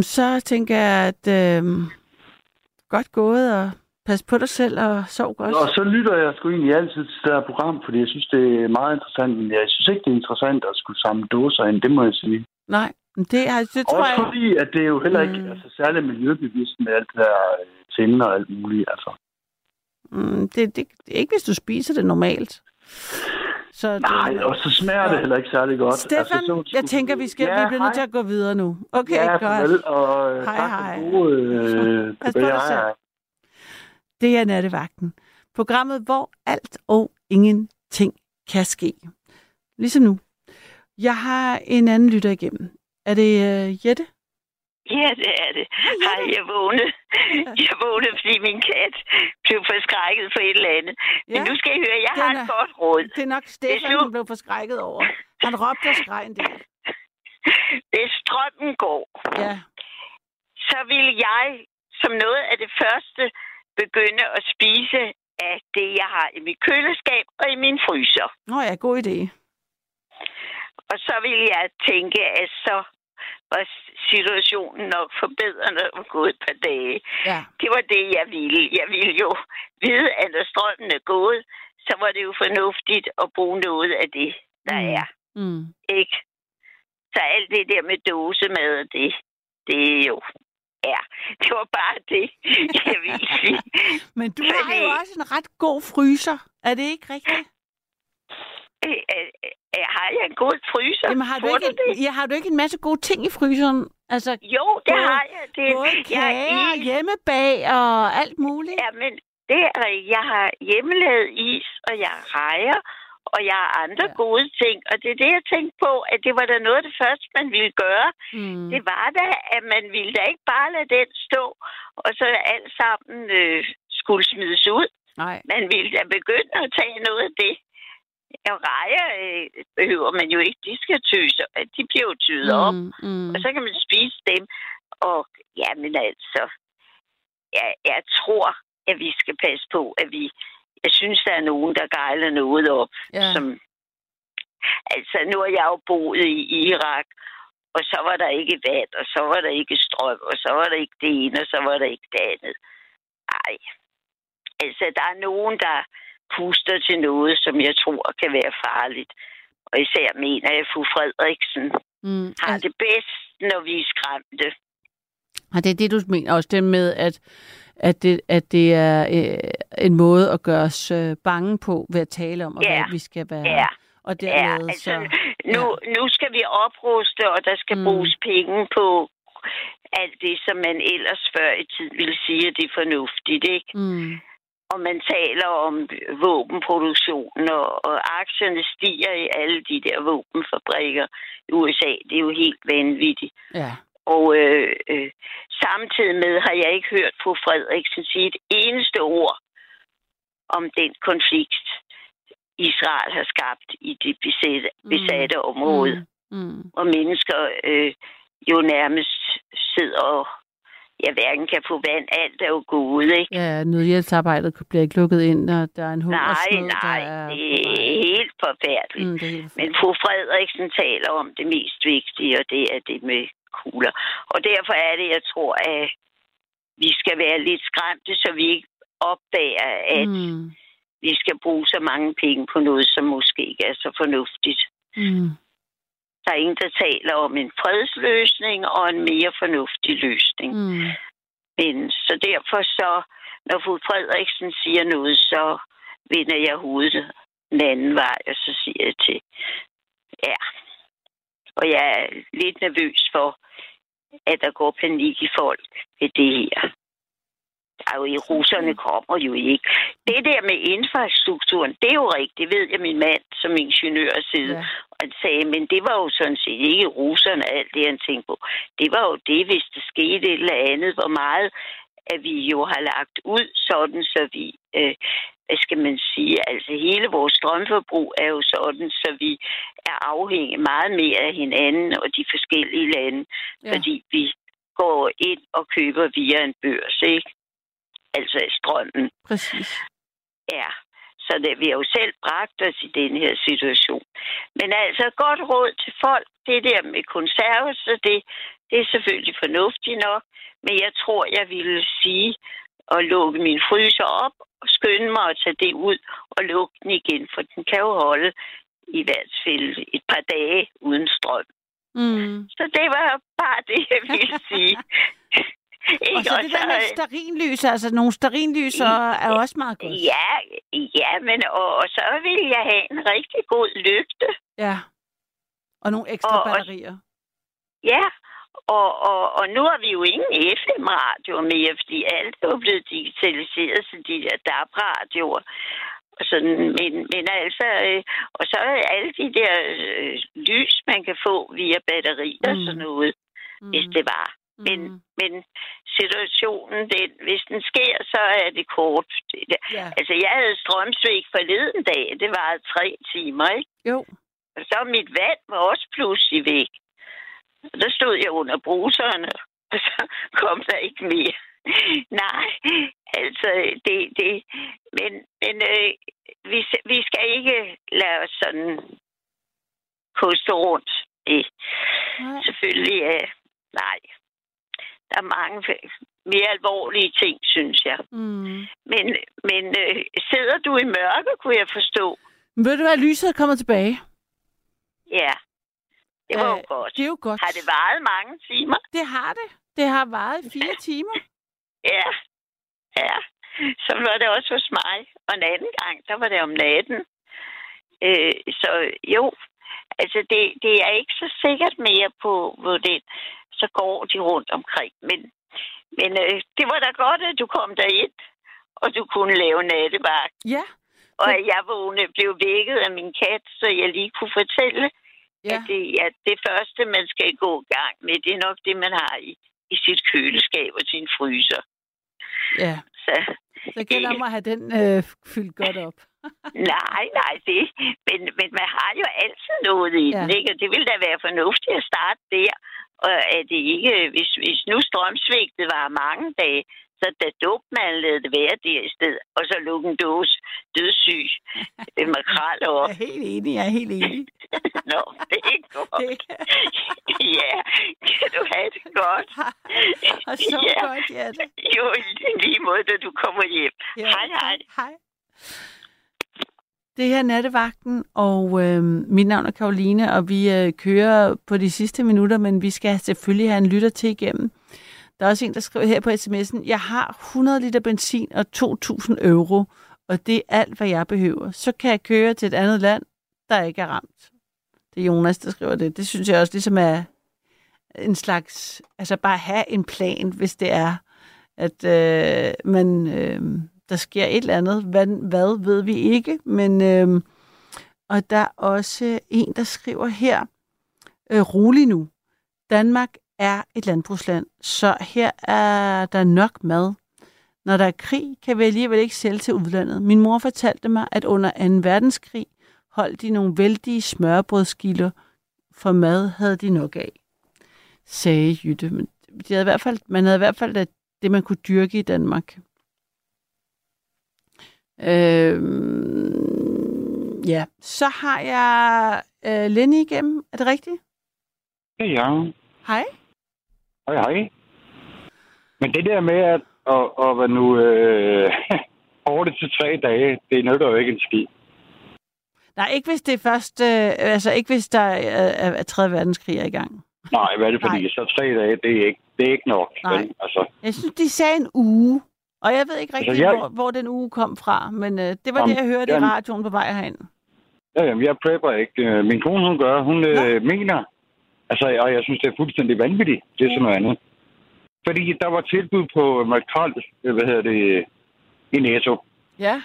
Så tænker jeg, at øhm, godt gået, og pas på dig selv, og sov godt. Og så lytter jeg sgu egentlig altid til det her program, fordi jeg synes, det er meget interessant. Men jeg synes ikke, det er interessant at skulle samle dåser ind, det må jeg sige. Nej, men det, har- det tror Også jeg... fordi, at det er jo heller ikke Mm. altså, særlig miljøbevidst med alt det der øh, tænder og alt muligt. Altså. Mm, det, det, det er ikke, hvis du spiser det normalt. Så det, Nej, og så smager det heller ikke særlig godt. Stefan, altså, så, jeg tænker, vi, skal, Ja, vi bliver nødt til at gå videre nu. Okay, ja, godt. farvel, og øh, Hej, tak hej. for gode øh, Pas på dig selv. Det er Nattevagten. Programmet, hvor alt og ingenting kan ske. Ligesom nu. Jeg har en anden lytter igennem. Er det uh, Jette? Ja, det er det. Hej, jeg vågnede. <laughs> Jeg vågnede, fordi min kat blev forskrækket for et eller andet. Men Ja. nu skal I høre, jeg Den har er- et godt råd. Det er nok Stefan, som blev forskrækket over. Han råbte og skreg en del. <laughs> Hvis strømmen går, Ja. så vil jeg som noget af det første begynde at spise af det, jeg har i mit køleskab og i min fryser. Nå ja, god idé. Og så vil jeg tænke, at så var situationen nok forbedret, var gået et par dage. Ja. Det var det, jeg ville. Jeg ville jo vide, at når strømmen er gået, så var det jo fornuftigt at bruge noget af det, der Mm. er. Mm. Ikke? Så alt det der med dåsemad, det, det er jo... Ja, det var bare det, jeg ville sige. <laughs> Men du har jo også en ret god fryser. Er det ikke rigtigt? Øh, øh, øh, Har jeg en god fryser? Jamen, har du, ikke, det? ja, har du ikke en masse gode ting i fryseren? Altså, Jo, det både- har jeg. Det, både jeg kager, is. hjemmebag og alt muligt. Ja, men det er. Jeg har hjemmelavet is, og jeg rejer, og jeg har andre Ja. ja. gode ting. Og det er det, jeg tænkte på, at det var da noget af det første, man ville gøre. Mm. Det var da, at man ville da ikke bare lade den stå, og så alt sammen øh, skulle smides ud. Nej. Man ville da begynde at tage noget af det. Og rejer øh, behøver man jo ikke. De skal tøse, de bliver jo tydet op. Mm, mm. Og så kan man spise dem. Og jamen altså, jeg, jeg tror, at vi skal passe på, at vi... Jeg synes, der er nogen, der gejler noget op, Ja. som... Altså, nu har jeg jo boet i Irak, og så var der ikke vand, og så var der ikke strøm, og så var der ikke det ene, og så var der ikke det andet. Ej. Altså, der er nogen, der puster til noget, som jeg tror kan være farligt. Og især mener jeg, at fru Frederiksen Mm. har det bedst, når vi er skræmte. Og det er det, du mener også, det med, at, at, det, at det er øh, en måde at gøre os øh, bange på ved at tale om, og Ja. hvad vi skal være. Ja, Og ja dermed altså, så... nu, nu skal vi opruste, og der skal mm. bruges penge på alt det, som man ellers før i tiden ville sige, at det er fornuftigt, ikke? Mm. Og man taler om våbenproduktion, og, og aktierne stiger i alle de der våbenfabrikker i USA. Det er jo helt vanvittigt. Ja. Og øh, øh, samtidig med har jeg ikke hørt fru Frederiksen sige et eneste ord om den konflikt, Israel har skabt i det besatte, Mm. besatte område, Mm. Mm. hvor mennesker øh, jo nærmest sidder og jeg hverken kan få vand. Alt er jo gået, ikke? Ja, nødhjælpsarbejdet bliver ikke lukket ind, og der er en Nej, hungersnød, nej, der er... det er helt forfærdeligt. Mm, det er helt Men fru Frederiksen taler om det mest vigtige, og det er det med kugler. Og derfor er det, jeg tror, at vi skal være lidt skræmte, så vi ikke opdager, at Mm. vi skal bruge så mange penge på noget, som måske ikke er så fornuftigt. Mm. Der er ingen, der taler om en fredsløsning og en mere fornuftig løsning. Mm. Men så derfor så, når fru Frederiksen siger noget, så vender jeg hovedet den anden vej, og så siger jeg til, ja. Og jeg er lidt nervøs for, at der går panik i folk ved det her. Der er jo, russerne kommer jo ikke. Det der med infrastrukturen, det er jo rigtigt, det ved jeg min mand som ingeniør side. Ja. Og han sagde, men det var jo sådan set ikke russerne, alt det han tænkte på. Det var jo det, hvis der skete et eller andet, hvor meget at vi jo har lagt ud, sådan så vi, øh, hvad skal man sige, altså hele vores strømforbrug er jo sådan, så vi er afhængige meget mere af hinanden og de forskellige lande, Ja. fordi vi går ind og køber via en børs, ikke? Altså strømmen. Præcis. Ja, så det, vi har jo selv bragt os i den her situation. Men altså, godt råd til folk, det der med konserves, det, det er selvfølgelig fornuftigt nok, men jeg tror, jeg ville sige at lukke min fryser op og skynde mig at tage det ud og lukke den igen, for den kan jo holde i hvert fald et par dage uden strøm. Mm. Så det var bare det, jeg ville sige. <laughs> Og så det der med starinlys, altså nogle starinlys er jo også meget godt. Ja, ja, men og, og så vil jeg have en rigtig god lygte. Ja. Og nogle ekstra Og- og- batterier. Ja, og, og, og nu har vi jo ingen FM-radio mere, fordi alt er jo blevet digitaliseret, så de der DAB-radioer. Og sådan, men, men altså, øh, og så er alle de der øh, lys, man kan få via batterier og Mm. sådan noget, mm. hvis det var. Men, Mm. men situationen, den, hvis den sker, så er det kort. Det. Ja. Altså, jeg havde strømsvig forleden dag. Det var tre timer, ikke? Jo. Og så mit vand var også pludselig væk. Der stod jeg under bruserne, og <laughs> så kom der ikke mere. Nej, altså, det, det, men, men øh, vi, vi skal ikke lade os sådan koste rundt. Det, Nej. selvfølgelig, øh, nej. Der er mange mere alvorlige ting, synes jeg. Mm. Men, men øh, sidder du i mørke, kunne jeg forstå? Men ved du hvad, lyset er kommet tilbage. Ja, det var jo Øh, godt. Det er jo godt. Har det varet mange timer? Det har det. Det har varet fire timer. Ja, ja. Så var det også hos mig. Og en anden gang, der var det om natten. Øh, så jo, altså det, det er ikke så sikkert mere på, hvor det, så går de rundt omkring. Men, men øh, det var da godt, at du kom derind, og du kunne lave nattevagt. Ja. Og jeg vågne, blev vækket af min kat, så jeg lige kunne fortælle, Ja. at det, ja, det første, man skal gå i gang med, det er nok det, man har i, i sit køleskab og sin fryser. Ja. Så, Så gælder det om at have den øh, fyldt godt op. <laughs> nej, nej, det. Men, men man har jo altid noget i Ja. den, ikke? Og det ville da være fornuftigt at starte der. Og at det ikke, hvis, hvis nu strømsvigtet var mange dage, så da man lade det være der i stedet, og så lukke en dåse dødssyg øh, makrel op. Jeg er helt enig, jeg er helt enig. <laughs> Nå, det er godt. <laughs> ja, kan du have det godt. Og så Ja. godt, ja. Jo, i lige måde, da du kommer hjem. Ja, Hej, hej. Hej. Det her er nattevagten, og øh, mit navn er Karoline, og vi øh, kører på de sidste minutter, men vi skal selvfølgelig have en lytter til igennem. Der er også en, der skriver her på sms'en, jeg har 100 liter benzin og 2.000 euro, og det er alt, hvad jeg behøver. Så kan jeg køre til et andet land, der ikke er ramt. Det er Jonas, der skriver det. Det synes jeg også ligesom er en slags, altså bare have en plan, hvis det er, at øh, man, øh, der sker et eller andet. Hvad, hvad ved vi ikke, men øh, og der er også en, der skriver her, øh, rolig nu. Danmark er et landbrugsland, så her er der nok mad. Når der er krig, kan vi alligevel ikke sælge til udlandet. Min mor fortalte mig, at under 2. verdenskrig holdt de nogle vældige smørbrødskilder, for mad havde de nok af, sagde Jytte. Men de havde i hvert fald, man havde i hvert fald det, det, man kunne dyrke i Danmark. Øhm, ja, så har jeg øh, Lenny igennem. Er det rigtigt? Ja. Hej. Hej, hej. Men det der med at, at, at være nu øh, <laughs> over det til tre dage, det nytter jo ikke en skid. Nej, ikke hvis det er først, øh, altså ikke hvis der er, er, er 3. verdenskrig er i gang. Nej, hvad er det fordi? Så tre dage, det er ikke, det er ikke nok. Nej. vel? Altså, Jeg synes, de sagde en uge. Og jeg ved ikke Altså, rigtig, jeg- hvor, hvor den uge kom fra, men øh, det var Jamen, det, jeg hørte i jamen- radioen på vej herind. ja, jamen, jeg prepper ikke. Øh, Min kone, hun gør, hun øh, mener, altså, og jeg synes, det er fuldstændig vanvittigt, det er sådan noget andet. Fordi der var tilbud på makrel, øh, hvad hedder det, i Netto. Ja.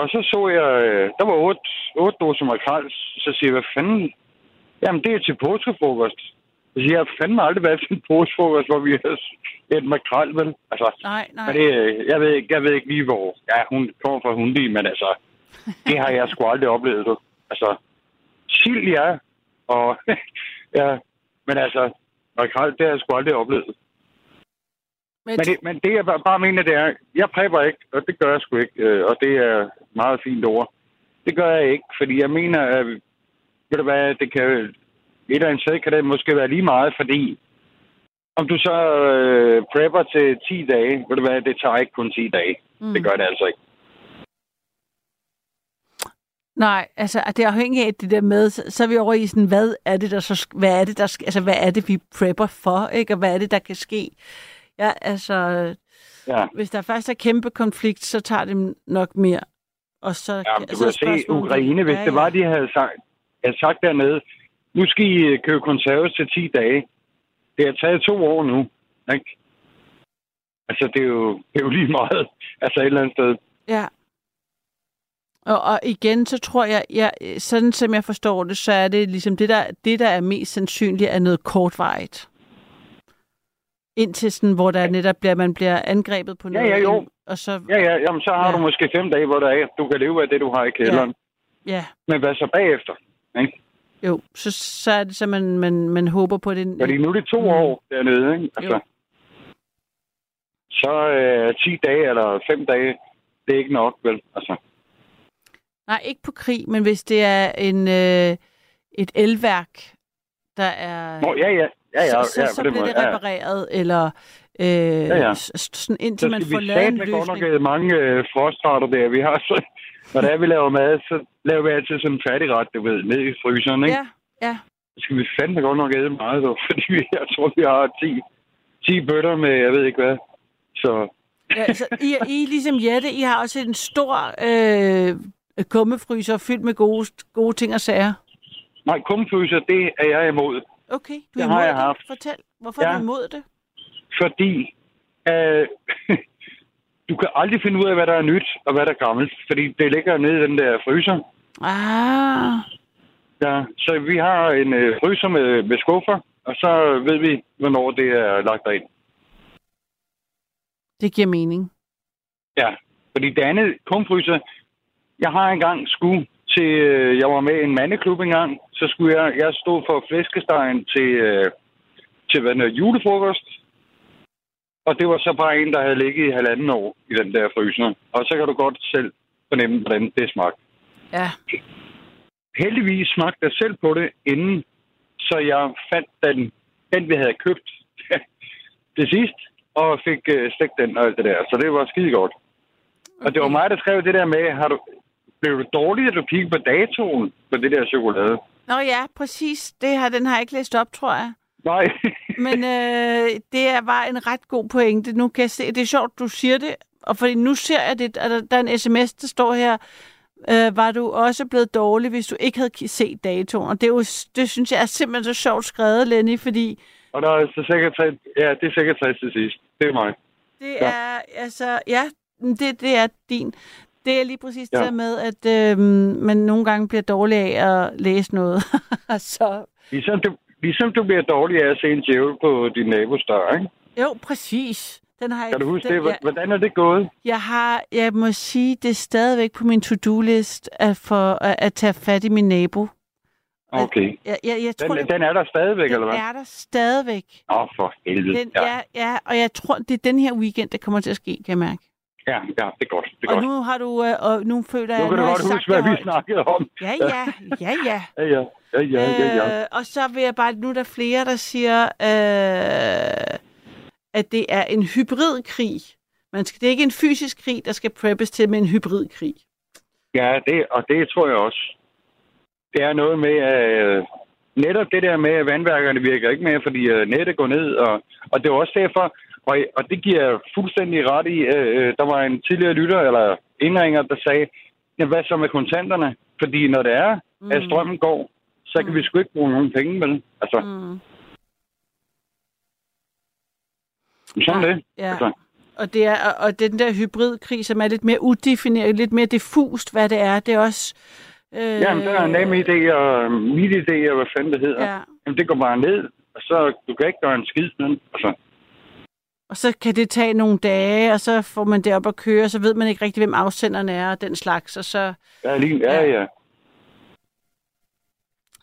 Og så så jeg, øh, der var otte, otte dåser makrel. Så siger jeg, hvad fanden? Jamen, det er til påskefrokost. Så siger jeg, har fandme aldrig været til en påskefrokost, hvor vi har et makrel, vel? Altså, Nej, nej. men det, øh, jeg, ved, ikke- jeg ved ikke lige, hvor. Ja, hun kommer fra Hundi, men altså, det har jeg sgu aldrig oplevet, du. Altså, sild, ja. Og, <laughs> ja, men altså, makrel, det har jeg sgu aldrig oplevet. Men, Men det, men det jeg bare- mener, det er, jeg præber ikke, og det gør jeg sgu ikke, øh, og det er meget fint ord. Det gør jeg ikke, fordi jeg mener, at ved du hvad, det kan, et eller andet sted kan det måske være lige meget, fordi om du så øh, prepper til 10 dage, ved du hvad, det tager ikke kun 10 dage. Mm. Det gør det altså ikke. Nej, altså det er afhængigt af det der med, så, er vi over i sådan, hvad er det, der så, hvad er det, der, altså hvad er det, vi prepper for, ikke? Og hvad er det, der kan ske? Ja, altså, Ja. hvis der først er kæmpe konflikt, så tager det nok mere. Og så, Ja, du så er kan se Ukraine, hvis Ja, det var, de havde sagt, havde sagt dernede, nu skal I øh, købe konserves til 10 dage. Det har taget to år nu, ikke? Altså, det er jo, det er jo lige meget. <laughs> Altså, et eller andet sted. Ja. Og, og igen, så tror jeg, jeg, sådan som jeg forstår det, så er det ligesom det, der, det, der er mest sandsynligt, er noget kortvarigt. Indtil sådan, hvor der netop bliver, man bliver angrebet på Ja, noget. ja, jo. Og så, Ja, ja, jamen, så har ja. du måske fem dage, hvor der er, du kan leve af det, du har i kælderen. ja, Men hvad så bagefter? Ikke? jo, så, så er det så, man, man, man håber på det. Fordi nu er det to mm. år dernede, ikke? Altså, Jo. så øh, 10 dage eller 5 dage, det er ikke nok, vel? Altså, Nej, ikke på krig, men hvis det er en, øh, et elværk, der er... Nå, ja, ja. Ja, ja, så, så, ja, så den bliver måde, det ja, ja. repareret, eller øh, Ja, ja. sådan, så indtil man skal får lavet en løsning. øh, mange øh, frostretter der. Vi har så, <laughs> når det er, vi laver mad, så laver vi altid sådan en færdigret, du ved, ned i fryseren, ikke? Ja, ja. Så skal vi fandme godt nok æde meget, dog, <laughs> fordi vi, jeg tror, vi har 10, 10 bøtter med, jeg ved ikke hvad. Så Ja, altså, I, I ligesom Jette, I har også en stor øh, kummefryser fyldt med gode, gode ting og sager. nej, kumfryser, det er jeg imod. Okay, du Det er har imod jeg det. haft. Fortæl, hvorfor ja. er du imod det? Fordi øh, <laughs> du kan aldrig finde ud af, hvad der er nyt og hvad der er gammelt. Fordi det ligger nede i den der fryser. Ah, Ja, så vi har en øh, fryser med, med skuffer, og så ved vi, hvornår det er lagt derind. det giver mening. Ja, fordi det andet kumfryser, jeg har engang skulle til, øh, jeg var med i en mandeklub engang, så skulle jeg, jeg stod for flæskestegen til, øh, til hvad der, julefrokost. Og det var så bare en, der havde ligget i halvanden år i den der fryser. Og så kan du godt selv fornemme, hvordan det smagte. Ja. Heldigvis smagte jeg selv på det inden, så jeg fandt den, den vi havde købt <laughs> det sidst, og fik øh, stegt den og alt det der. Så det var skide godt. Og det var mig, der skrev det der med, har du, blev du dårlig, at du kiggede på datoen på det der chokolade? Nå ja, præcis. Det har, den har jeg ikke læst op, tror jeg. Nej. <laughs> Men øh, det var en ret god pointe. Nu kan jeg se, det er sjovt, du siger det. Og fordi nu ser jeg det, at der, der er en sms, der står her. Øh, var du også blevet dårlig, hvis du ikke havde set datoen? Og det, er jo, det synes jeg er simpelthen så sjovt skrevet, Lenny, fordi Og der er så sekretariat, ja, det er sekretariat til sidst. Det er mig. det Ja. er, altså, ja, det, det er din. Det er lige præcis Ja. det der med, at øh, man nogle gange bliver dårlig af at læse noget. <laughs> så, Ligesom du, ligesom du bliver dårlig af at se en djævel på din nabos dør, ikke? jo, præcis. Den har Kan du huske den, det? ja, Hvordan er det gået? Jeg har, jeg må sige, det er stadigvæk på min to-do-list at, for, at, at tage fat i min nabo. Okay. Jeg, jeg, jeg tror, Den, den er der stadigvæk, eller hvad? er der stadigvæk. Åh, for helvede. Den, ja. ja, og jeg tror, det er den her weekend, det kommer til at ske, kan jeg mærke. Ja, ja, det er godt. Det er Og godt. nu har du, øh, og nu føler jeg, Nu kan du godt huske, hvad vi snakkede om. Ja, ja, ja, ja. <laughs> Ja, ja, ja, ja, ja, ja. Øh, og så vil jeg bare, nu er der flere, der siger, øh, at det er en hybridkrig. Man skal, det er ikke en fysisk krig, der skal preppes til, men en hybridkrig. Ja, det, og det tror jeg også. Det er noget med, øh, netop det der med, at vandværkerne virker ikke mere, fordi øh, nettet går ned, og, og det er også derfor, og, og det giver jeg fuldstændig ret i, øh, øh, der var en tidligere lytter, eller indringer, der sagde, ja, hvad så med kontanterne? Fordi når det er, mm. at strømmen går, så kan vi sgu ikke bruge nogen penge med Altså, Mm. sådan er det. Ja. Altså, Og, det er, og- og den der hybridkrig, som er lidt mere udefineret, lidt mere diffust, hvad det er, det er også... Øh, Jamen, der er nemme idéer, og mit idéer, hvad fanden det hedder. Ja. Jamen, det går bare ned, og så du kan ikke gøre en skid med. Altså, Og så kan det tage nogle dage, og så får man det op at køre, så ved man ikke rigtig, hvem afsenderen er og den slags, og så... ja, lige, ja, ja.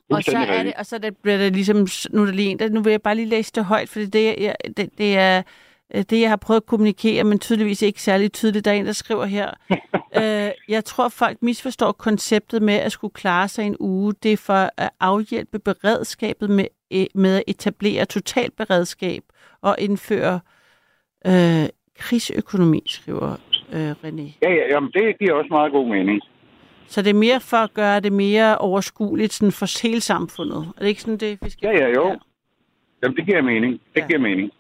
Og så er det, og så er det, bliver det ligesom, nu er der lige en, der, nu vil jeg bare lige læse det højt, for det, er det, jeg, det, det er det, jeg har prøvet at kommunikere, men tydeligvis ikke særlig tydeligt. Der er en, der skriver her, <laughs> øh, jeg tror, folk misforstår konceptet med at skulle klare sig en uge. Det er for at afhjælpe beredskabet med, med at etablere totalt beredskab og indføre øh, krigsøkonomi, skriver øh, René. Ja, ja, jamen, det giver også meget god mening. Så det er mere for at gøre det mere overskueligt sådan for hele samfundet. Er det ikke sådan, det vi skal... Ja, ja, jo. Jamen, det giver mening. Det Ja. giver mening.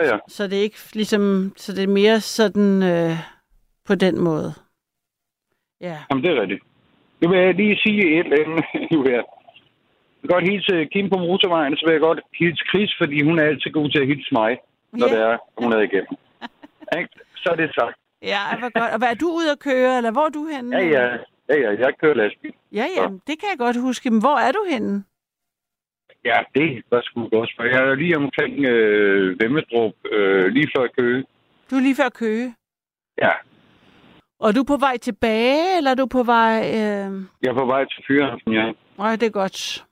Ja, ja. Så det er ikke ligesom, så det er mere sådan øh, på den måde. Ja. Jamen, det er rigtigt. Nu vil jeg lige sige et eller andet <laughs> nu her. Jeg vil godt hilse Kim på motorvejen, så vil jeg godt hilse Chris, fordi hun er altid god til at hilse mig, når Ja. det er, hun er igennem. <laughs> Så er det sagt. Ja, hvor godt. Og hvad er du ude at køre, eller hvor er du henne? Ja, ja. Ja, ja, jeg kører lastbil. Ja, ja, det kan jeg godt huske. Men hvor er du henne? Ja, det var sgu godt spørge. Jeg er lige omkring øh, Vemmedrup, øh, lige før Køge. Du er lige før Køge. Ja, Og er du på vej tilbage, eller er du på vej... Øh... jeg er på vej til Fyraften, ja. Nej, det er godt.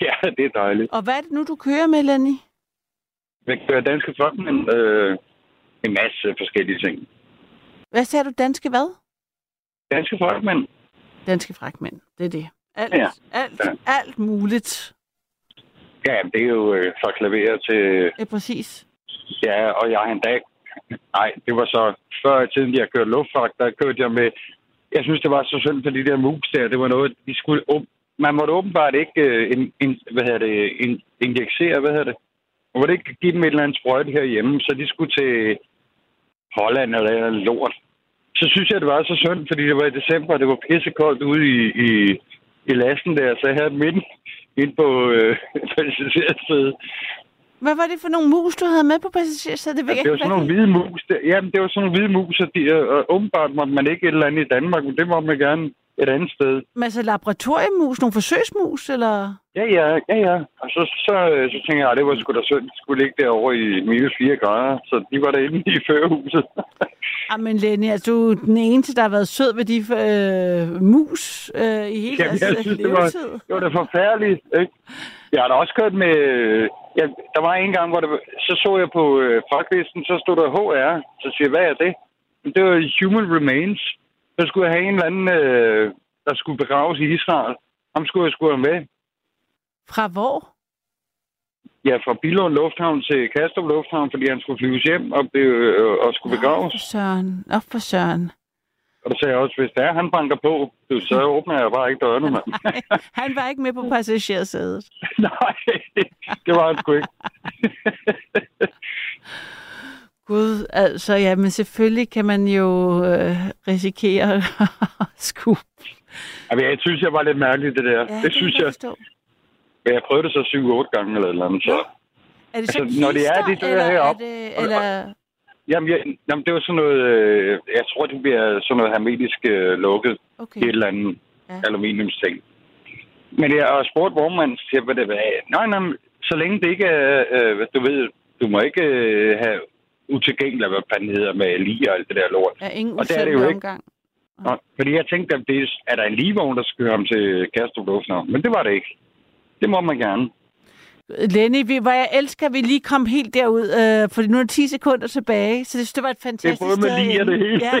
Ja, det er dejligt. Og hvad er det nu, du kører med, Lenny? Jeg kører danske folkemænd øh, en masse forskellige ting. Hvad sagde du? Danske hvad? Danske folkemænd? Danske fragtmænd. Det er det. Alt, Ja. alt, Ja. alt muligt. Ja, det er jo øh, fra klaver til... Ja, præcis. Ja, og jeg har endda... Nej, det var så før i tiden, jeg kørte luftfart, der kørte jeg med... Jeg synes, det var så synd for de der mus der. Det var noget, de skulle... Åb... Man måtte åbenbart ikke øh, in, in, hvad hedder det, in, injicere, hvad hedder det? Man måtte ikke give dem et eller andet sprøjt herhjemme, så de skulle til Holland eller eller lort. Så synes jeg, det var så synd, fordi det var i december, og det var pissekoldt ude i, i, i lasten der, så jeg havde dem inde, inde på øh, <laughs> passagersædet. Hvad var det for nogle mus, du havde med på passagersædet? Det, Ja, det var sådan nogle hvide mus. Der. Jamen, det var sådan nogle hvide mus, og, de, øh, åbenbart måtte man ikke et eller andet i Danmark, men det må man gerne et andet sted. Men altså laboratoriemus, nogle forsøgsmus, eller? Ja, ja, ja, ja. Og så, så, øh, så tænkte jeg, at det var sgu da synd, de skulle ligge derovre i minus 4 grader, så de var derinde i førerhuset. Ah, men Lenny, altså, du er den eneste, der har været sød ved de øh, mus øh, i hele Jamen, deres jeg synes, det var, levetid. det var da forfærdeligt. Ikke? Jeg har da også kørt med... Ja, der var en gang, hvor det, så så jeg på øh, fragtlisten, så stod der HR. Så siger jeg, hvad er det? Men Det var Human Remains. Så skulle jeg have en eller anden, øh, der skulle begraves i Israel. Ham skulle jeg skulle have med. Fra hvor? Ja, fra Billund Lufthavn til Kastrup Lufthavn, fordi han skulle flyves hjem og, blev, øh, og skulle begraves. For Søren. Op for Søren. Og der sagde jeg også, hvis det er, han banker på, du, så <laughs> åbner jeg bare ikke dørene, mand. Han var ikke med på passagersædet. <laughs> Nej, det var han sgu ikke. <laughs> Gud, altså, ja, men selvfølgelig kan man jo øh, risikere at skue. Jamen, jeg synes, jeg var lidt mærkeligt, det der. Ja, det, synes jeg. Forstå. Men jeg prøvede det så syv-otte gange eller et eller andet. Så. Er det så Altså, når det er, de kister, dør eller, er heroppe, det, eller... Jamen, jeg, jamen, det var sådan noget... Øh, jeg tror, det bliver sådan noget hermetisk øh, lukket Okay. et eller andet Ja. ja. aluminiumsting. Men jeg har spurgt vognmanden til, hvad det var. Nej, nej, så længe det ikke er... Øh, du ved, du må ikke øh, have utilgængeligt, hvad fanden hedder, med lige og alt det der lort. Er ingen Og det er det jo ikke. omgang? Nå, fordi jeg tænkte, at det er, er der en ligevogn, der skal køre ham til Kastrup Lufthavn. Men det var det ikke. Det må man gerne. Lenny, vi, hvor jeg elsker, at vi lige kom helt derud, øh, fordi nu er der 10 sekunder tilbage, så det synes jeg var et Det er fantastisk både med sted lige og det hele. Ja. <laughs>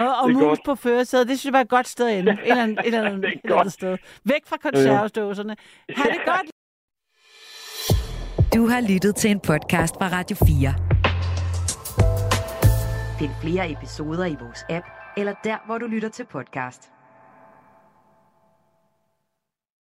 Og, og Det er mus godt. på førersædet, det synes jeg var et godt sted at ende. <laughs> Et eller andet, et eller andet, et eller andet sted. Væk fra konservesdåserne. Ha' det godt. Du har lyttet til en podcast fra Radio 4. Find flere episoder i vores app, eller der, hvor du lytter til podcast.